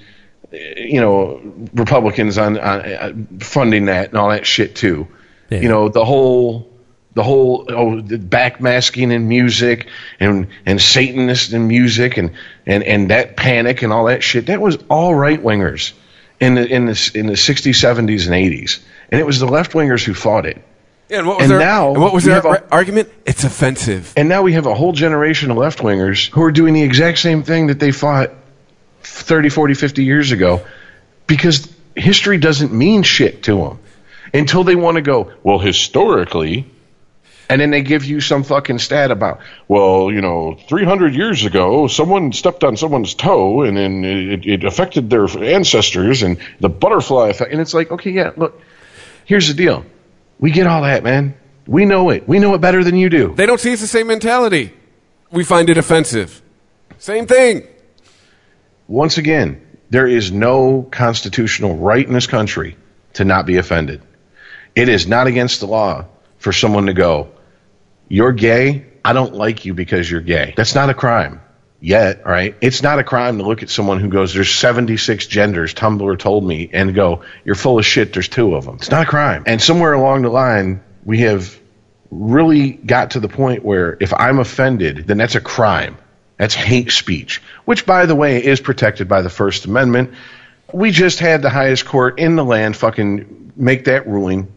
uh, you know, Republicans on, on uh, funding that and all that shit too. Yeah. You know, the whole the whole oh the backmasking in music and and Satanist in music and and and that panic and all that shit that was all right wingers in the in the in the 60s 70s and 80s and it was the left wingers who fought it Yeah, and what was And their, now what was their a- argument? It's offensive. and now we have a whole generation of left wingers who are doing the exact same thing that they fought 30 40 50 years ago because history doesn't mean shit to them until they want to go well historically and then they give you some fucking stat about, well, you know, 300 years ago, someone stepped on someone's toe and then it, it affected their ancestors and the butterfly effect. And it's like, okay, yeah, look, here's the deal. We get all that, man. We know it. We know it better than you do. They don't see it's the same mentality. We find it offensive. Same thing. Once again, there is no constitutional right in this country to not be offended. It is not against the law for someone to go, you're gay. I don't like you because you're gay. That's not a crime yet, right? It's not a crime to look at someone who goes, there's 76 genders, Tumblr told me, and go, you're full of shit, there's two of them. It's not a crime. And somewhere along the line, we have really got to the point where if I'm offended, then that's a crime. That's hate speech, which, by the way, is protected by the First Amendment. We just had the highest court in the land fucking make that ruling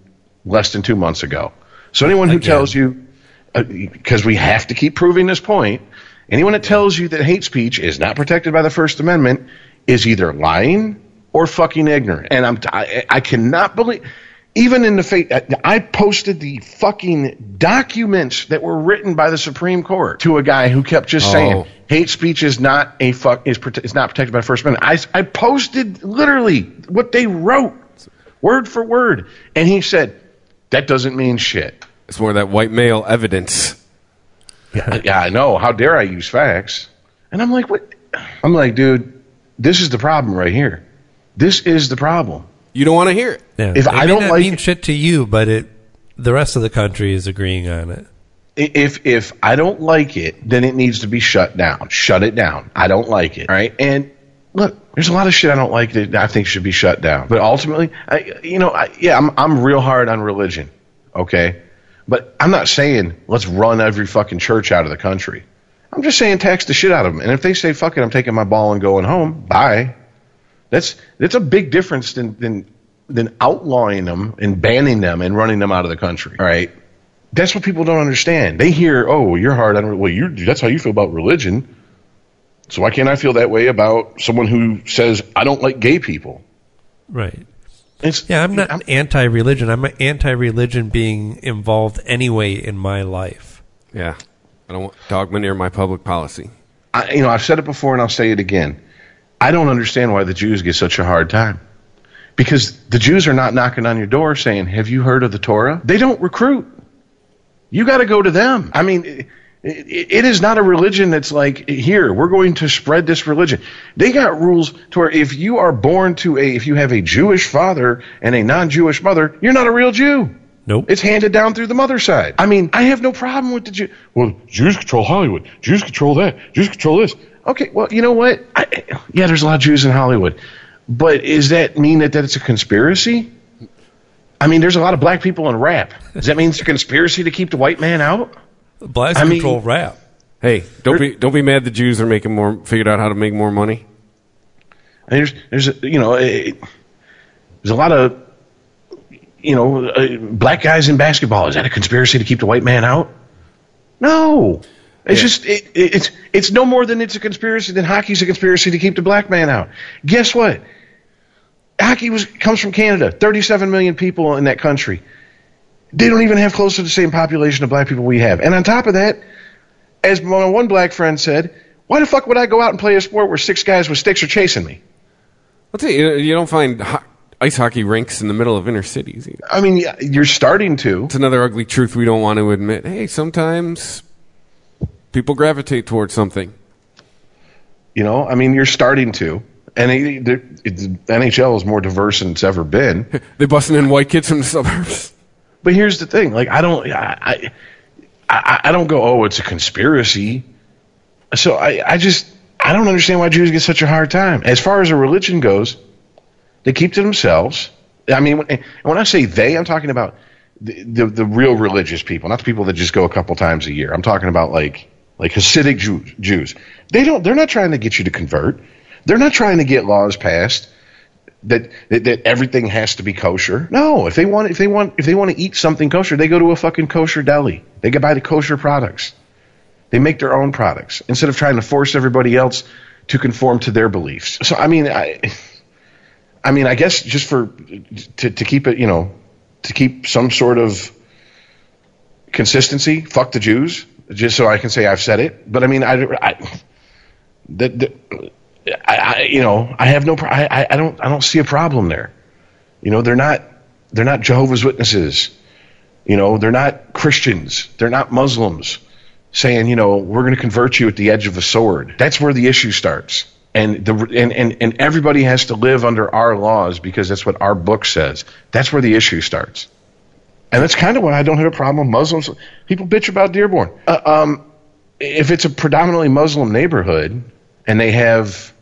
less than two months ago. So anyone who Again. tells you, uh, because we have to keep proving this point, anyone that tells you that hate speech is not protected by the First Amendment is either lying or fucking ignorant. And I'm I, I cannot believe. Even in the fate, I posted the fucking documents that were written by the Supreme Court to a guy who kept just Oh. saying hate speech is not a fuck is is not protected by the First Amendment. I I posted literally what they wrote, word for word, and he said that doesn't mean shit. It's more that white male evidence. yeah, I know. How dare I use facts? And I'm like, what? I'm like, dude, this is the problem right here. This is the problem. You don't want to hear it. Yeah. If it I don't like mean shit to you, but it the rest of the country is agreeing on it. If if I don't like it, then it needs to be shut down. Shut it down. I don't like it. Right? And look, there's a lot of shit I don't like that I think should be shut down. But ultimately, I, you know, I, yeah, I'm I'm real hard on religion. Okay, but I'm not saying let's run every fucking church out of the country. I'm just saying tax the shit out of them. And if they say fuck it, I'm taking my ball and going home. Bye. That's that's a big difference than than than outlawing them and banning them and running them out of the country. All right. That's what people don't understand. They hear, "Oh, you're hard on well, you that's how you feel about religion." So why can't I feel that way about someone who says I don't like gay people? Right. It's, Yeah, I'm not anti-religion. I'm anti-religion being involved anyway in my life. Yeah. I don't want dogma near my public policy. I, you know, I've said it before and I'll say it again. I don't understand why the Jews get such a hard time. Because the Jews are not knocking on your door saying, Have you heard of the Torah? They don't recruit. You got to go to them. I mean, It, it is not a religion that's like here we're going to spread this religion. They got rules to where if you are born to a if you have a Jewish father and a non-Jewish mother, you're not a real Jew. Nope. It's handed down through the mother side. I mean, I have no problem with the Jew. Well, Jews control Hollywood. Jews control that. Jews control this. Okay, well, you know what? I, yeah, there's a lot of Jews in Hollywood, but does that mean that, that it's a conspiracy? I mean, there's a lot of black people in rap. Does that mean it's a conspiracy to keep the white man out? Blacks I mean- control rap. Hey, don't be don't be mad. The Jews are making more, figured out how to make more money. I mean, there's, there's, you know, it, there's a lot of, you know, uh, black guys in basketball. Is that a conspiracy to keep the white man out? No, it's Yeah. just it, it, it's it's no more than it's a conspiracy than hockey's a conspiracy to keep the black man out. Guess what? Hockey was comes from Canada. 37 million people in that country. They don't even have close to the same population of black people we have. And on top of that, as my one black friend said, why the fuck would I go out and play a sport where six guys with sticks are chasing me? I'll tell you, you don't find ho- ice hockey rinks in the middle of inner cities. Either. I mean, you're starting to. It's another ugly truth we don't want to admit. Hey, sometimes people gravitate towards something. You know, I mean, you're starting to. And it, it, it's, NHL is more diverse than it's ever been. They're busting in white kids from the suburbs. But here's the thing: like, I don't, I, I, I don't go, oh, it's a conspiracy. So I, I just, I don't understand why Jews get such a hard time. As far as a religion goes, they keep to themselves. I mean, when, when I say they, I'm talking about the, the the real religious people, not the people that just go a couple times a year. I'm talking about like like Hasidic Jews. Jews. They don't. They're not trying to get you to convert. They're not trying to get laws passed that, that that everything has to be kosher. No, if they want if they want if they want to eat something kosher, they go to a fucking kosher deli. They go buy the kosher products. They make their own products instead of trying to force everybody else to conform to their beliefs. So I mean, I I mean, I guess just for to to keep it, you know, to keep some sort of consistency, fuck the Jews, just so I can say I've said it. But I mean, I, I that, that I, I, you know, I have no, I, I- don't, I don't see a problem there. You know, they're not, they're not Jehovah's Witnesses. You know, they're not Christians. They're not Muslims saying, you know, we're going to convert you at the edge of a sword. That's where the issue starts. And the and, and and everybody has to live under our laws because that's what our book says. That's where the issue starts. And that's kind of why I don't have a problem with Muslims. People bitch about Dearborn. Uh, um, if it's a predominantly Muslim neighborhood and they have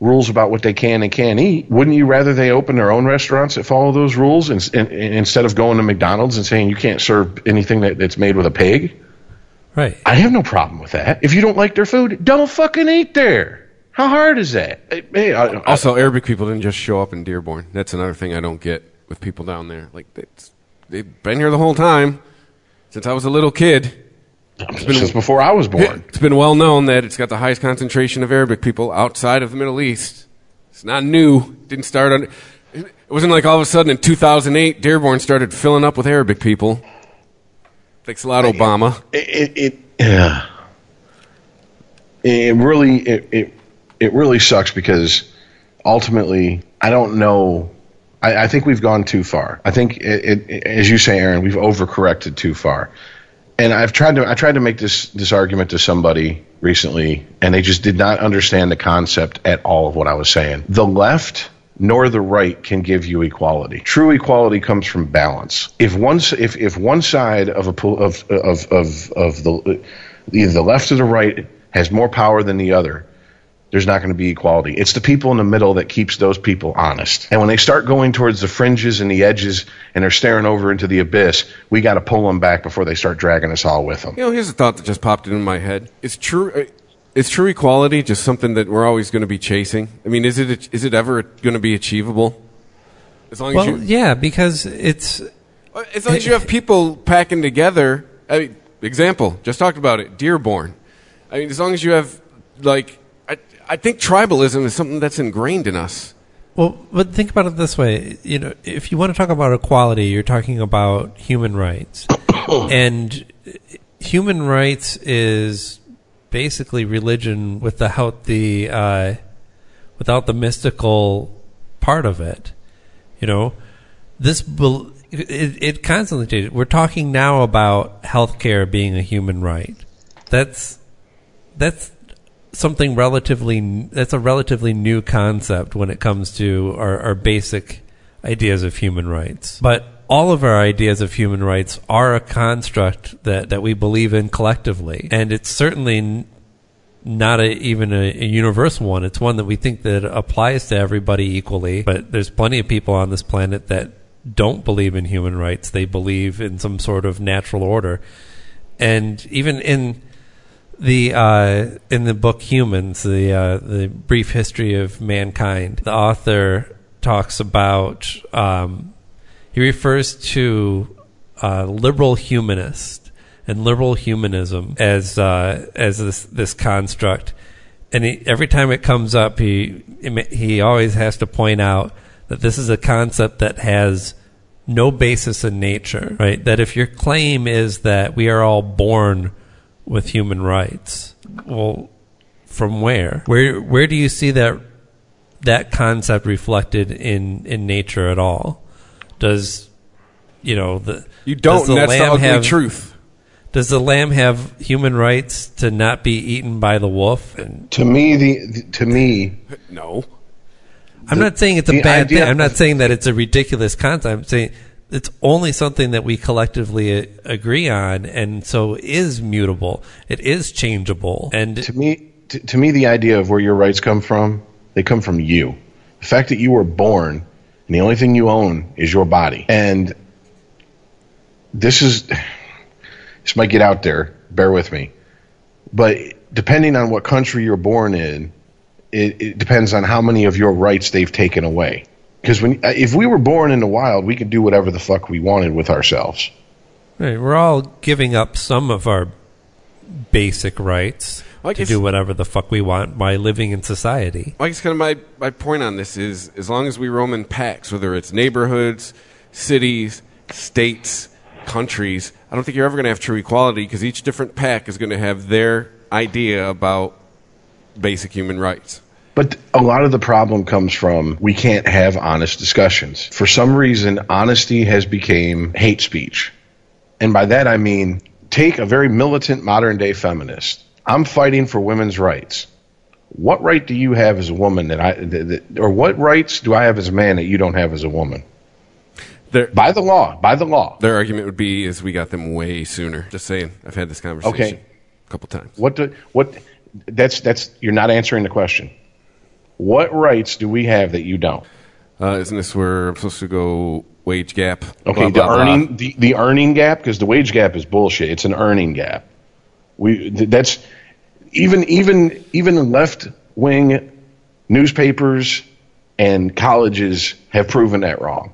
rules about what they can and can't eat, wouldn't you rather they open their own restaurants that follow those rules and, and, and instead of going to McDonald's and saying you can't serve anything that, that's made with a pig? Right. I have no problem with that. If you don't like their food, don't fucking eat there. How hard is that? Hey, I, I- Also, Arabic people didn't just show up in Dearborn. That's another thing I don't get with people down there. Like they, they've been here the whole time since I was a little kid. Since before I was born. It's been well known that it's got the highest concentration of Arabic people outside of the Middle East. It's not new. It Didn't start on. It wasn't like all of a sudden in 2008 Dearborn started filling up with Arabic people. Thanks a lot, Obama. it it, it yeah. It really it, it it really sucks because ultimately I don't know. I, I think we've gone too far. I think it, it, as you say, Aaron, we've overcorrected too far. And I've tried to I tried to make this this argument to somebody recently, and they just did not understand the concept at all of what I was saying. The left nor the right can give you equality. True equality comes from balance. If one if if one side of a of of of of the either the left or the right has more power than the other, there's not going to be equality. It's the people in the middle that keeps those people honest. And when they start going towards the fringes and the edges and they're staring over into the abyss, we got to pull them back before they start dragging us all with them. You know, here's a thought that just popped into my head. It's true uh, is true equality just something that we're always going to be chasing? I mean, is it is it ever going to be achievable? As long as Well, you yeah, because it's Uh, As long as you have people packing together. I mean, example, just talked about it. Dearborn. I mean, as long as you have like, I, think tribalism is something that's ingrained in us. Well, but think about it this way. You know, if you want to talk about equality, you're talking about human rights. and human rights is basically religion without the uh, without the mystical part of it. You know, this it, it constantly changes. We're talking now about healthcare being a human right. that's that's something relatively that's a relatively new concept when it comes to our, our basic ideas of human rights. But all of our ideas of human rights are a construct that, that we believe in collectively, and it's certainly not a, even a, a universal one. It's one that we think that applies to everybody equally. But there's plenty of people on this planet that don't believe in human rights. They believe in some sort of natural order, and even in the uh, in the book Humans, the uh, the brief history of mankind, the author talks about um, he refers to uh, liberal humanist and liberal humanism as uh, as this this construct, and he, every time it comes up, he he always has to point out that this is a concept that has no basis in nature, right? That if your claim is that we are all born with human rights. Well, from where? Where where do you see that that concept reflected in in nature at all? Does you know the You don't. the and that's the lamb ugly have, truth. Does the lamb have human rights to not be eaten by the wolf? And To me, the, the to me, No. I'm The- not saying it's a bad idea thing. I'm not saying that it's a ridiculous concept. I'm saying it's only something that we collectively uh, agree on, and so is mutable. It is changeable, and to me, to, to me, the idea of where your rights come from, they come from you. The fact that you were born and the only thing you own is your body. And this is, this might get out there. Bear with me, but depending on what country you're born in, it, it depends on how many of your rights they've taken away. Because when, uh, if we were born in the wild, we could do whatever the fuck we wanted with ourselves. Right, we're all giving up some of our basic rights Well, I to do whatever the fuck we want by living in society. I guess kind of my, my point on this is as long as we roam in packs, whether it's neighborhoods, cities, states, countries, I don't think you're ever going to have true equality because each different pack is going to have their idea about basic human rights. But a lot of the problem comes from we can't have honest discussions. For some reason, honesty has become hate speech. And by that I mean take a very militant modern day feminist. I'm fighting for women's rights. What right do you have as a woman that I that, that, or what rights do I have as a man that you don't have as a woman? Their, By the law, by the law. their argument would be is we got them way sooner. Just saying. I've had this conversation Okay. a couple times. What do, what that's that's you're not answering the question. What rights do we have that you don't? Uh, isn't this where I'm supposed to go wage gap? Okay, Blah, blah, the blah. earning the, the earning gap because the wage gap is bullshit. It's an earning gap. We that's even even even left wing newspapers and colleges have proven that wrong.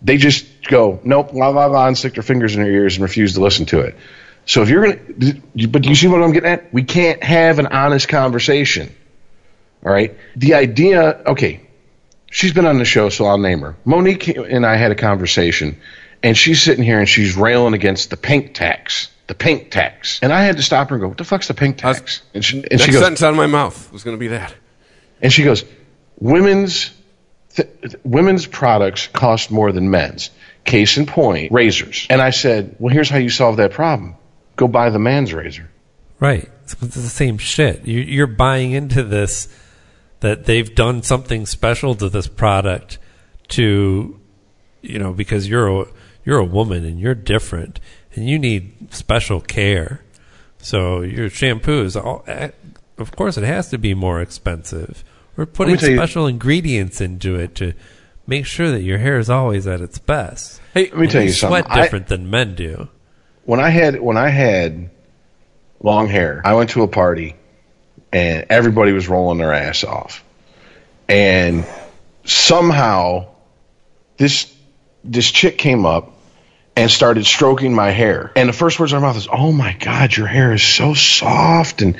They just go nope, la la la, and stick their fingers in their ears and refuse to listen to it. So if you're gonna, but do you see what I'm getting at? We can't have an honest conversation. All right. The idea, okay, she's been on the show, so I'll name her. Monique and I had a conversation, and she's sitting here and she's railing against the pink tax. The pink tax. And I had to stop her and go, What the fuck's the pink tax? And she, and Next she goes, sentence out of my mouth was going to be that. and she goes, Women's th- women's products cost more than men's. Case in point, razors. And I said, Well, here's how you solve that problem go buy the man's razor. Right, it's, it's the same shit. You're buying into this that they've done something special to this product to, you know, because you're a you're a woman and you're different and you need special care. So your shampoo is all, of course, it has to be more expensive. We're putting tell you- special ingredients into it to make sure that your hair is always at its best. Hey, Let me tell you sweat something. I- different than men do. when I had when I had long hair, I went to a party and everybody was rolling their ass off. And somehow this this chick came up and started stroking my hair. And the first words out of my mouth is, "Oh my god, your hair is so soft and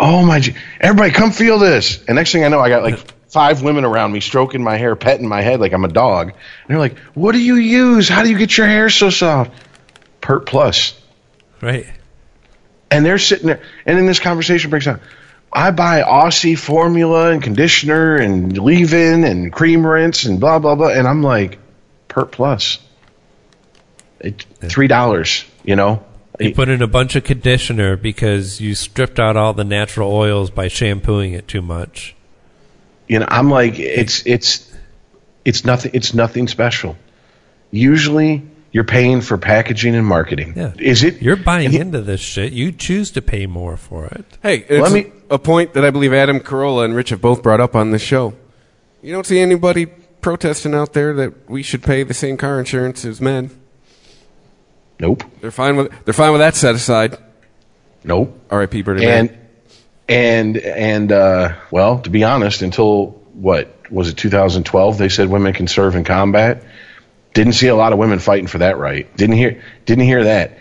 oh my everybody come feel this." And next thing I know, I got like five women around me stroking my hair, petting my head like I'm a dog. And they're like, "What do you use? How do you get your hair so soft?" Pert Plus Right. and they're sitting there, and then this conversation breaks down. I buy Aussie formula and conditioner and leave-in and cream rinse and blah blah blah, and I'm like, Pert Plus, it, three dollars. You know, You put in a bunch of conditioner because you stripped out all the natural oils by shampooing it too much. you know i'm like it's it's it's nothing it's nothing special usually you're paying for packaging and marketing Yeah. is it You're buying into this shit. You choose to pay more for it. Hey, it's Let me- a point that I believe Adam Carolla and Rich have both brought up on this show. You don't see anybody protesting out there that we should pay the same car insurance as men. nope They're fine with they're fine with that set aside. nope R.I.P. Bernie and Mac. and and uh, well, to be honest, until what was it 2012? They said women can serve in combat. Didn't see a lot of women fighting for that right. Didn't hear didn't hear that.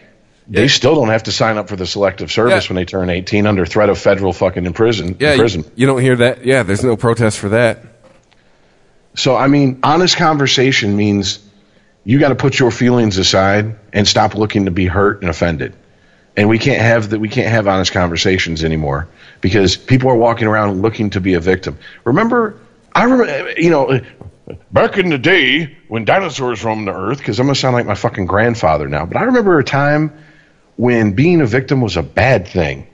They Yeah. still don't have to sign up for the selective service Yeah. when they turn 18 under threat of federal fucking imprison. Yeah, you, prison. you don't hear that. Yeah, there's no protest for that. So I mean, honest conversation means you got to put your feelings aside and stop looking to be hurt and offended. And we can't have that. We can't have honest conversations anymore because people are walking around looking to be a victim. Remember, I remember, you know, back in the day when dinosaurs roamed the earth. Because I'm gonna sound like my fucking grandfather now, but I remember a time when being a victim was a bad thing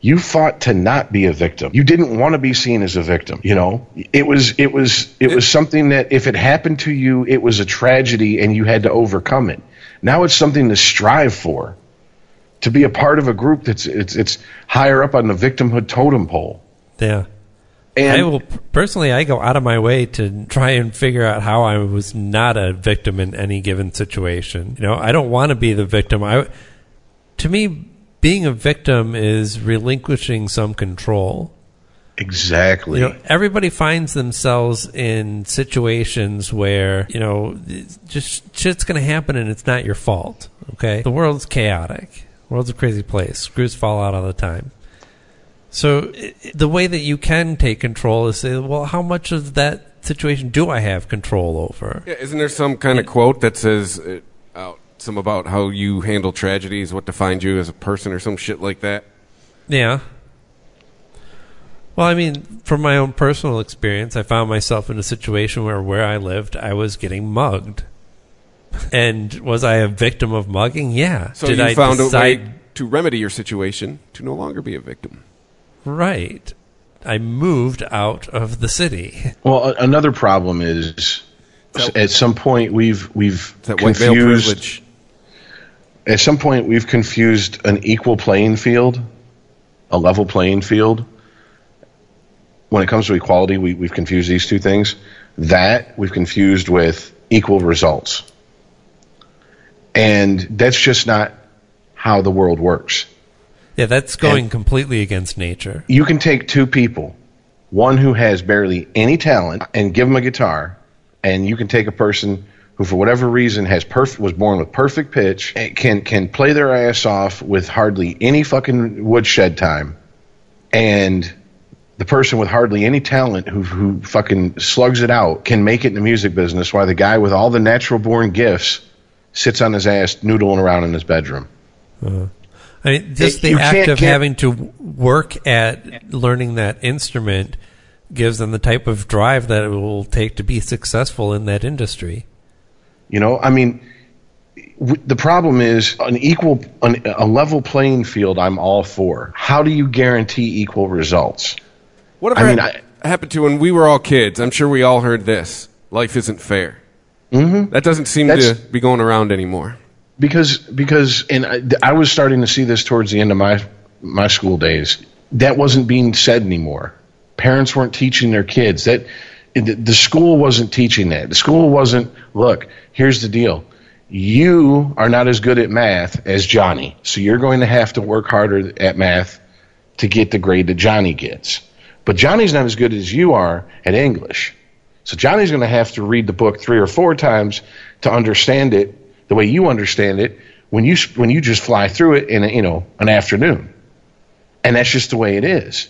you fought to not be a victim. You didn't want to be seen as a victim. You know, it was it was it was something that if it happened to you, it was a tragedy and you had to overcome it. Now it's something to strive for, to be a part of a group that's it's it's higher up on the victimhood totem pole. Yeah. And I will personally. I go out of my way to try and figure out how I was not a victim in any given situation. You know, I don't want to be the victim. I, to me, being a victim is relinquishing some control. exactly. You know, everybody finds themselves in situations where you know it's just shit's going to happen and it's not your fault. Okay, the world's chaotic. The world's a crazy place. Screws fall out all the time. So i i- the way that you can take control is say, well, how much of that situation do I have control over? Yeah, isn't there some kind of quote that says uh, some about how you handle tragedies, what defines you as a person, or some shit like that? Yeah. Well, I mean, from my own personal experience, I found myself in a situation where where I lived, I was getting mugged. And was I a victim of mugging? Yeah. So Did you I found a way to remedy your situation to no longer be a victim. right? I moved out of the city. Well, another problem is That- at some point we've we've That white male confused privilege. At some point we've confused an equal playing field, a level playing field. When it comes to equality, we, we've confused these two things. That we've confused with equal results. And that's just not how the world works. Yeah, that's going completely against nature. You can take two people, one who has barely any talent, and give them a guitar, and you can take a person who, for whatever reason, has perf- was born with perfect pitch, and can can play their ass off with hardly any fucking woodshed time, and the person with hardly any talent who who fucking slugs it out can make it in the music business, while the guy with all the natural born gifts sits on his ass noodling around in his bedroom. Uh, I mean, just It- the act of having to work at learning that instrument gives them the type of drive that it will take to be successful in that industry. You know, I mean, w- the problem is an equal, an, a level playing field. I'm all for. How do you guarantee equal results? What I mean, hap- happened to when we were all kids? I'm sure we all heard this. Life isn't fair. Mm-hmm. That doesn't seem That's- to be going around anymore. Because, because, and I, I was starting to see this towards the end of my my school days. That wasn't being said anymore. Parents weren't teaching their kids that. The school wasn't teaching that. The school wasn't. Look, here's the deal. You are not as good at math as Johnny, so you're going to have to work harder at math to get the grade that Johnny gets. But Johnny's not as good as you are at English. So Johnny's going to have to read the book three or four times to understand it the way you understand it when you when you just fly through it in a, you know an afternoon. And that's just the way it is.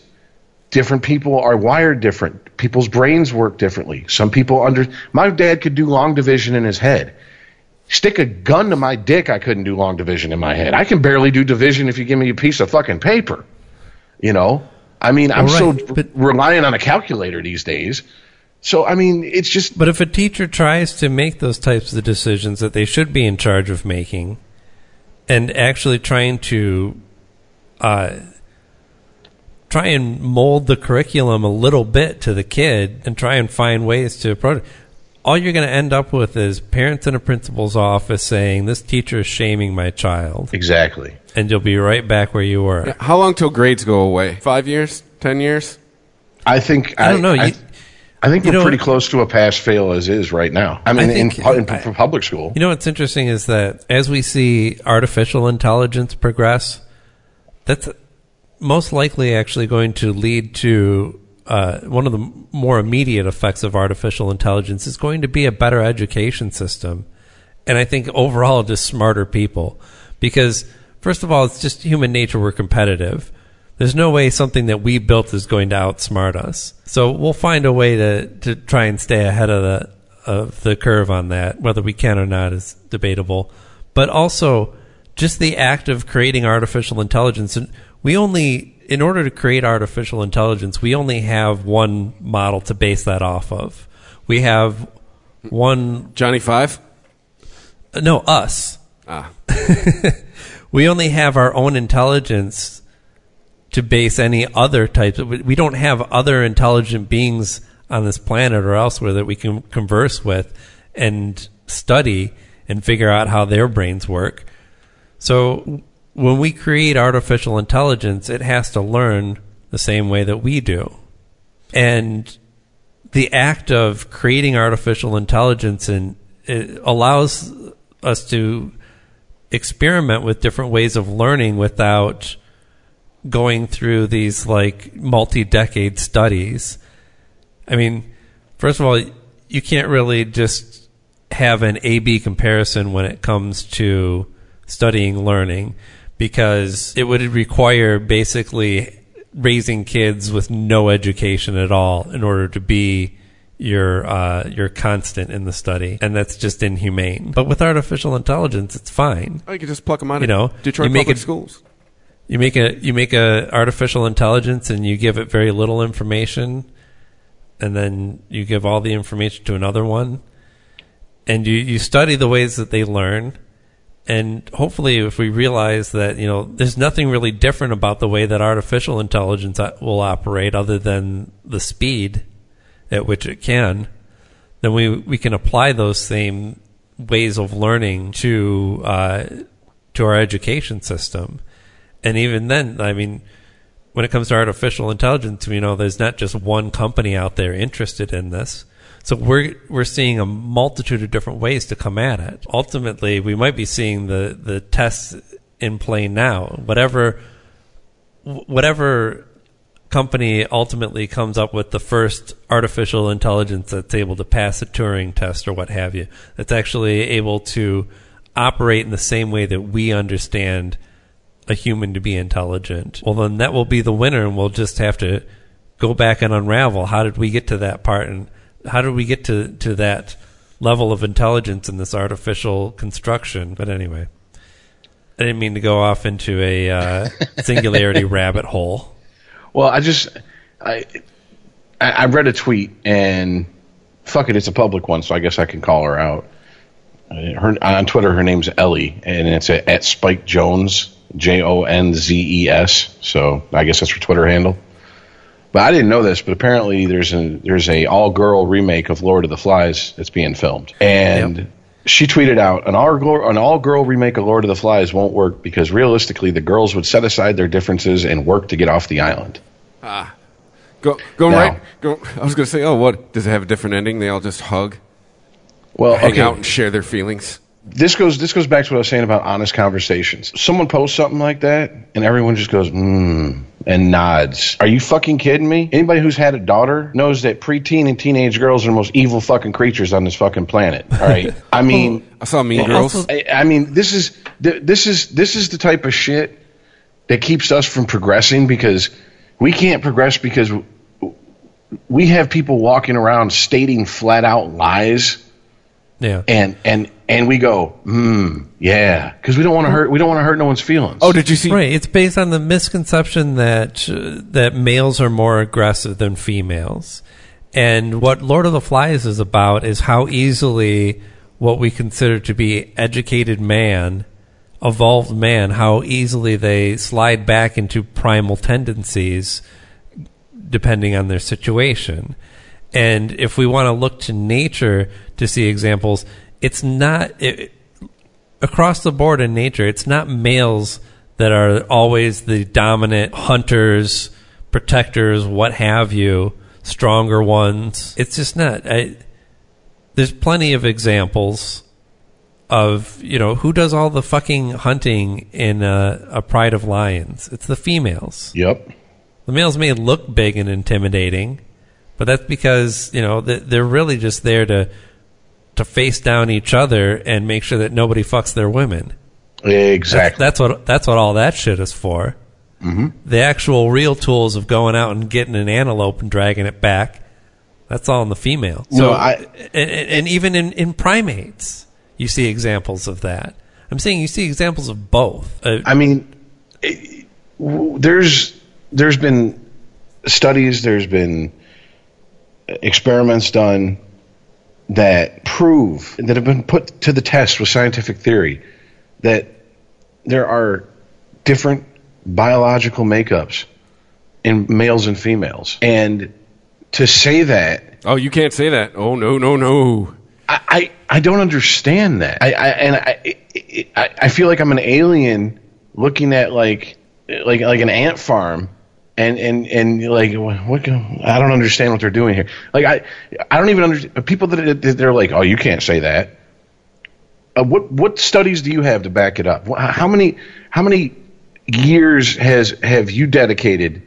Different people are wired different. People's brains work differently. Some people under my dad could do long division in his head. Stick a gun to my dick, I couldn't do long division in my head. I can barely do division if you give me a piece of fucking paper. You know? I mean, I'm Well, so but- relying on a calculator these days. So I mean, it's just But if a teacher tries to make those types of decisions that they should be in charge of making, and actually trying to uh, try and mold the curriculum a little bit to the kid and try and find ways to approach it. All you're going to end up with is parents in a principal's office saying, This teacher is shaming my child. Exactly. And you'll be right back where you were. How long till grades go away? Five years? Ten years? I think I don't know. I, You- I think you we're know- pretty close to a pass fail as is right now. I mean, think- in, pu- in, public school. You know what's interesting is that as we see artificial intelligence progress, that's most likely actually going to lead to uh, one of the more immediate effects of artificial intelligence is going to be a better education system, and I think overall just smarter people, because first of all, it's just human nature. We're competitive. There's no way something that we built is going to outsmart us. So we'll find a way to, to try and stay ahead of the of the curve on that. Whether we can or not is debatable. But also just the act of creating artificial intelligence and we only in order to create artificial intelligence, we only have one model to base that off of. We have one Johnny Five? no, us. Ah. we only have our own intelligence to base any other types of, we don't have other intelligent beings on this planet or elsewhere that we can converse with and study and figure out how their brains work. So when we create artificial intelligence, it has to learn the same way that we do. And the act of creating artificial intelligence and it allows us to experiment with different ways of learning without going through these like multi-decade studies. I mean, first of all, you can't really just have an A/B comparison when it comes to studying learning because it would require basically raising kids with no education at all in order to be your uh, your constant in the study, and that's just inhumane. But with artificial intelligence, it's fine. Oh, you can just pluck them out You know, Detroit you make public it- schools. You make a you make a artificial intelligence and you give it very little information, and then you give all the information to another one, and you you study the ways that they learn, and hopefully, if we realize that you know there's nothing really different about the way that artificial intelligence uh, will operate other than the speed at which it can, then we we can apply those same ways of learning to uh, to our education system. And even then, I mean, when it comes to artificial intelligence, you know, there's not just one company out there interested in this. So we're we're seeing a multitude of different ways to come at it. Ultimately, we might be seeing the the tests in play now. Whatever whatever company ultimately comes up with the first artificial intelligence that's able to pass a Turing test or what have you, that's actually able to operate in the same way that we understand a human to be intelligent. Well, then that will be the winner, and we'll just have to go back and unravel how did we get to that part, and how do we get to, to that level of intelligence in this artificial construction. But anyway, I didn't mean to go off into a uh, singularity rabbit hole. Well, I just I I read a tweet and fuck it, it's a public one, so I guess I can call her out. Uh, Her on Twitter, her name's Ellie, and it's at Spike Jones, J O N Z E S. So I guess that's her Twitter handle. But I didn't know this, but apparently there's a there's a all girl remake of Lord of the Flies that's being filmed, and. Yep. She tweeted out an all girl an all girl remake of Lord of the Flies won't work because realistically the girls would set aside their differences and work to get off the island. Ah. Go, go Now- right. Go. I was going to say, oh, what does it have a different ending? They all just hug, Well, hang okay. out, and share their feelings. This goes this goes back to what I was saying about honest conversations. Someone posts something like that, and everyone just goes mm, and nods. Are you fucking kidding me? Anybody who's had a daughter knows that preteen and teenage girls are the most evil fucking creatures on this fucking planet. All right, I mean, I saw Mean Girls. I, I mean, this is this is this is the type of shit that keeps us from progressing because we can't progress because we have people walking around stating flat out lies Yeah. and and and we go, hmm, yeah, because we don't want to hurt. We don't want to hurt no one's feelings. oh, did you see? Right. It's based on the misconception that uh, that males are more aggressive than females. And what Lord of the Flies is about is how easily what we consider to be educated man evolved man, how easily they slide back into primal tendencies depending on their situation. And if we want to look to nature to see examples, it's not it, across the board in nature. It's not males that are always the dominant hunters, protectors, what have you, stronger ones. It's just not. I, there's plenty of examples of you know who does all the fucking hunting in a, a pride of lions. It's the females. Yep. The males may look big and intimidating, but that's because you know they're really just there to to face down each other and make sure that nobody fucks their women. Exactly. That's, that's what that's what all that shit is for. Mm-hmm. The actual real tools of going out and getting an antelope and dragging it back. That's all in the female. No, I- and, and even in, in primates, you see examples of that. I'm saying you see examples of both. Uh, I mean, it- there's there's been studies, there's been experiments done that prove that have been put to the test with scientific theory that there are different biological makeups in males and females, and to say that Oh, you can't say that. Oh no, no, no. I, I, I don't understand that. I, I and I, I I feel like I'm an alien looking at like like like an ant farm and and and like what can- I don't understand what they're doing here. Like I I don't even understand people that they're like oh you can't say that. Uh, what what studies do you have to back it up? How many how many years has have you dedicated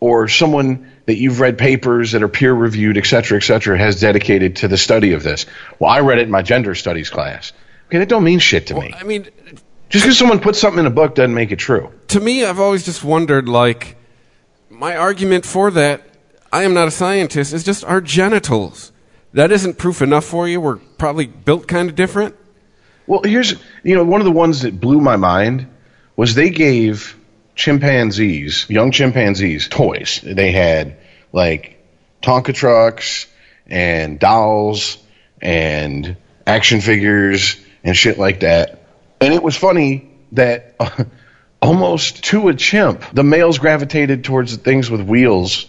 or someone that you've read papers that are peer reviewed, et cetera, et cetera, has dedicated to the study of this. Well, I read it in my gender studies class. Okay, that don't mean shit to me. I mean, Just because someone puts something in a book doesn't make it true. to me, I've always just wondered, like, my argument for that, I am not a scientist, is just our genitals. That isn't proof enough for you. We're probably built kind of different. Well, here's you know one of the ones that blew my mind was they gave chimpanzees, young chimpanzees, toys. They had like Tonka trucks and dolls and action figures and shit like that. And it was funny that almost to a chimp, the males gravitated towards the things with wheels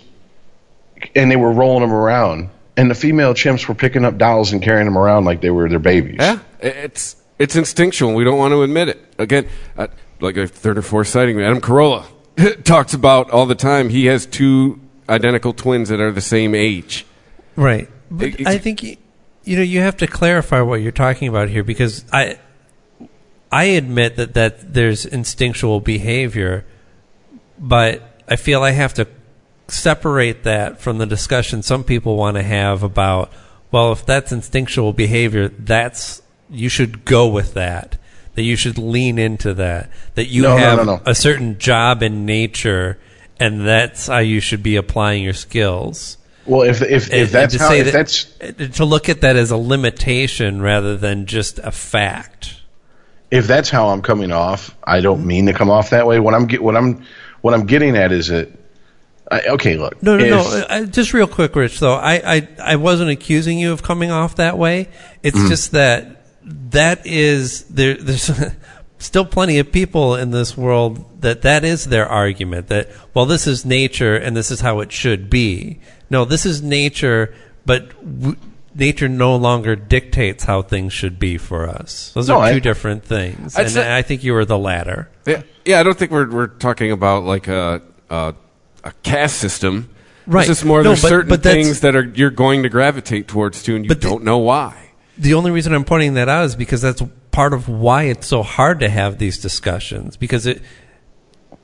and they were rolling them around. And the female chimps were picking up dolls and carrying them around like they were their babies. Yeah, it's it's instinctual. We don't want to admit it. Again, uh, like a third or fourth citing, Adam Carolla talks about all the time. He has two identical twins that are the same age. Right. But It- I think you know you have to clarify what you're talking about here because I I admit that that there's instinctual behavior, but I feel I have to separate that from the discussion some people want to have about well if that's instinctual behavior that's you should go with that that you should lean into that that you No, have no, no. a certain job in nature and that's how you should be applying your skills Well, if if, and- that's and to how say if that- that's to look at that as a limitation rather than just a fact. If that's how I'm coming off, I don't mean to come off that way. What I'm get what I'm what I'm getting at is that I, okay, look, No, no, if- no. Uh, just real quick, Rich. Though I, I, I wasn't accusing you of coming off that way. It's Mm-hmm. just that that is there. There's still plenty of people in this world that that is their argument. That well, this is nature and this is how it should be. No, this is nature, but w- nature no longer dictates how things should be for us. Those No, are two I- different things, and say- I think you were the latter. Yeah, yeah. I don't think we're we're talking about like a a, a caste system. Right. It's just more No, there's but- certain but things that are you're going to gravitate towards too, and you But don't know why. the only reason I'm pointing that out is because that's part of why it's so hard to have these discussions. Because it,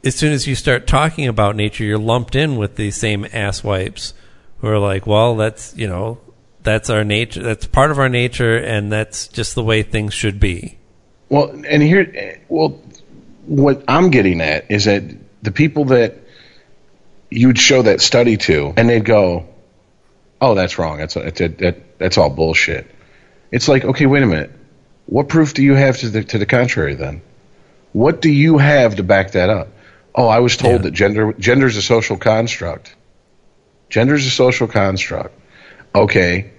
as soon as you start talking about nature, you're lumped in with these same asswipes who are like, "Well, that's you know, that's our nature. That's part of our nature, and that's just the way things should be." Well, and here, well, what I'm getting at is that the people that you'd show that study to, and they'd go, "Oh, that's wrong. That's that's that, that's all bullshit." It's like, okay, wait a minute. What proof do you have to the to the contrary? Then, what do you have to back that up? Oh, I was told Yeah. that gender gender is a social construct. Gender is a social construct. Okay,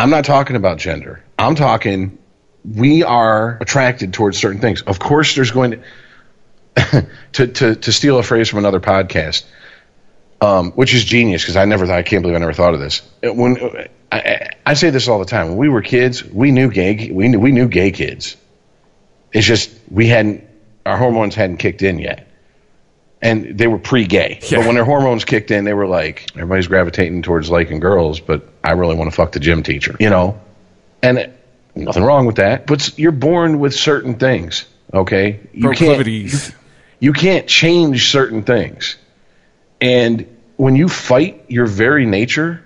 I'm not talking about gender. I'm talking we are attracted towards certain things. Of course, there's going to to to, to steal a phrase from another podcast, um, which is genius because I never thought I can't believe I never thought of this. When I, I say this all the time, when we were kids, we knew gay we knew we knew gay kids. It's just we hadn't our hormones hadn't kicked in yet. And they were pre-gay, Yeah. but when their hormones kicked in, they were like, everybody's gravitating towards liking girls, but I really want to fuck the gym teacher, you know. And it, nothing wrong with that, but you're born with certain things, okay? You can't Proclivities. you can't change certain things. And when you fight your very nature,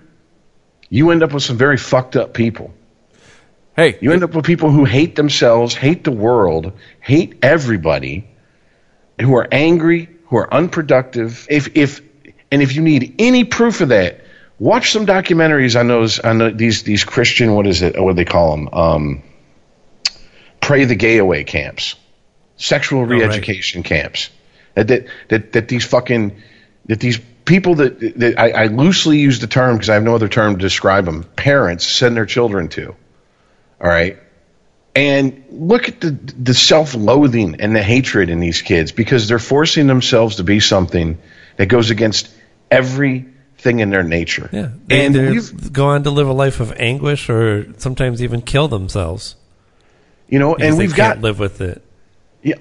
you end up with some very fucked up people. Hey, You end up with people who hate themselves, hate the world, hate everybody, who are angry, who are unproductive. If if and if you need any proof of that, watch some documentaries on those on the, these these Christian what is it? What do they call them? Um, pray the gay away camps, sexual right. re-education camps. That, that that that these fucking that these people that, that I, I loosely use the term because I have no other term to describe them. Parents send their children to. All right. And look at the the self-loathing and the hatred in these kids because they're forcing themselves to be something that goes against everything in their nature. Yeah, they and we've, go on to live a life of anguish, or sometimes even kill themselves. you know, and we've got live with it. Yeah.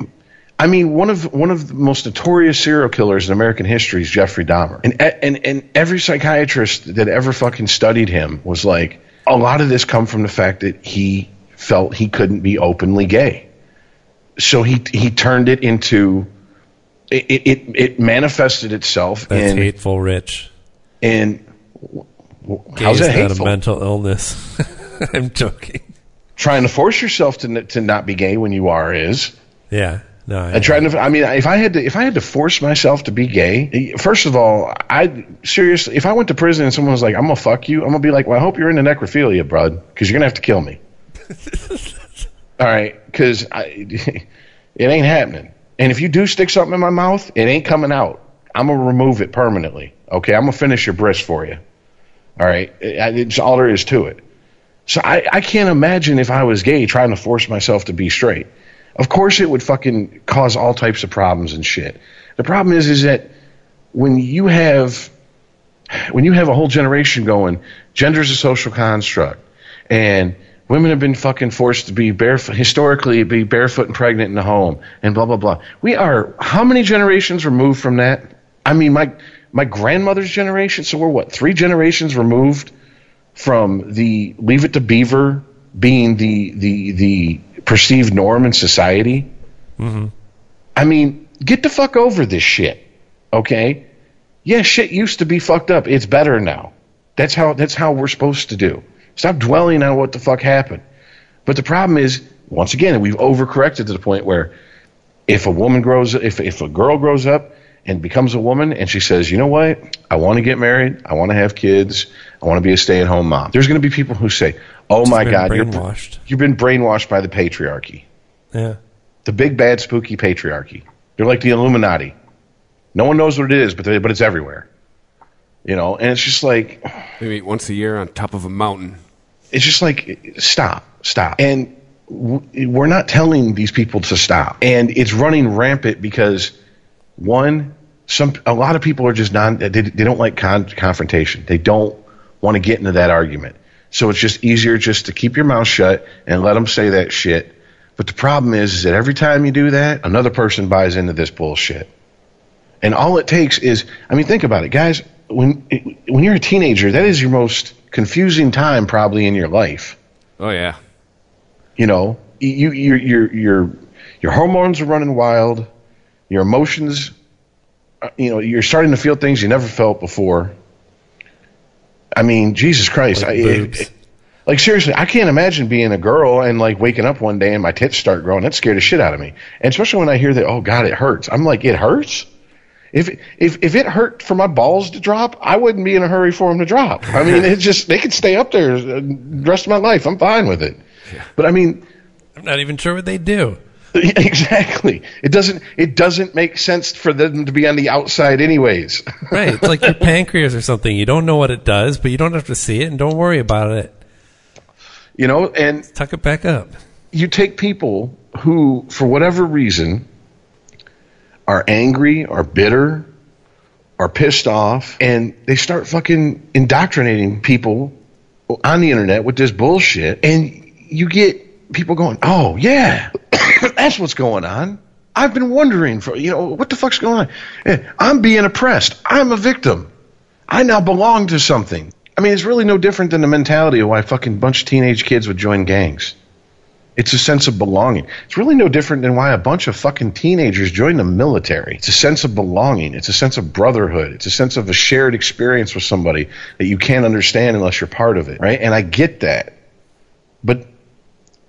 I mean, one of one of the most notorious serial killers in American history is Jeffrey Dahmer, and and and every psychiatrist that ever fucking studied him was like, a lot of this come from the fact that he felt he couldn't be openly gay, so he he turned it into, it it, it manifested itself That's in hateful, Rich. And How's that hateful? a mental illness. I'm joking. Trying to force yourself to n- to not be gay when you are is. Yeah, no, I, And trying to, I mean, if I had to, if I had to force myself to be gay, first of all, I seriously, if I went to prison and someone was like, "I'm gonna fuck you," I'm gonna be like, "Well, I hope you're into necrophilia, bud, because you're gonna have to kill me." all right, because it ain't happening. And if you do stick something in my mouth, it ain't coming out. I'm gonna remove it permanently. Okay, I'm gonna finish your bris for you. All right, It- it's all there is to it. So I, I can't imagine if I was gay trying to force myself to be straight. Of course, it would fucking cause all types of problems and shit. The problem is, is that when you have when you have a whole generation going, gender's a social construct, and women have been fucking forced to be barefoot historically be barefoot and pregnant in the home, and blah blah blah. We are how many generations removed from that? I mean, my my grandmother's generation. So we're what three generations removed from the Leave It to Beaver being the the the perceived norm in society. Mm-hmm. I mean, get the fuck over this shit, okay? Yeah, shit used to be fucked up. It's better now. That's how that's how we're supposed to do. Stop dwelling on what the fuck happened. But the problem is, once again, we've overcorrected to the point where if a woman grows if if a girl grows up and becomes a woman and she says, "You know what? I want to get married. I want to have kids. I want to be a stay-at-home mom." There's going to be people who say, "Oh my been god, you're, you've been brainwashed by the patriarchy." yeah. the big bad spooky patriarchy. They're like the Illuminati. No one knows what it is, but they, but it's everywhere. You know, and it's just like They meet once a year on top of a mountain. It's just like stop, stop. And we're not telling these people to stop. And it's running rampant because one, some a lot of people are just non they, they don't like con- confrontation. They don't want to get into that argument. So it's just easier just to keep your mouth shut and let them say that shit. But the problem is, is that every time you do that, another person buys into this bullshit. And all it takes is, I mean, think about it, guys. When when you're a teenager, that is your most confusing time probably in your life. Oh yeah. You know, you your your your your hormones are running wild, your emotions, uh, you know, you're starting to feel things you never felt before. I mean, Jesus Christ, Like I, it- it- like seriously, I can't imagine being a girl and like waking up one day and my tits start growing. That scared the shit out of me, and especially when I hear that, oh God, it hurts. I'm like, it hurts. If if if it hurt for my balls to drop, I wouldn't be in a hurry for them to drop. I mean, it just they could stay up there the rest of my life. I'm fine with it. But I mean, I'm not even sure what they do. exactly. It doesn't it doesn't make sense for them to be on the outside anyways. Right. It's like your pancreas or something. You don't know what it does, but you don't have to see it and don't worry about it. you know, and Tuck it back up. you take people who, for whatever reason, are angry, are bitter, are pissed off, and they start fucking indoctrinating people on the internet with this bullshit, and you get people going, "Oh yeah, that's what's going on." I've been wondering for you know what the fuck's going on. I'm being oppressed. I'm a victim. I now belong to something. I mean, it's really no different than the mentality of why a fucking bunch of teenage kids would join gangs. It's a sense of belonging. It's really no different than why a bunch of fucking teenagers join the military. It's a sense of belonging. It's a sense of brotherhood. It's a sense of a shared experience with somebody that you can't understand unless you're part of it, right? And I get that. But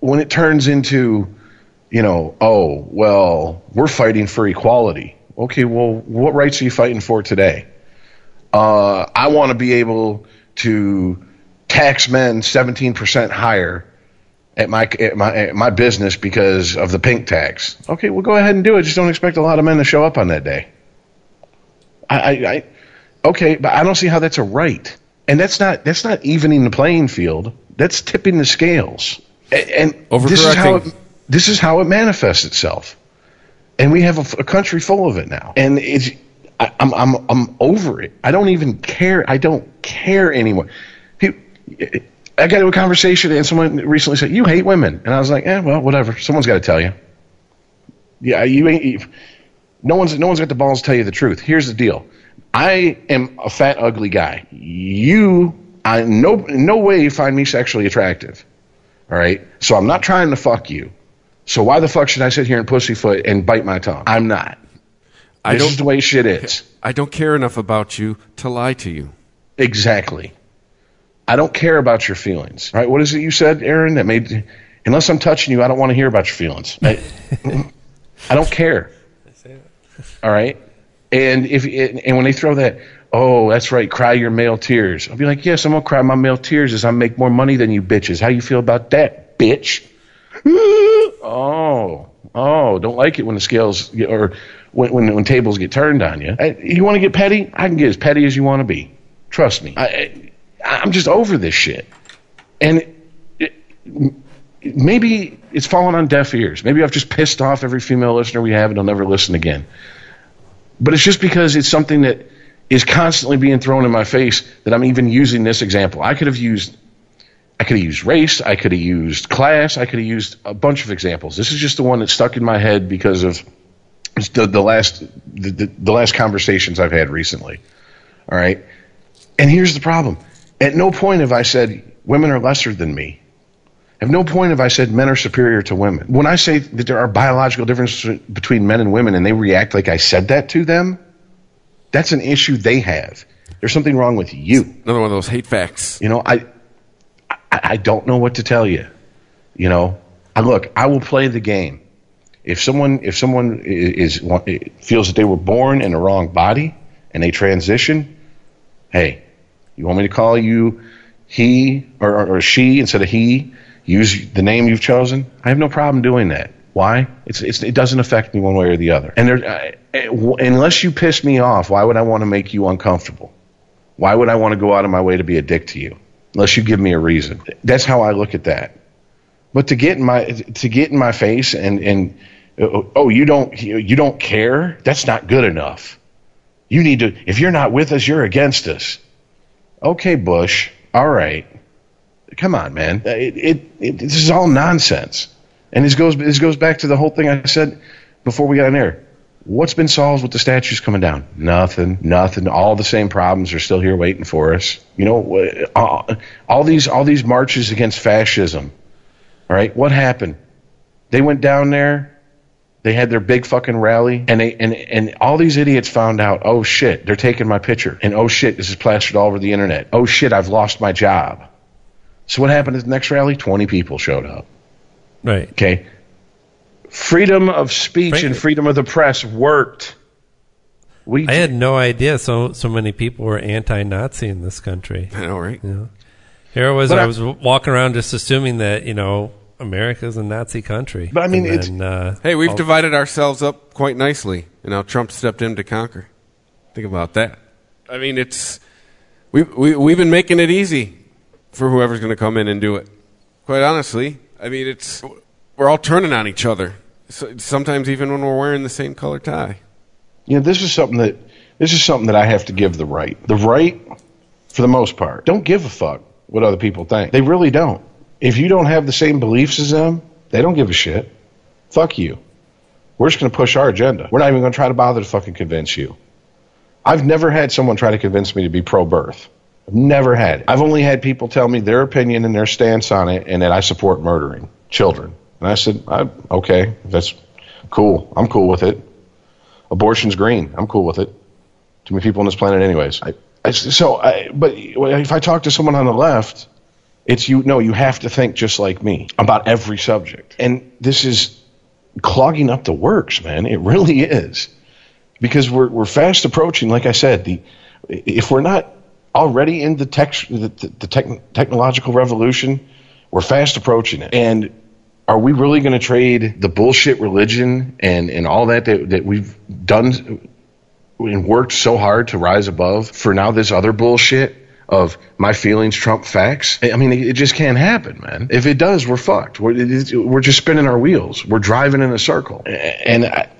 when it turns into, you know, oh, well, we're fighting for equality. Okay, well, what rights are you fighting for today? Uh, I want to be able to tax men 17% higher at my at my at my business because of the pink tax. Okay, well go ahead and do it. Just don't expect a lot of men to show up on that day. I, I, I okay, but I don't see how that's a right. And that's not that's not evening the playing field. That's tipping the scales. And, and this is how it, this is how it manifests itself. And we have a, a country full of it now. And it's I, I'm I'm I'm over it. I don't even care. I don't care anymore. People, I got into a conversation and someone recently said, "You hate women," and I was like, "Yeah, well, whatever. Someone's got to tell you." Yeah, you ain't. No one's no one's got the balls to tell you the truth. Here's the deal: I am a fat, ugly guy. You, I no no way you find me sexually attractive. All right, so I'm not trying to fuck you. So why the fuck should I sit here and pussyfoot and bite my tongue? I'm not. I this is the way shit is. I don't care enough about you to lie to you. Exactly. I don't care about your feelings. Right? What is it you said, Aaron? That made unless I'm touching you, I don't want to hear about your feelings. I, I don't care. All right. And if and when they throw that, oh, that's right, cry your male tears. I'll be like, yes, I'm gonna cry my male tears as I make more money than you bitches. How you feel about that, bitch? oh, oh, don't like it when the scales get, or when, when when tables get turned on you. I, you want to get petty? I can get as petty as you want to be. Trust me. I, I'm just over this shit. And it, maybe it's fallen on deaf ears. Maybe I've just pissed off every female listener we have and I'll never listen again. But it's just because it's something that is constantly being thrown in my face that I'm even using this example. I could have used I could have used race, I could have used class, I could have used a bunch of examples. This is just the one that stuck in my head because of the, the last the, the, the last conversations I've had recently. All right. And here's the problem. At no point have I said women are lesser than me. At no point have I said men are superior to women. When I say that there are biological differences between men and women and they react like I said that to them, that's an issue they have. There's something wrong with you. Another one of those hate facts. You know, I, I, I don't know what to tell you. You know, I look, I will play the game. If someone if someone is, is feels that they were born in the wrong body and they transition, hey, you want me to call you he or, or, she instead of he? Use the name you've chosen. I have no problem doing that. Why? It's, it's, it doesn't affect me one way or the other. And there, uh, unless you piss me off, why would I want to make you uncomfortable? Why would I want to go out of my way to be a dick to you? Unless you give me a reason. That's how I look at that. But to get in my to get in my face and and oh you don't you don't care. That's not good enough. You need to if you're not with us, you're against us. Okay, Bush. All right. Come on, man. Uh, it, it, it, this is all nonsense. And this goes this goes back to the whole thing I said before we got on there. What's been solved with the statues coming down? Nothing. Nothing. All the same problems are still here waiting for us. You know, all, uh, all these all these marches against fascism. All right, what happened? They went down there they had their big fucking rally, and they and and all these idiots found out. Oh shit, they're taking my picture, and oh shit, this is plastered all over the internet. Oh shit, I've lost my job. So what happened at the next rally? Twenty people showed up. Right. Okay. Freedom of speech and freedom of the press worked. We I had no idea so so many people were anti-Nazi in this country. I know, right? You know? Here I was. I, I was walking around just assuming that you know America's a Nazi country. But I mean, it's, uh, hey, we've divided ourselves up quite nicely, and now Trump stepped in to conquer. Think about that. I mean, it's we we we've been making it easy for whoever's going to come in and do it. Quite honestly, I mean, it's we're all turning on each other. So, sometimes even when we're wearing the same color tie. You know, this is something that this is something that I have to give the right. The right, for the most part, don't give a fuck what other people think. They really don't. If you don't have the same beliefs as them, they don't give a shit. Fuck you. We're just going to push our agenda. We're not even going to try to bother to fucking convince you. I've never had someone try to convince me to be pro birth. I've never had it. I've only had people tell me their opinion and their stance on it and that I support murdering children. And I said, I, okay, that's cool. I'm cool with it. Abortion's green. I'm cool with it. Too many people on this planet, anyways. I, I, so, I, but if I talk to someone on the left, it's you. No, you have to think just like me about every subject, and this is clogging up the works, man. It really is because we're we're fast approaching. Like I said, the if we're not already in the tech the, the tech, technological revolution, we're fast approaching it, and are we really going to trade the bullshit religion and, and all that, that that we've done and worked so hard to rise above for now this other bullshit of my feelings trump facts? I mean, it, just can't happen, man. If it does, we're fucked. We're, we're just spinning our wheels. We're driving in a circle. And I,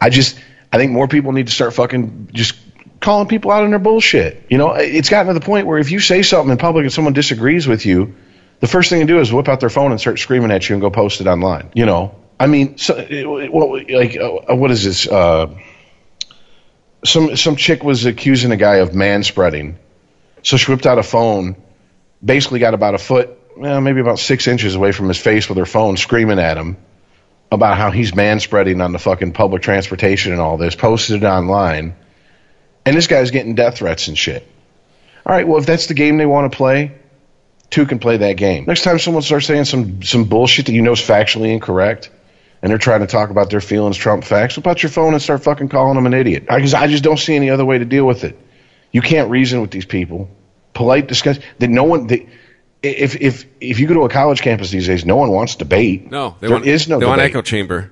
I just, I think more people need to start fucking just calling people out on their bullshit. You know, it's gotten to the point where if you say something in public and someone disagrees with you, the first thing to do is whip out their phone and start screaming at you and go post it online. You know, I mean, so, well, like, uh, what is this? Uh, some some chick was accusing a guy of man spreading, so she whipped out a phone, basically got about a foot, well, maybe about six inches away from his face with her phone, screaming at him about how he's man spreading on the fucking public transportation and all this, posted it online, and this guy's getting death threats and shit. All right, well, if that's the game they want to play, two can play that game. Next time someone starts saying some some bullshit that you know is factually incorrect, and they're trying to talk about their feelings Trump facts, whip out your phone and start fucking calling them an idiot. Because I, I just don't see any other way to deal with it. You can't reason with these people. Polite discussion. That no one. They, if if if you go to a college campus these days, no one wants debate. No, there want, is no. They want echo chamber.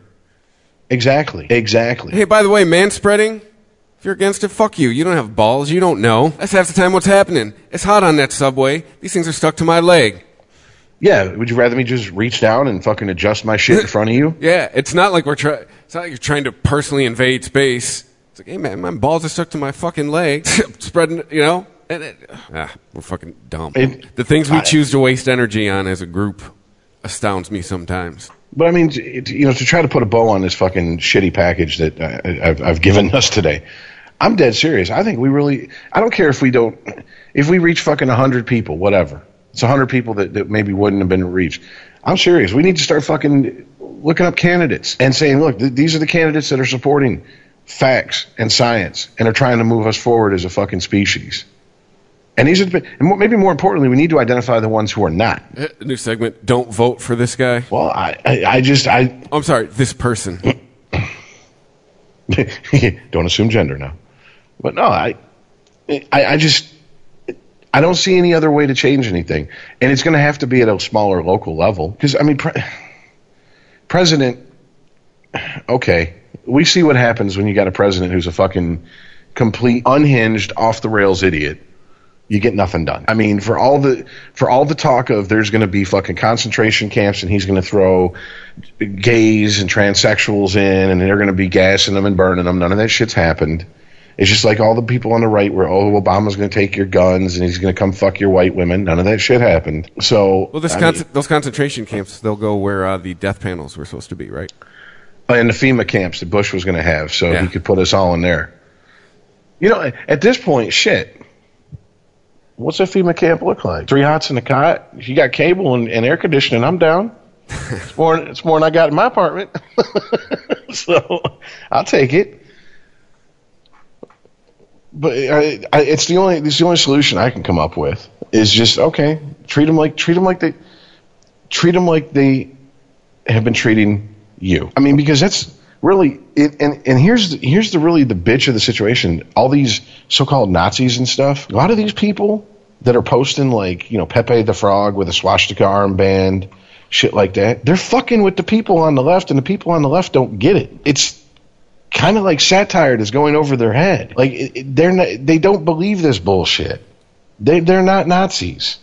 Exactly. Exactly. Hey, by the way, man spreading. If you're against it, fuck you. You don't have balls. You don't know. That's half the time what's happening. It's hot on that subway. These things are stuck to my leg. Yeah. Would you rather me just reach down and fucking adjust my shit in front of you? Yeah, it's not like we're trying. It's not like you're trying to personally invade space. It's like, hey man, my balls are stuck to my fucking leg, spreading. You know, and it, ah, we're fucking dumb. It- the things we I- choose to waste energy on as a group astounds me sometimes. But I mean, it, you know, to try to put a bow on this fucking shitty package that I, I've, I've given us today, I'm dead serious. I think we really. I don't care if we don't. If we reach fucking hundred people, whatever. It's hundred people that, that maybe wouldn't have been reached. I'm serious. We need to start fucking looking up candidates and saying, look, th- these are the candidates that are supporting facts and science and are trying to move us forward as a fucking species. And these are, the, and maybe more importantly, we need to identify the ones who are not. Eh, New segment. Don't vote for this guy. Well, I, I, I just, I, Oh, I'm sorry, this person. don't assume gender now. But no, I, I, I just, I don't see any other way to change anything, and it's going to have to be at a smaller local level. Because I mean, pre- president, okay, we see what happens when you got a president who's a fucking complete, unhinged, off the rails idiot. You get nothing done. I mean, for all the for all the talk of there's going to be fucking concentration camps and he's going to throw gays and transsexuals in and they're going to be gassing them and burning them. None of that shit's happened. It's just like all the people on the right where oh Obama's going to take your guns and he's going to come fuck your white women. None of that shit happened. So Well, this con- mean- those concentration camps, they'll go where uh, the death panels were supposed to be, right? and the FEMA camps that Bush was going to have, so Yeah. he could put us all in there. You know, at this point, shit. What's a FEMA camp look like? Three hots in a cot. You got cable and, and air conditioning, I'm down. It's more. It's more than I got in my apartment. so I'll take it. But I, I, it's the only. It's the only solution I can come up with. Is just okay. Treat them like treat them like they treat them like they have been treating you. I mean, because that's really it. And and here's the, here's the really the bitch of the situation. All these so-called Nazis and stuff. A lot of these people that are posting like you know Pepe the Frog with a swastika armband, shit like that. They're fucking with the people on the left, and the people on the left don't get it. It's kind of like satire that's going over their head. Like they're not, they don't believe this bullshit. They they're not Nazis.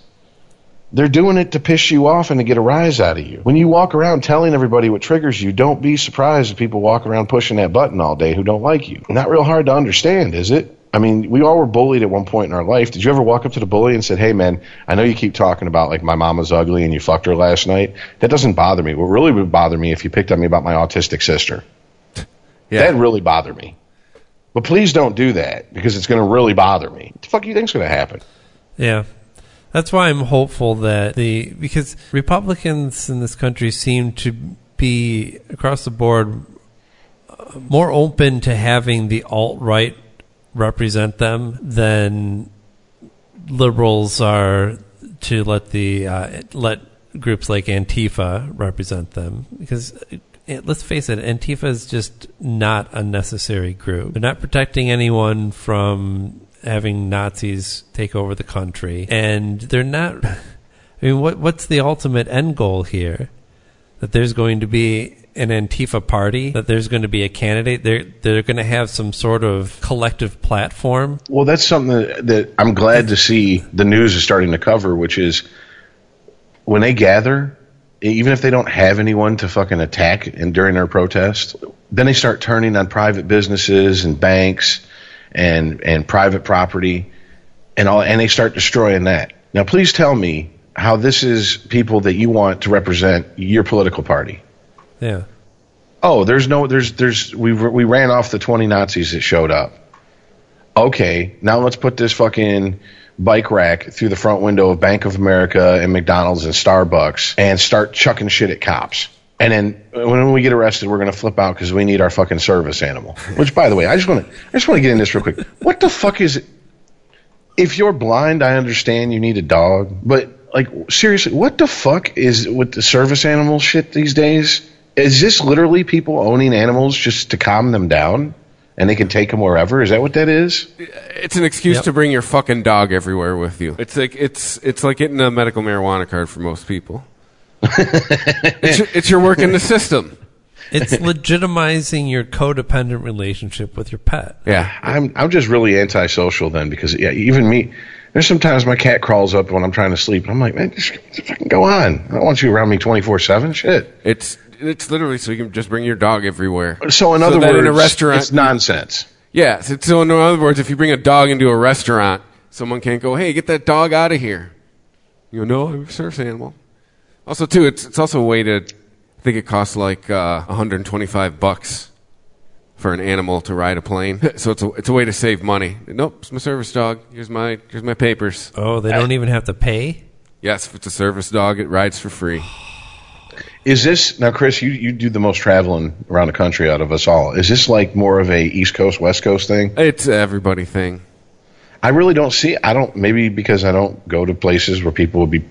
They're doing it to piss you off and to get a rise out of you. When you walk around telling everybody what triggers you, don't be surprised if people walk around pushing that button all day who don't like you. Not real hard to understand, is it? I mean, we all were bullied at one point in our life. Did you ever walk up to the bully and said, "Hey, man, I know you keep talking about like my mama's ugly and you fucked her last night. That doesn't bother me. What really would bother me if you picked on me about my autistic sister. Yeah. That really bother me. But please don't do that because it's going to really bother me. What the fuck do you think's going to happen? Yeah. That's why I'm hopeful that the because Republicans in this country seem to be across the board more open to having the alt right represent them than liberals are to let the uh, let groups like Antifa represent them because uh, let's face it Antifa is just not a necessary group. They're not protecting anyone from having Nazis take over the country. And they're not I mean what what's the ultimate end goal here? That there's going to be an Antifa party, that there's going to be a candidate, they're they're going to have some sort of collective platform. Well, that's something that, that I'm glad to see the news is starting to cover, which is when they gather, even if they don't have anyone to fucking attack and during their protest, then they start turning on private businesses and banks and and private property and all and they start destroying that. Now please tell me how this is people that you want to represent your political party. Yeah. Oh, there's no, there's, there's, we we ran off the 20 Nazis that showed up. Okay, now let's put this fucking bike rack through the front window of Bank of America and McDonald's and Starbucks and start chucking shit at cops. And then when we get arrested, we're going to flip out because we need our fucking service animal. Which, by the way, I just want to, I just want to get in this real quick. What the fuck is it? If you're blind, I understand you need a dog, but like seriously, what the fuck is with the service animal shit these days? Is this literally people owning animals just to calm them down and they can take them wherever? Is that what that is? It's an excuse Yep. to bring your fucking dog everywhere with you. It's like it's it's like getting a medical marijuana card for most people. it's, your, it's your work in the system. It's legitimizing your codependent relationship with your pet. Yeah. I'm I'm just really antisocial then because yeah, even me. There's sometimes my cat crawls up when I'm trying to sleep. and I'm like, man, just, just fucking go on. I don't want you around me 24 seven. Shit. It's it's literally so you can just bring your dog everywhere. So in So other that words, in a restaurant- it's nonsense. Yeah. So, so in other words, if you bring a dog into a restaurant, someone can't go, "Hey, get that dog out of here." You go, "No, I'm a service animal." Also, too, it's it's also a way to. I think it costs like uh, 125 bucks for an animal to ride a plane. So it's a it's a way to save money. Nope, it's my service dog. Here's my here's my papers. Oh, they don't even have to pay? Yes, if it's a service dog, it rides for free. Is this now, Chris? You you do the most traveling around the country out of us all. Is this like more of a East Coast West Coast thing? It's everybody thing. I really don't see. I don't. Maybe because I don't go to places where people would be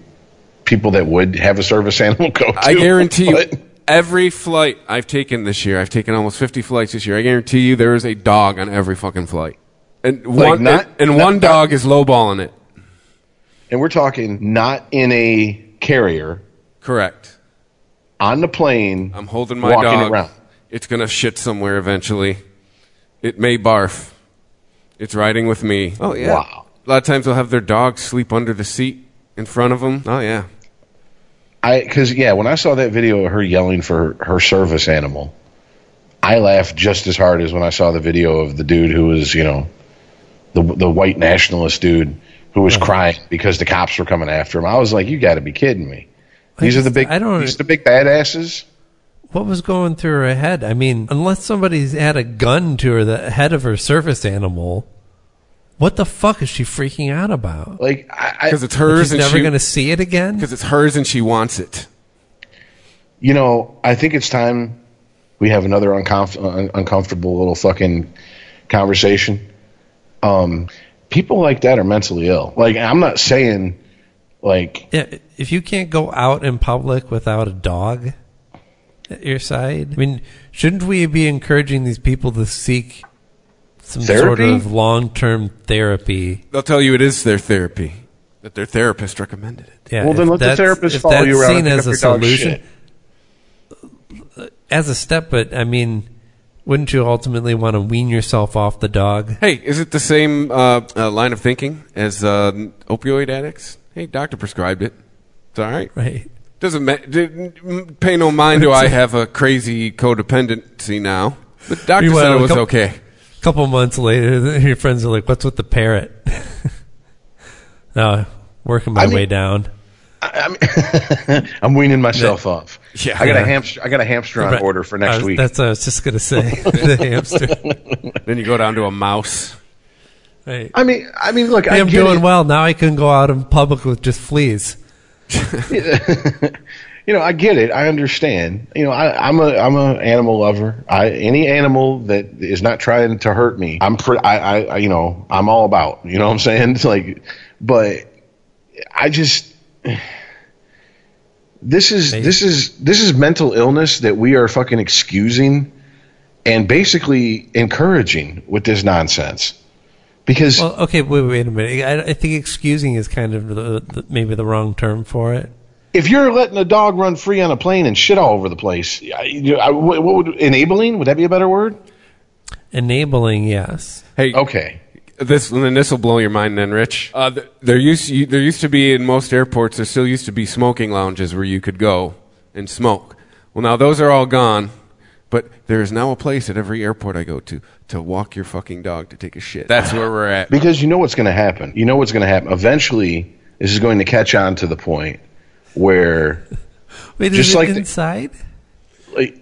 people that would have a service animal go. To, I guarantee you, every flight I've taken this year, I've taken almost 50 flights this year. I guarantee you there is a dog on every fucking flight. And one, not- and, and not- one not- dog is lowballing it. and we're talking not in a carrier Correct. On the plane. I'm holding my walking dog. around. It's going to shit somewhere eventually. It may barf. It's riding with me. Oh, yeah. Wow. A lot of times they'll have their dog sleep under the seat in front of them. Oh, yeah. I because yeah, when I saw that video of her yelling for her service animal, I laughed just as hard as when I saw the video of the dude who was you know the the white nationalist dude who was oh. crying because the cops were coming after him. I was like, you got to be kidding me. These are the big. I don't- These are the big badasses. What was going through her head? I mean, unless somebody's had a gun to her, the head of her service animal, what the fuck is she freaking out about? Like I, Because I it's hers She's and never she, going to see it again? Because it's hers and she wants it. you know, I think it's time we have another uncomf- un- uncomfortable little fucking conversation. Um, people like that are mentally ill. Like I'm not saying like Yeah, if you can't go out in public without a dog at your side, I mean, shouldn't we be encouraging these people to seek some sort Therapy? of long-term therapy? They'll tell you it is their therapy. That their therapist recommended it. Yeah, Well, then if let the that's- therapist if follow that's you around seen and pick as up a your dog's solution, as a step, but I mean, wouldn't you ultimately want to wean yourself off the dog? Hey, is it the same uh, uh, line of thinking as uh, opioid addicts? Hey, doctor prescribed it. It's all right. right? Doesn't ma- didn't- pay no mind. Do I have a crazy codependency now? The doctor Meanwhile, said it a was couple- okay. A couple months later, your friends are like, "What's with the parrot?" no, working my I mean- way down. I'm, I'm weaning myself off. Yeah. I got Yeah. a hamster. I got a hamster on Right. order for next was- week. That's what I was just gonna say. the hamster. Then you go down to a mouse. Right. I mean, I mean, look, Hey, I I'm get doing it. well now. I can go out in public with just fleas. you know, I get it. I understand. You know, I, I'm a I'm a animal lover. I any animal that is not trying to hurt me, I'm pre- I, I I you know I'm all about. You know what I'm saying? It's like, but I just this is Maybe. this is this is mental illness that we are fucking excusing and basically encouraging with this nonsense because Well, okay, wait, wait a minute. I, I think excusing is kind of the, the, maybe the wrong term for it. if you're letting a dog run free on a plane and shit all over the place, I, I- what what would enabling? Would that be a better word? Enabling, yes. Hey, Okay. this then this will blow your mind, then, Rich. Uh, there used there used to be in most airports. There still used to be smoking lounges where you could go and smoke. Well, now those are all gone. But there is now a place at every airport I go to to walk your fucking dog to take a shit. That's where we're at. Because you know what's going to happen. You know what's going to happen. Eventually, this is going to catch on to the point where Wait, Just is it like the- inside? like,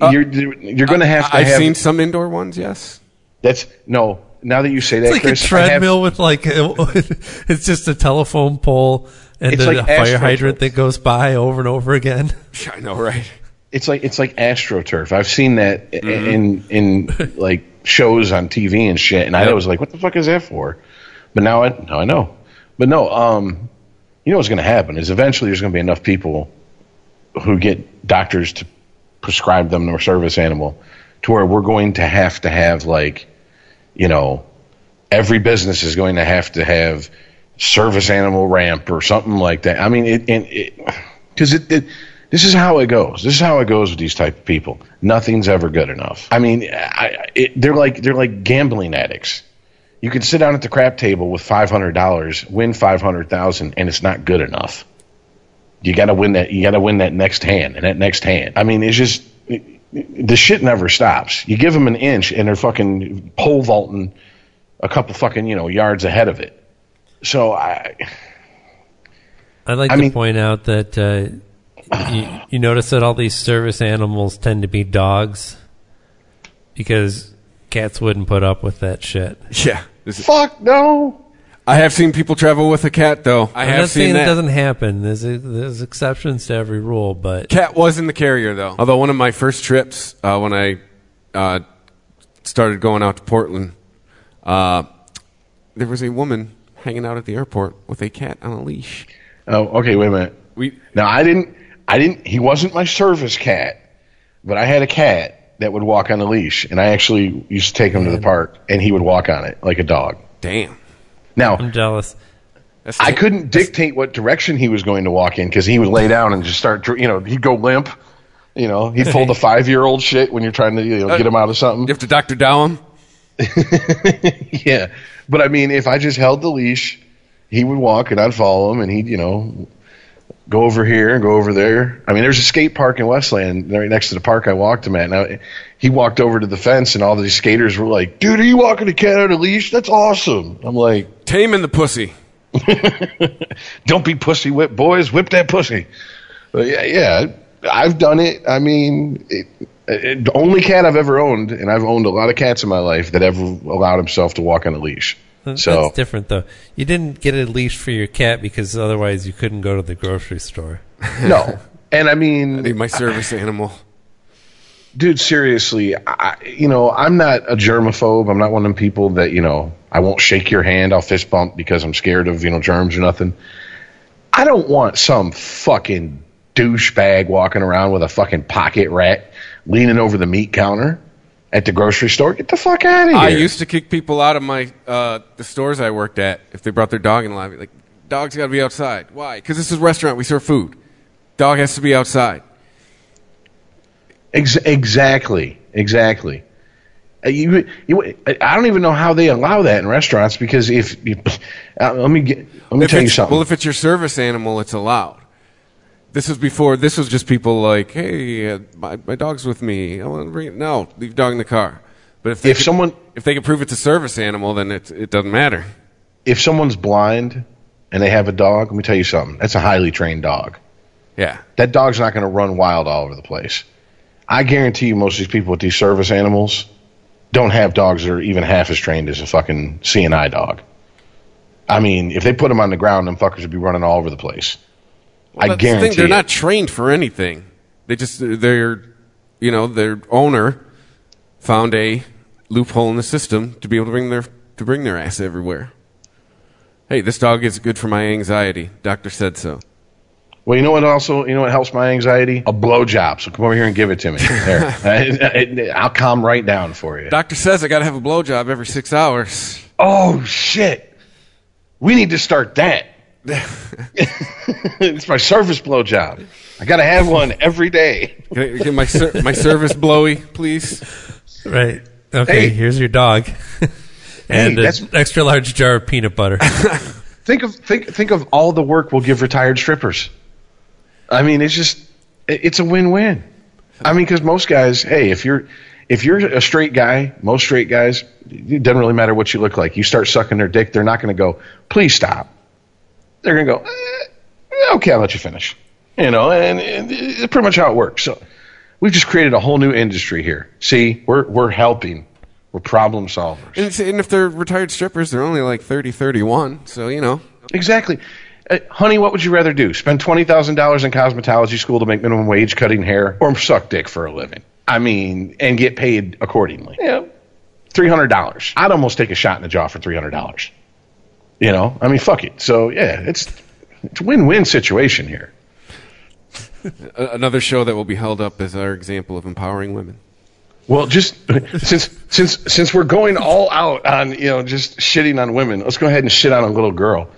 uh, you're you're going to have to I've have. seen some indoor ones. Yes. that's no. Now that you say that, it's like Chris, a I have- treadmill with like it's just a telephone pole and It's then like a fire hydrant that goes by over and over again. I know, right? It's like it's like astroturf. I've seen that Mm-hmm. in in like shows on TV and shit, and I was like, "What the fuck is that for?" But now I now I know. But no, um, you know what's going to happen is eventually there's going to be enough people who get doctors to prescribe them their service animal to where we're going to have to have like, you know, every business is going to have to have service animal ramp or something like that. I mean, it and it because it, it this is how it goes. This is how it goes with these type of people. Nothing's ever good enough. I mean, I, it, they're like they're like gambling addicts. You can sit down at the crap table with five hundred dollars, win five hundred thousand, and it's not good enough. You got to win that. You got to win that next hand and that next hand. I mean, it's just the shit never stops. You give them an inch, and they're fucking pole vaulting a couple fucking you know yards ahead of it. So I, I'd like I to mean- point out that uh, you, you notice that all these service animals tend to be dogs because cats wouldn't put up with that shit. Yeah. This is- fuck no. I have seen people travel with a cat, though. I I'm have not saying seen it that. doesn't happen. There's there's exceptions to every rule, but Cat was in the carrier though. Although one of my first trips uh, when I uh, started going out to Portland, uh, there was a woman hanging out at the airport with a cat on a leash. Oh, okay. Wait a minute. We Now I didn't. I didn't. He wasn't my service cat, but I had a cat that would walk on a leash, and I actually used to take him to the park, and he would walk on it like a dog. damn. Now I'm jealous. That's I couldn't dictate what direction he was going to walk in because he would lay down and just start. You know, he'd go limp. You know, he'd pull the five-year-old shit when you're trying to you know, get him uh, out of something. You have to Dr. Dow him. yeah, but I mean, if I just held the leash, he would walk and I'd follow him, and he'd you know go over here and go over there. I mean, there's a skate park in Westland right next to the park I walked him at. Now he walked over to the fence, and all these skaters were like, "Dude, are you walking a cat on a leash? That's awesome!" I'm like, Taming the pussy. "Don't be pussy whip, boys. Whip that pussy." But yeah, yeah, I've done it. I mean. It, it, the only cat I've ever owned, and I've owned a lot of cats in my life that ever allowed himself to walk on a leash. That's So different though. You didn't get a leash for your cat because otherwise you couldn't go to the grocery store. no, and I mean, Need my service animal. dude, seriously, I, you know, I'm not a germaphobe. I'm not one of them people that, you know, I won't shake your hand, I'll fist bump because I'm scared of, you know, germs or nothing. I don't want some fucking douchebag walking around with a fucking pocket rat leaning over the meat counter at the grocery store. Get the fuck out of here. I used to kick people out of my uh, the stores I worked at if they brought their dog in line. Like, dog's got to be outside. Why? Because this is a restaurant. We serve food. Dog has to be outside. Ex- exactly. Exactly. Uh, You, you, I don't even know how they allow that in restaurants because if you, uh, let me get, let me If tell you something. Well, if it's your service animal, it's allowed. This was before. This was just people like, "Hey, uh, my my dog's with me. I want to bring it." No, leave dog in the car. But if they If could- someone- if they can prove it's a service animal, then it it doesn't matter. If someone's blind and they have a dog, let me tell you something. That's a highly trained dog. Yeah, That dog's not going to run wild all over the place. I guarantee you, most of these people with these service animals don't have dogs that are even half as trained as a fucking Seeing Eye dog. I mean, if they put them on the ground, them fuckers would be running all over the place. I That's the guarantee thing, they're it. not trained for anything. They just they're you know their owner found a loophole in the system to be able to bring their to bring their ass everywhere. Hey, this dog is good for my anxiety. Doctor said so. Well, you know what? Also, you know what helps my anxiety? A blowjob. So come over here and give it to me. There, I'll calm right down for you. Doctor says I got to have a blowjob every six hours. Oh shit! We need to start that. it's my service blowjob. I got to have one every day. Can I get my ser- my service blowy, please? Right. Okay, Hey. here's your dog. and that's- an extra large jar of peanut butter. Think of think think of all the work we'll give retired strippers. I mean, it's just it's a win-win. I mean, because most guys, hey, if you're if you're a straight guy, most straight guys, it doesn't really matter what you look like. You start sucking their dick, they're not going to go, please stop. They're going to go, eh, okay, I'll let you finish. You know, and, and it's pretty much how it works. So we've just created a whole new industry here. See, we're we're helping. We're problem solvers. And, and if they're retired strippers, they're only like 30, 31. So you know, Exactly. Uh, honey, what would you rather do? Spend twenty thousand dollars in cosmetology school to make minimum wage cutting hair, or suck dick for a living? I mean, and get paid accordingly. Yeah, three hundred dollars. I'd almost take a shot in the jaw for three hundred dollars. You know, I mean, fuck it. So yeah, it's it's a win-win situation here. Another show that will be held up as our example of empowering women. Well, just since since since we're going all out on you know just shitting on women, let's go ahead and shit on a little girl.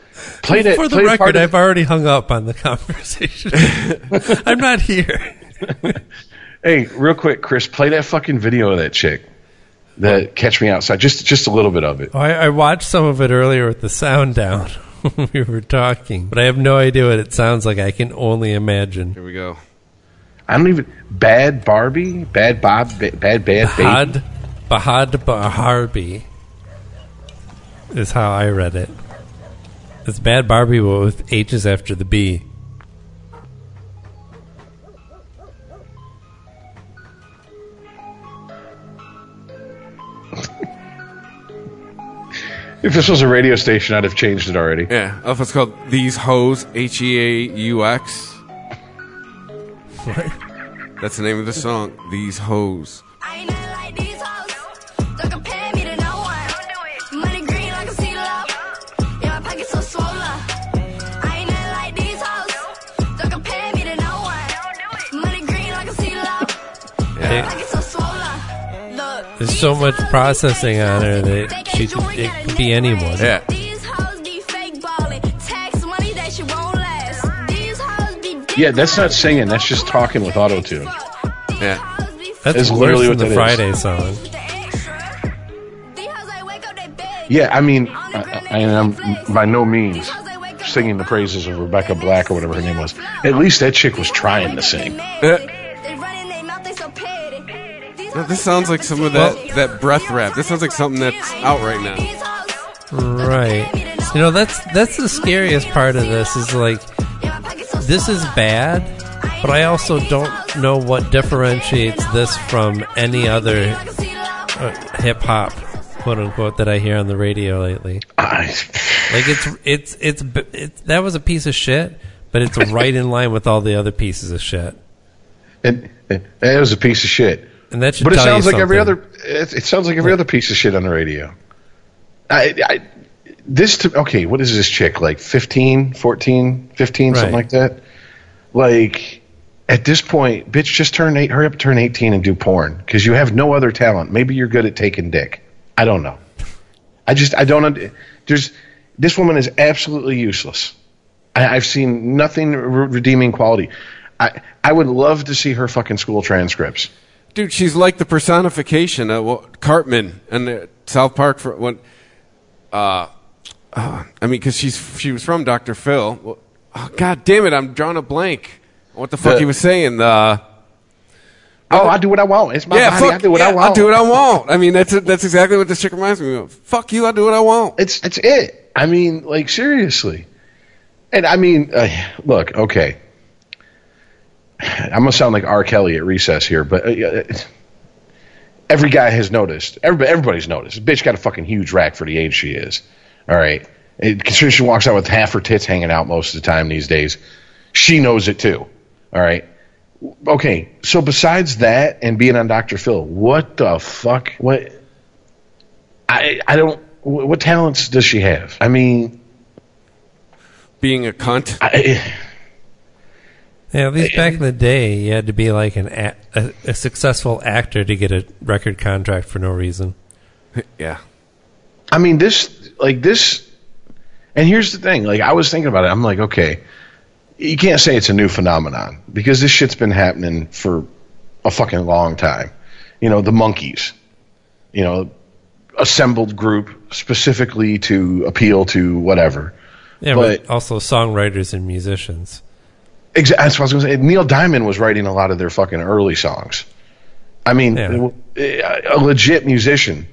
Play that. For the play record, of- I've already hung up on the conversation. I'm not here. Hey, real quick, Chris, play that fucking video of that chick. That catch me outside. Just just a little bit of it. I, I watched some of it earlier with the sound down we were talking, but I have no idea what it sounds like. I can only imagine. Here we go. I don't even bad Barbie, bad Bob, ba- bad bad baby. Bahad, Bahad Baharbi is how I read it. It's bad Barbie but with H's after the B. If this was a radio station, I'd have changed it already. Yeah, oh, it's called These Hoes, H E A U X. What? That's the name of the song. These Hoes. I ain't nothing like these hoes. Don't compare me to no one. Money green like a CeeLo. Yeah, There's so much processing on her that she could, it could be anyone. Yeah. These hoes be fake ballin'. Tax money that shit won't last. These hoes be Yeah, that's not singing. That's just talking with auto tune. Yeah. That's It's worse literally what the that Friday is. song. Yeah, I mean, I, I, and I'm by no means singing the praises of Rebecca Black or whatever her name was. At least that chick was trying to sing. No, this sounds like some of that, that breath rap. This sounds like something that's out right now. Right. You know, that's that's the scariest part of this is like this is bad, but I also don't know what differentiates this from any other uh, hip hop, quote unquote, that I hear on the radio lately. Like it's it's it's, it's that was a piece of shit, but it's right in line with all the other pieces of shit, it, it, it was a piece of shit. And that should. But it sounds like every other. It, it sounds like every other piece of shit on the radio. I, I this to okay. What is this chick like? 15, 14, 15, something like that. Like at this point, bitch, just turn eight. Hurry up, turn eighteen, and do porn because you have no other talent. Maybe you're good at taking dick. I don't know. I just I don't. There's this woman is absolutely useless. I, I've seen nothing re- redeeming quality. I I would love to see her fucking school transcripts. Dude, she's like the personification of what, Cartman and uh, South Park for when. Uh, uh, I mean, because she's she was from Dr. Phil. Well, oh, God damn it, I'm drawing a blank. What the fuck The- he was saying? The Oh, I do what I want. It's my yeah, body. fuck, I do what yeah, I want. I'll do what I want. I mean, that's that's exactly what this chick reminds me of. Fuck you, I do what I want. It's it's it. I mean, like seriously. And I mean, uh, look, okay. I'm gonna sound like R. Kelly at recess here, but uh, every guy has noticed. Everybody, everybody's noticed. Bitch got a fucking huge rack for the age she is. All right. And considering she walks out with half her tits hanging out most of the time these days, she knows it too. All right. Okay. So besides that and being on Dr. Phil, what the fuck? What? I I don't. What talents does she have? I mean, Being a cunt. I, Yeah, at least back in the day, you had to be like an a, a, a successful actor to get a record contract for no reason. Yeah. I mean, this, like this, and here's the thing. Like, I was thinking about it. I'm like, okay, you can't say it's a new phenomenon because this shit's been happening for a fucking long time. You know, the Monkees, you know, assembled group specifically to appeal to whatever. Yeah, But- but also songwriters and musicians. Exa- That's what I was going to say. Neil Diamond was writing a lot of their fucking early songs. I mean, Yeah. a legit musician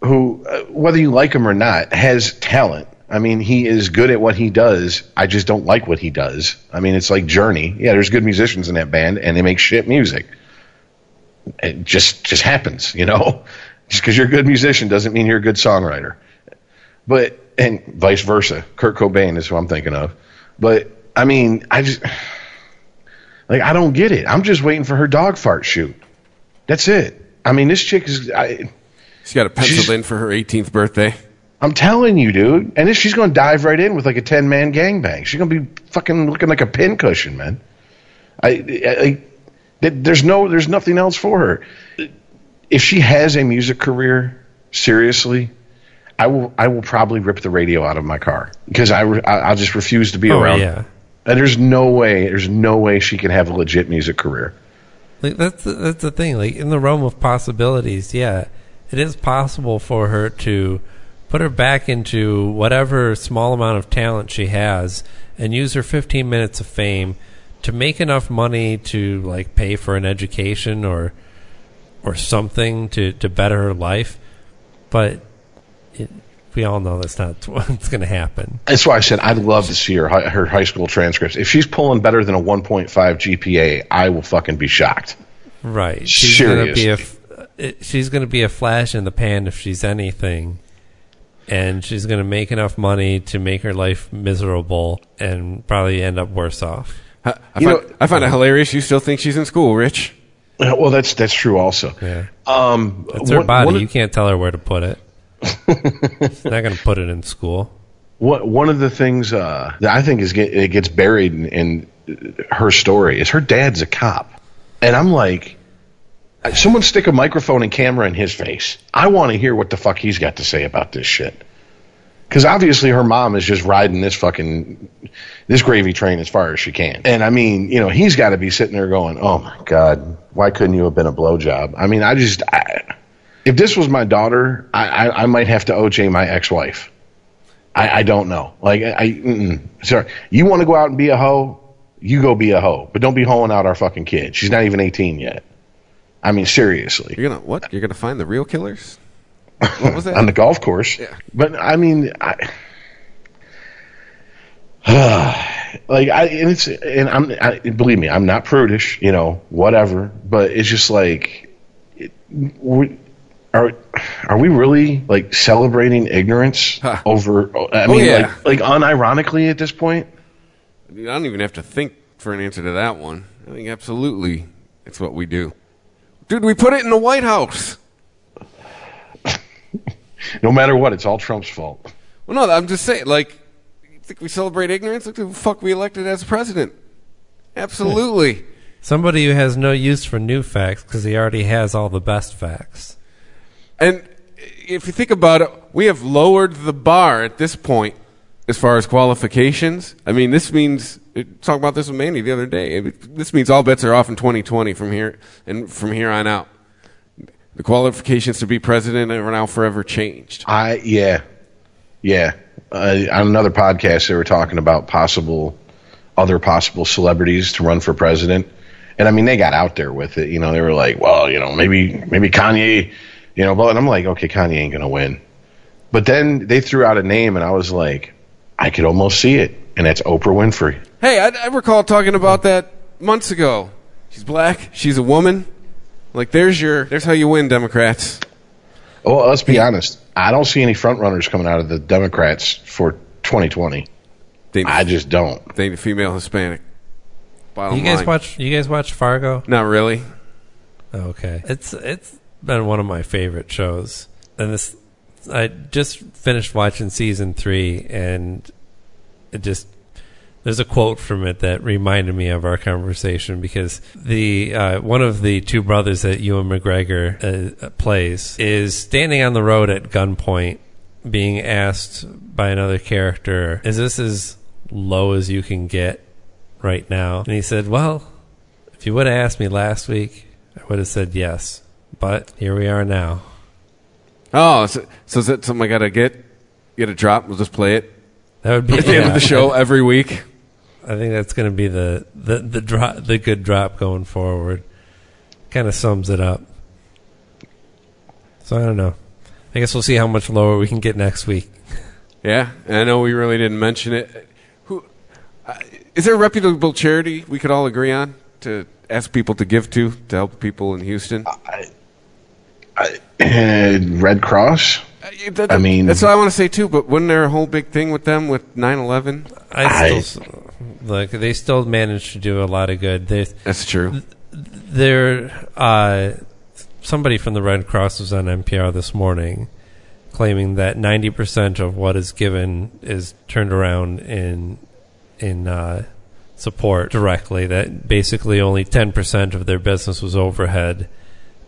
who, uh, whether you like him or not, has talent. I mean, he is good at what he does. I just don't like what he does. I mean, it's like Journey. Yeah, there's good musicians in that band, and they make shit music. It just just happens, you know. Just because you're a good musician doesn't mean you're a good songwriter. But and vice versa. Kurt Cobain is who I'm thinking of. But I mean, I just like I don't get it. I'm just waiting for her dog fart shoot. That's it. I mean, this chick is. I, She got it penciled She's- in for her 18th birthday. I'm telling you, dude. And then she's going to dive right in with like a ten man gangbang. She's going to be fucking looking like a pincushion, man. I, I, I there's no, there's nothing else for her. If she has a music career, seriously, I will, I will probably rip the radio out of my car because I, I, I'll just refuse to be Oh, around. yeah. And there's no way, there's no way she can have a legit music career. Like that's the, that's the thing. Like in the realm of possibilities, yeah, it is possible for her to put her back into whatever small amount of talent she has and use her 15 minutes of fame to make enough money to like pay for an education or or something to to better her life. But it, we all know that's not what's going to happen. That's why I said I'd love to see her her high school transcripts. If she's pulling better than a 1.5 GPA, I will fucking be shocked. Right. She's gonna be a Seriously. she's gonna be a flash in the pan if she's anything, and she's gonna make enough money to make her life miserable and probably end up worse off. I, I, You find, know- I find it hilarious. You still think she's in school, Rich? Uh, Well, that's that's true also. Yeah, Um, it's her one- body. one you can't tell her where to put it. Not gonna put it in school. What one of the things uh, that I think is get, it gets buried in, in her story is her dad's a cop, and I'm like, someone stick a microphone and camera in his face. I want to hear what the fuck he's got to say about this shit. Because obviously her mom is just riding this fucking this gravy train as far as she can, and I mean, you know, he's got to be sitting there going, "Oh my god, why couldn't you have been a blowjob?" I mean, I just, I, if this was my daughter, I, I, I might have to OJ my ex-wife. I, I don't know. Like I, I sorry. You want to go out and be a hoe? You go be a hoe, but don't be hoeing out our fucking kid. She's not even eighteen yet. I mean, seriously. You're gonna what? You're gonna find the real killers? What was that? on the golf course. Yeah. But I mean, I, like I and it's and I'm I, believe me, I'm not prudish, you know, whatever. But it's just like, it, we, are are we really like celebrating ignorance Huh. over? I Oh, mean, yeah. like like unironically at this point. I don't even have to think for an answer to that one. I think absolutely it's what we do. Dude, we put it in the White House. No matter what, it's all Trump's fault. Well, no, I'm just saying, like, you think we celebrate ignorance? Look who the fuck we elected as president. Absolutely. Somebody who has no use for new facts because he already has all the best facts. And if you think about it, we have lowered the bar at this point as far as qualifications. I mean, this means talk about this with Mandy the other day. This means all bets are off in 2020 from here and from here on out. The qualifications to be president are now forever changed. I yeah, yeah. Uh, on another podcast, they were talking about possible other possible celebrities to run for president. And I mean, they got out there with it. You know, they were like, well, you know, maybe maybe Kanye, you know, but and I'm like, okay, Kanye ain't gonna win. But then they threw out a name, and I was like, I could almost see it, and that's Oprah Winfrey. Hey, I, I recall talking about that months ago. She's black. She's a woman. Like, there's your. There's how you win, Democrats. Well, let's be honest. I don't see any frontrunners coming out of the Democrats for 2020. They, I just don't. they need female Hispanic. Bottom You guys line. watch? You guys watch Fargo? Not really. Okay, it's it's been one of my favorite shows, and this I just finished watching season three, and it just there's a quote from it that reminded me of our conversation because the uh, one of the two brothers that Ewan McGregor uh, plays is standing on the road at gunpoint, being asked by another character, "Is this as low as you can get right now?" And he said, "Well." If you would have asked me last week, I would have said yes. But here we are now. Oh, so, so is that something I gotta get? Get a drop? We'll just play it That would be at the end of the show every week. I think that's going to be the the the drop, the good drop going forward. Kind of sums it up. So I don't know. I guess we'll see how much lower we can get next week. Yeah, and I know we really didn't mention it. Who uh, is there a reputable charity we could all agree on to ask people to give to to help people in Houston? And Red Cross. Uh, that- I mean- that's what I want to say too. But wasn't there a whole big thing with them with 9/11? I I- still s- like they still managed to do a lot of good. They That's true. there uh, somebody from the Red Cross was on NPR this morning claiming that 90% of what is given is turned around in in uh, support directly that basically only 10% of their business was overhead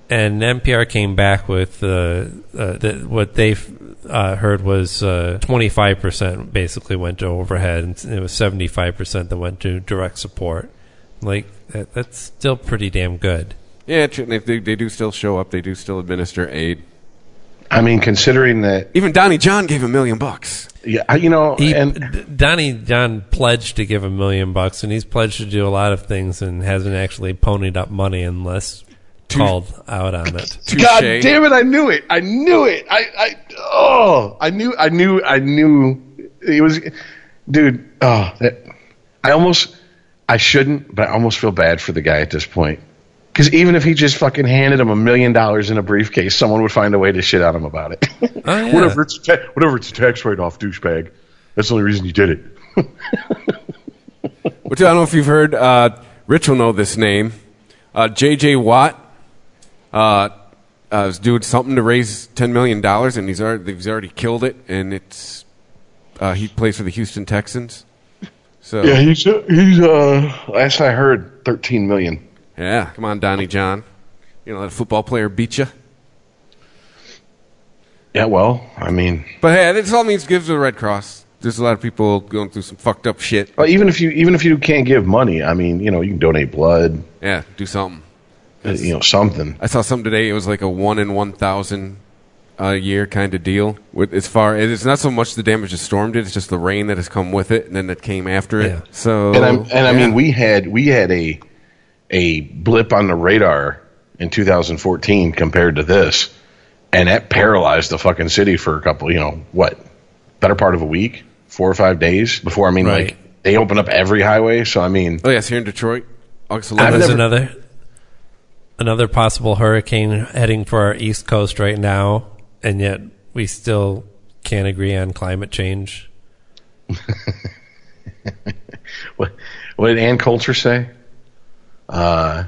and NPR came back with uh, uh, that what they uh, heard was uh, 25% basically went to overhead and it was 75% that went to direct support like that, that's still pretty damn good. Yeah. They, they, they do still show up. They do still administer aid. I mean, considering that, Even Donnie John gave a million bucks. yeah, you know, He, and D- Donnie John pledged to give a million bucks, and he's pledged to do a lot of things, and hasn't actually ponied up money unless called out on it. God Touche. damn it! I knew it. I knew it. I, I, oh, I knew, I knew, I knew. It was, dude. Oh, that. I almost, I shouldn't, but I almost feel bad for the guy at this point. Because even if he just fucking handed him a million dollars in a briefcase, someone would find a way to shit on him about it. Oh, yeah. whatever, it's a ta- whatever, it's a tax write-off, douchebag. That's the only reason you did it. Which I don't know if you've heard. Uh, Rich will know this name. Uh, J.J. Watt uh, uh, is doing something to raise ten million dollars, and he's already he's already killed it. And it's uh, he plays for the Houston Texans. So Yeah, he's uh, he's uh. Last I heard, thirteen million. yeah, come on, Donnie John. You know that football player beat you. Yeah, well, I mean, But hey, this all means gives to the Red Cross. There's a lot of people going through some fucked up shit. well, even if you even if you can't give money, I mean, you know, you can donate blood, Yeah, do something. Uh, you know, something. I saw something today. It was like a one in one thousand a year kind of deal. With as far it's not so much the damage that storm did; it's just the rain that has come with it, and then that came after it. Yeah. So And I and I mean, we had we had a a blip on the radar in 2014 compared to this, and that paralyzed the fucking city for a couple. You know what? Better part of a week, four or five days before. I mean, Right. like they opened up every highway. So I mean, oh yes, here in Detroit, August I've 11th. There's never- another another possible hurricane heading for our east coast right now, and yet we still can't agree on climate change. what what did Ann Coulter say? Uh,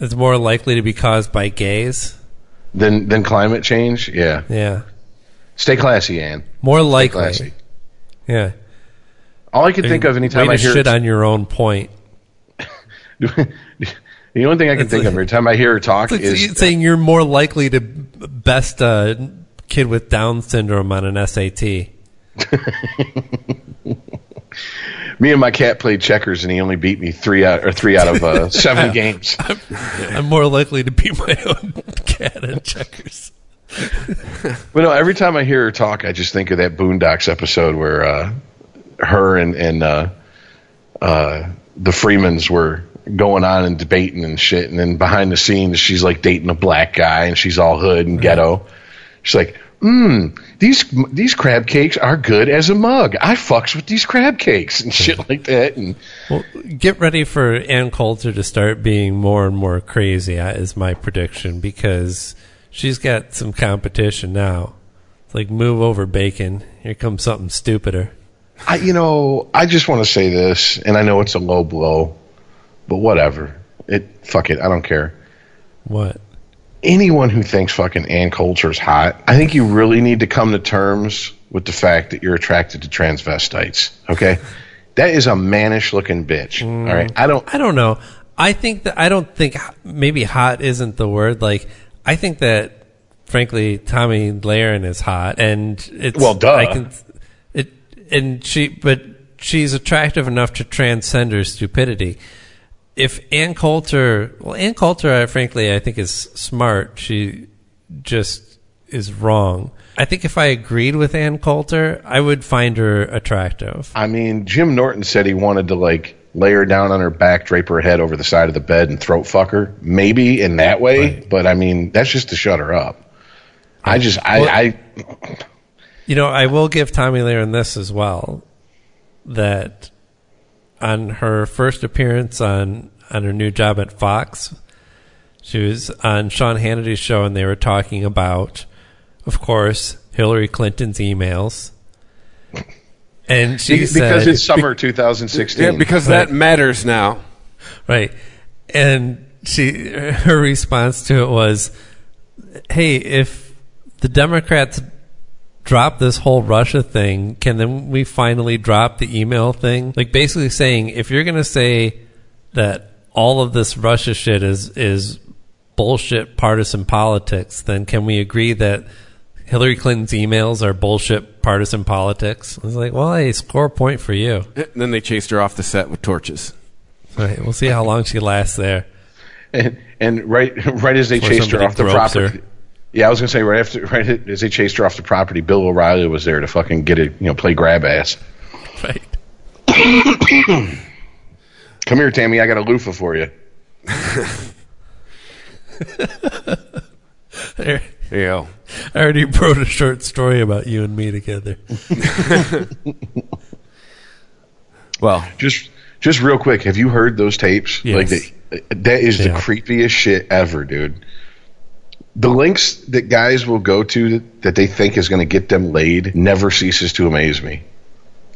It's more likely to be caused by gays. than than climate change. Yeah, Yeah, stay classy, Ann. more likely. classy. Yeah. All I can think of anytime I hear shit on your own point. the only thing I can It's think like- of every time I hear her talk It's, is saying you're more likely to best a kid with Down syndrome on an SAT. me and my cat played checkers and he only beat me three out or three out of uh, seven games. I'm more likely to beat my own cat at checkers. But no, every time I hear her talk, I just think of that Boondocks episode where uh, her and and uh, uh, the Freemans were going on and debating and shit, and then behind the scenes, she's like dating a black guy, and she's all hood and ghetto. She's like, "Mmm, these these crab cakes are good as a mug. I fucks with these crab cakes and shit like that." And Well, get ready for Ann Coulter to start being more and more crazy. uh, Is my prediction because she's got some competition now. It's like move over, bacon. Here comes something stupider. I, you know, I just want to say this, and I know it's a low blow, but whatever. It fuck it, I don't care. What? anyone who thinks fucking Ann Coulter's hot, I think you really need to come to terms with the fact that you're attracted to transvestites. Okay, that is a mannish looking bitch. Mm. All right, I don't. I don't know. I think that I don't think maybe hot isn't the word. Like I think that frankly, Tomi Lahren is hot, and it's Well, duh. I can it and she, but she's attractive enough to transcend her stupidity. If Ann Coulter, well, Ann Coulter, I, frankly, I think is smart. She just is wrong. I think if I agreed with Ann Coulter, I would find her attractive. I mean, Jim Norton said he wanted to like lay her down on her back, drape her head over the side of the bed, and throat fuck her. Maybe in that way, but I mean, that's just to shut her up. I just, I, Well- I, You know, I will give Tomi Lahren this as well. That on her first appearance on on her new job at Fox, she was on Sean Hannity's show, and they were talking about, of course, Hillary Clinton's emails. And she because said, it's summer 2016. Yeah, because that matters now. Right. And she her response to it was, "Hey, if the Democrats drop this whole Russia thing, can then we finally drop the email thing?" Like basically saying, if you're going to say that all of this Russia shit is is bullshit partisan politics, then can we agree that Hillary Clinton's emails are bullshit partisan politics? I was like, "Well, hey, score a point for you." And then they chased her off the set with torches. Right. We'll see how long she lasts there. and, and right right as they Before chased her off the property. her. Property. Yeah, I was gonna say right after right as they chased her off the property, Bill O'Reilly was there to fucking get it, you know, play grab ass. Right. Come here, Tammy. I got a loofah for you. There. There you go. I already wrote a short story about you and me together. Well, Just just real quick, have you heard those tapes? Yes. Like the, that is the creepiest shit ever, dude. The links that guys will go to that they think is going to get them laid never ceases to amaze me.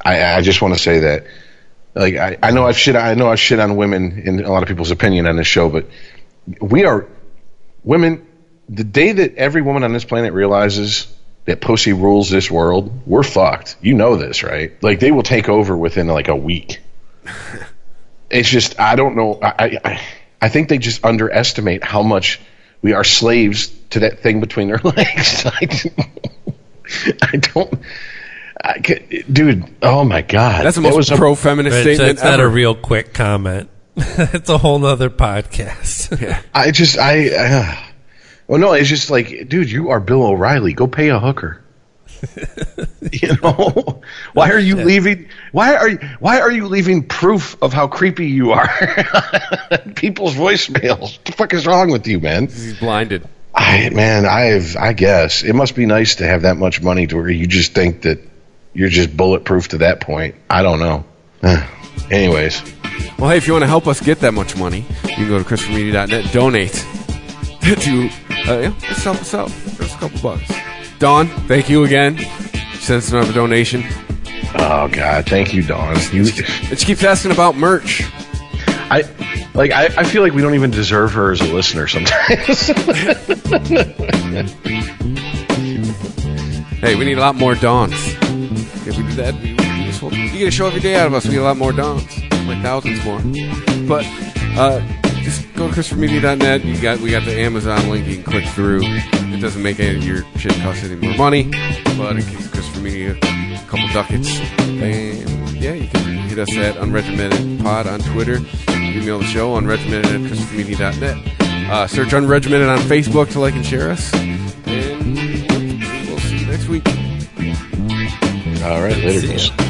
I, I just want to say that. Like I, I know I've shit I know I've shit on women in a lot of people's opinion on this show, but we are women. The day that every woman on this planet realizes that pussy rules this world, we're fucked. You know this, right? Like they will take over within like a week. it's just I don't know. I, I I think they just underestimate how much we are slaves to that thing between their legs. I, I don't. I, ca- dude, oh my god, that's the That most was a- pro feminist Right, statement that's not a real quick comment. it's a whole other podcast. I just I. Uh, well, no, it's just like, dude, you are Bill O'Reilly. Go pay a hooker. you know, why are you leaving? Why are you? Why are you leaving proof of how creepy you are? People's voicemails. What the fuck is wrong with you, man? He's blinded. I man, I've I guess it must be nice to have that much money to where you just think that you're just bulletproof to that point. I don't know. Eh. Anyways, Well, hey, if you want to help us get that much money, you can go to ChristopherMedia.net, donate to, uh, yeah, help us out. Just a couple bucks. Dawn, thank you again. Send us another donation. oh god, thank you, Dawn. You, she keeps asking about merch. I like I, I feel like we don't even deserve her as a listener sometimes. Hey, we need a lot more Dawns. If we do that, we, just, you get a show every day out of us. We need a lot more Dawns. Like thousands more. But, uh, just go to ChristopherMedia.net. You got, we got the Amazon link. You can click through. It doesn't make any of your shit cost any more money. But it gives Christopher Media a couple ducats. And, yeah, you can hit us at Unregimented Pod on Twitter. Email the show unregimented at ChristopherMedia.net. Uh, search Unregimented on Facebook to like and share us. And we'll see you next week. All right, later, See